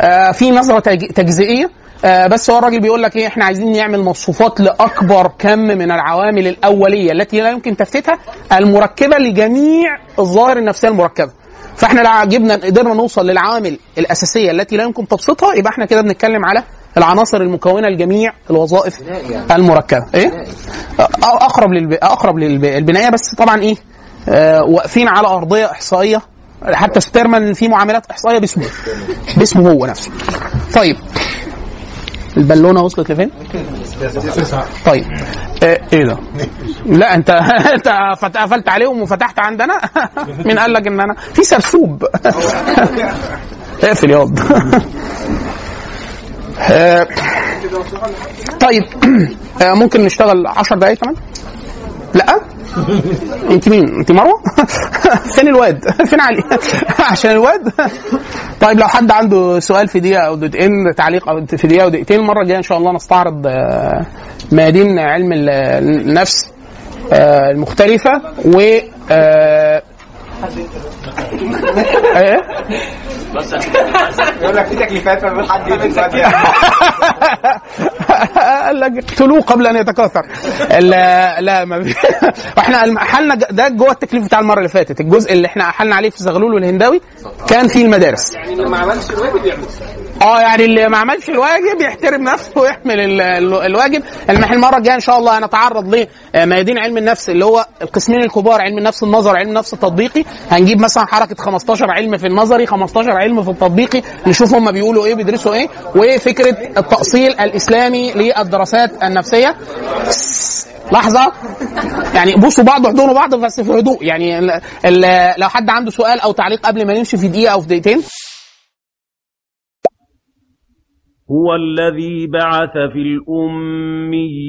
آه، في نظرة تج- تجزئية. آه، بس هو الراجل بيقول لك إيه إحنا عايزين نعمل مصفوفات لأكبر كم من العوامل الأولية التي لا يمكن تفتيتها المركبة لجميع الظواهر النفسية المركبة. فإحنا لو جبنا قدرنا نوصل للعوامل الأساسية التي لا يمكن تبسيطها يبقى إحنا كده بنتكلم على العناصر المكونة لجميع الوظائف المركبة. إيه؟ أ- أقرب للب... أقرب للبنايه بس طبعا إيه؟ آه واقفين على أرضية إحصائية. حتى سبيرمان في معاملات إحصائية باسمه. باسمه هو نفسه. طيب. البالونة وصلت لفين؟ طيب. آه إيه ده؟ لا أنت أنت قفلت عليهم وفتحت عندنا؟ مين قال لك إن أنا؟ في سرسوب. اقفل ياض آه، طيب. آه، ممكن نشتغل 10 دقايق كمان؟ لا انت مين؟ انت مروة؟ فين الواد؟ فين علي؟ عشان الواد؟ طيب لو حد عنده سؤال في دقيقة أو دقيقتين تعليق أو في دقيقة أو دقيقتين المرة الجاية إن شاء الله نستعرض آه، ميادين علم ال- النفس آه، المختلفة و إيه؟ يقول لك في تكليفات ما حد قال لك اقتلوه قبل أن يتكاثر. لا لا ما إحنا أحلنا ده جوه التكليف بتاع المرة اللي فاتت. الجزء اللي إحنا أحلنا عليه في زغلول والهنداوي كان فيه المدارس. يعني اللي ما عملش الواجب يعمل آه يعني اللي ما عملش الواجب يحترم نفسه ويحمل ال- ال- الواجب. المح- المرة الجاية إن شاء الله هنتعرض لميادين علم النفس اللي هو القسمين الكبار علم النفس النظري علم النفس التطبيقي. هنجيب مثلا حركة 15 علم في النظري 15 علم في التطبيقي نشوف هم بيقولوا إيه بيدرسوا إيه وفكرة التأصيل الإسلامي للدراسات النفسية. لحظة. يعني بوسوا بعض واحضنوا بعض بس في هدوء. يعني لو حد عنده سؤال أو تعليق قبل ما نمشي في دقيقة أو في دقيقتين. هو الذي بعث في الأمي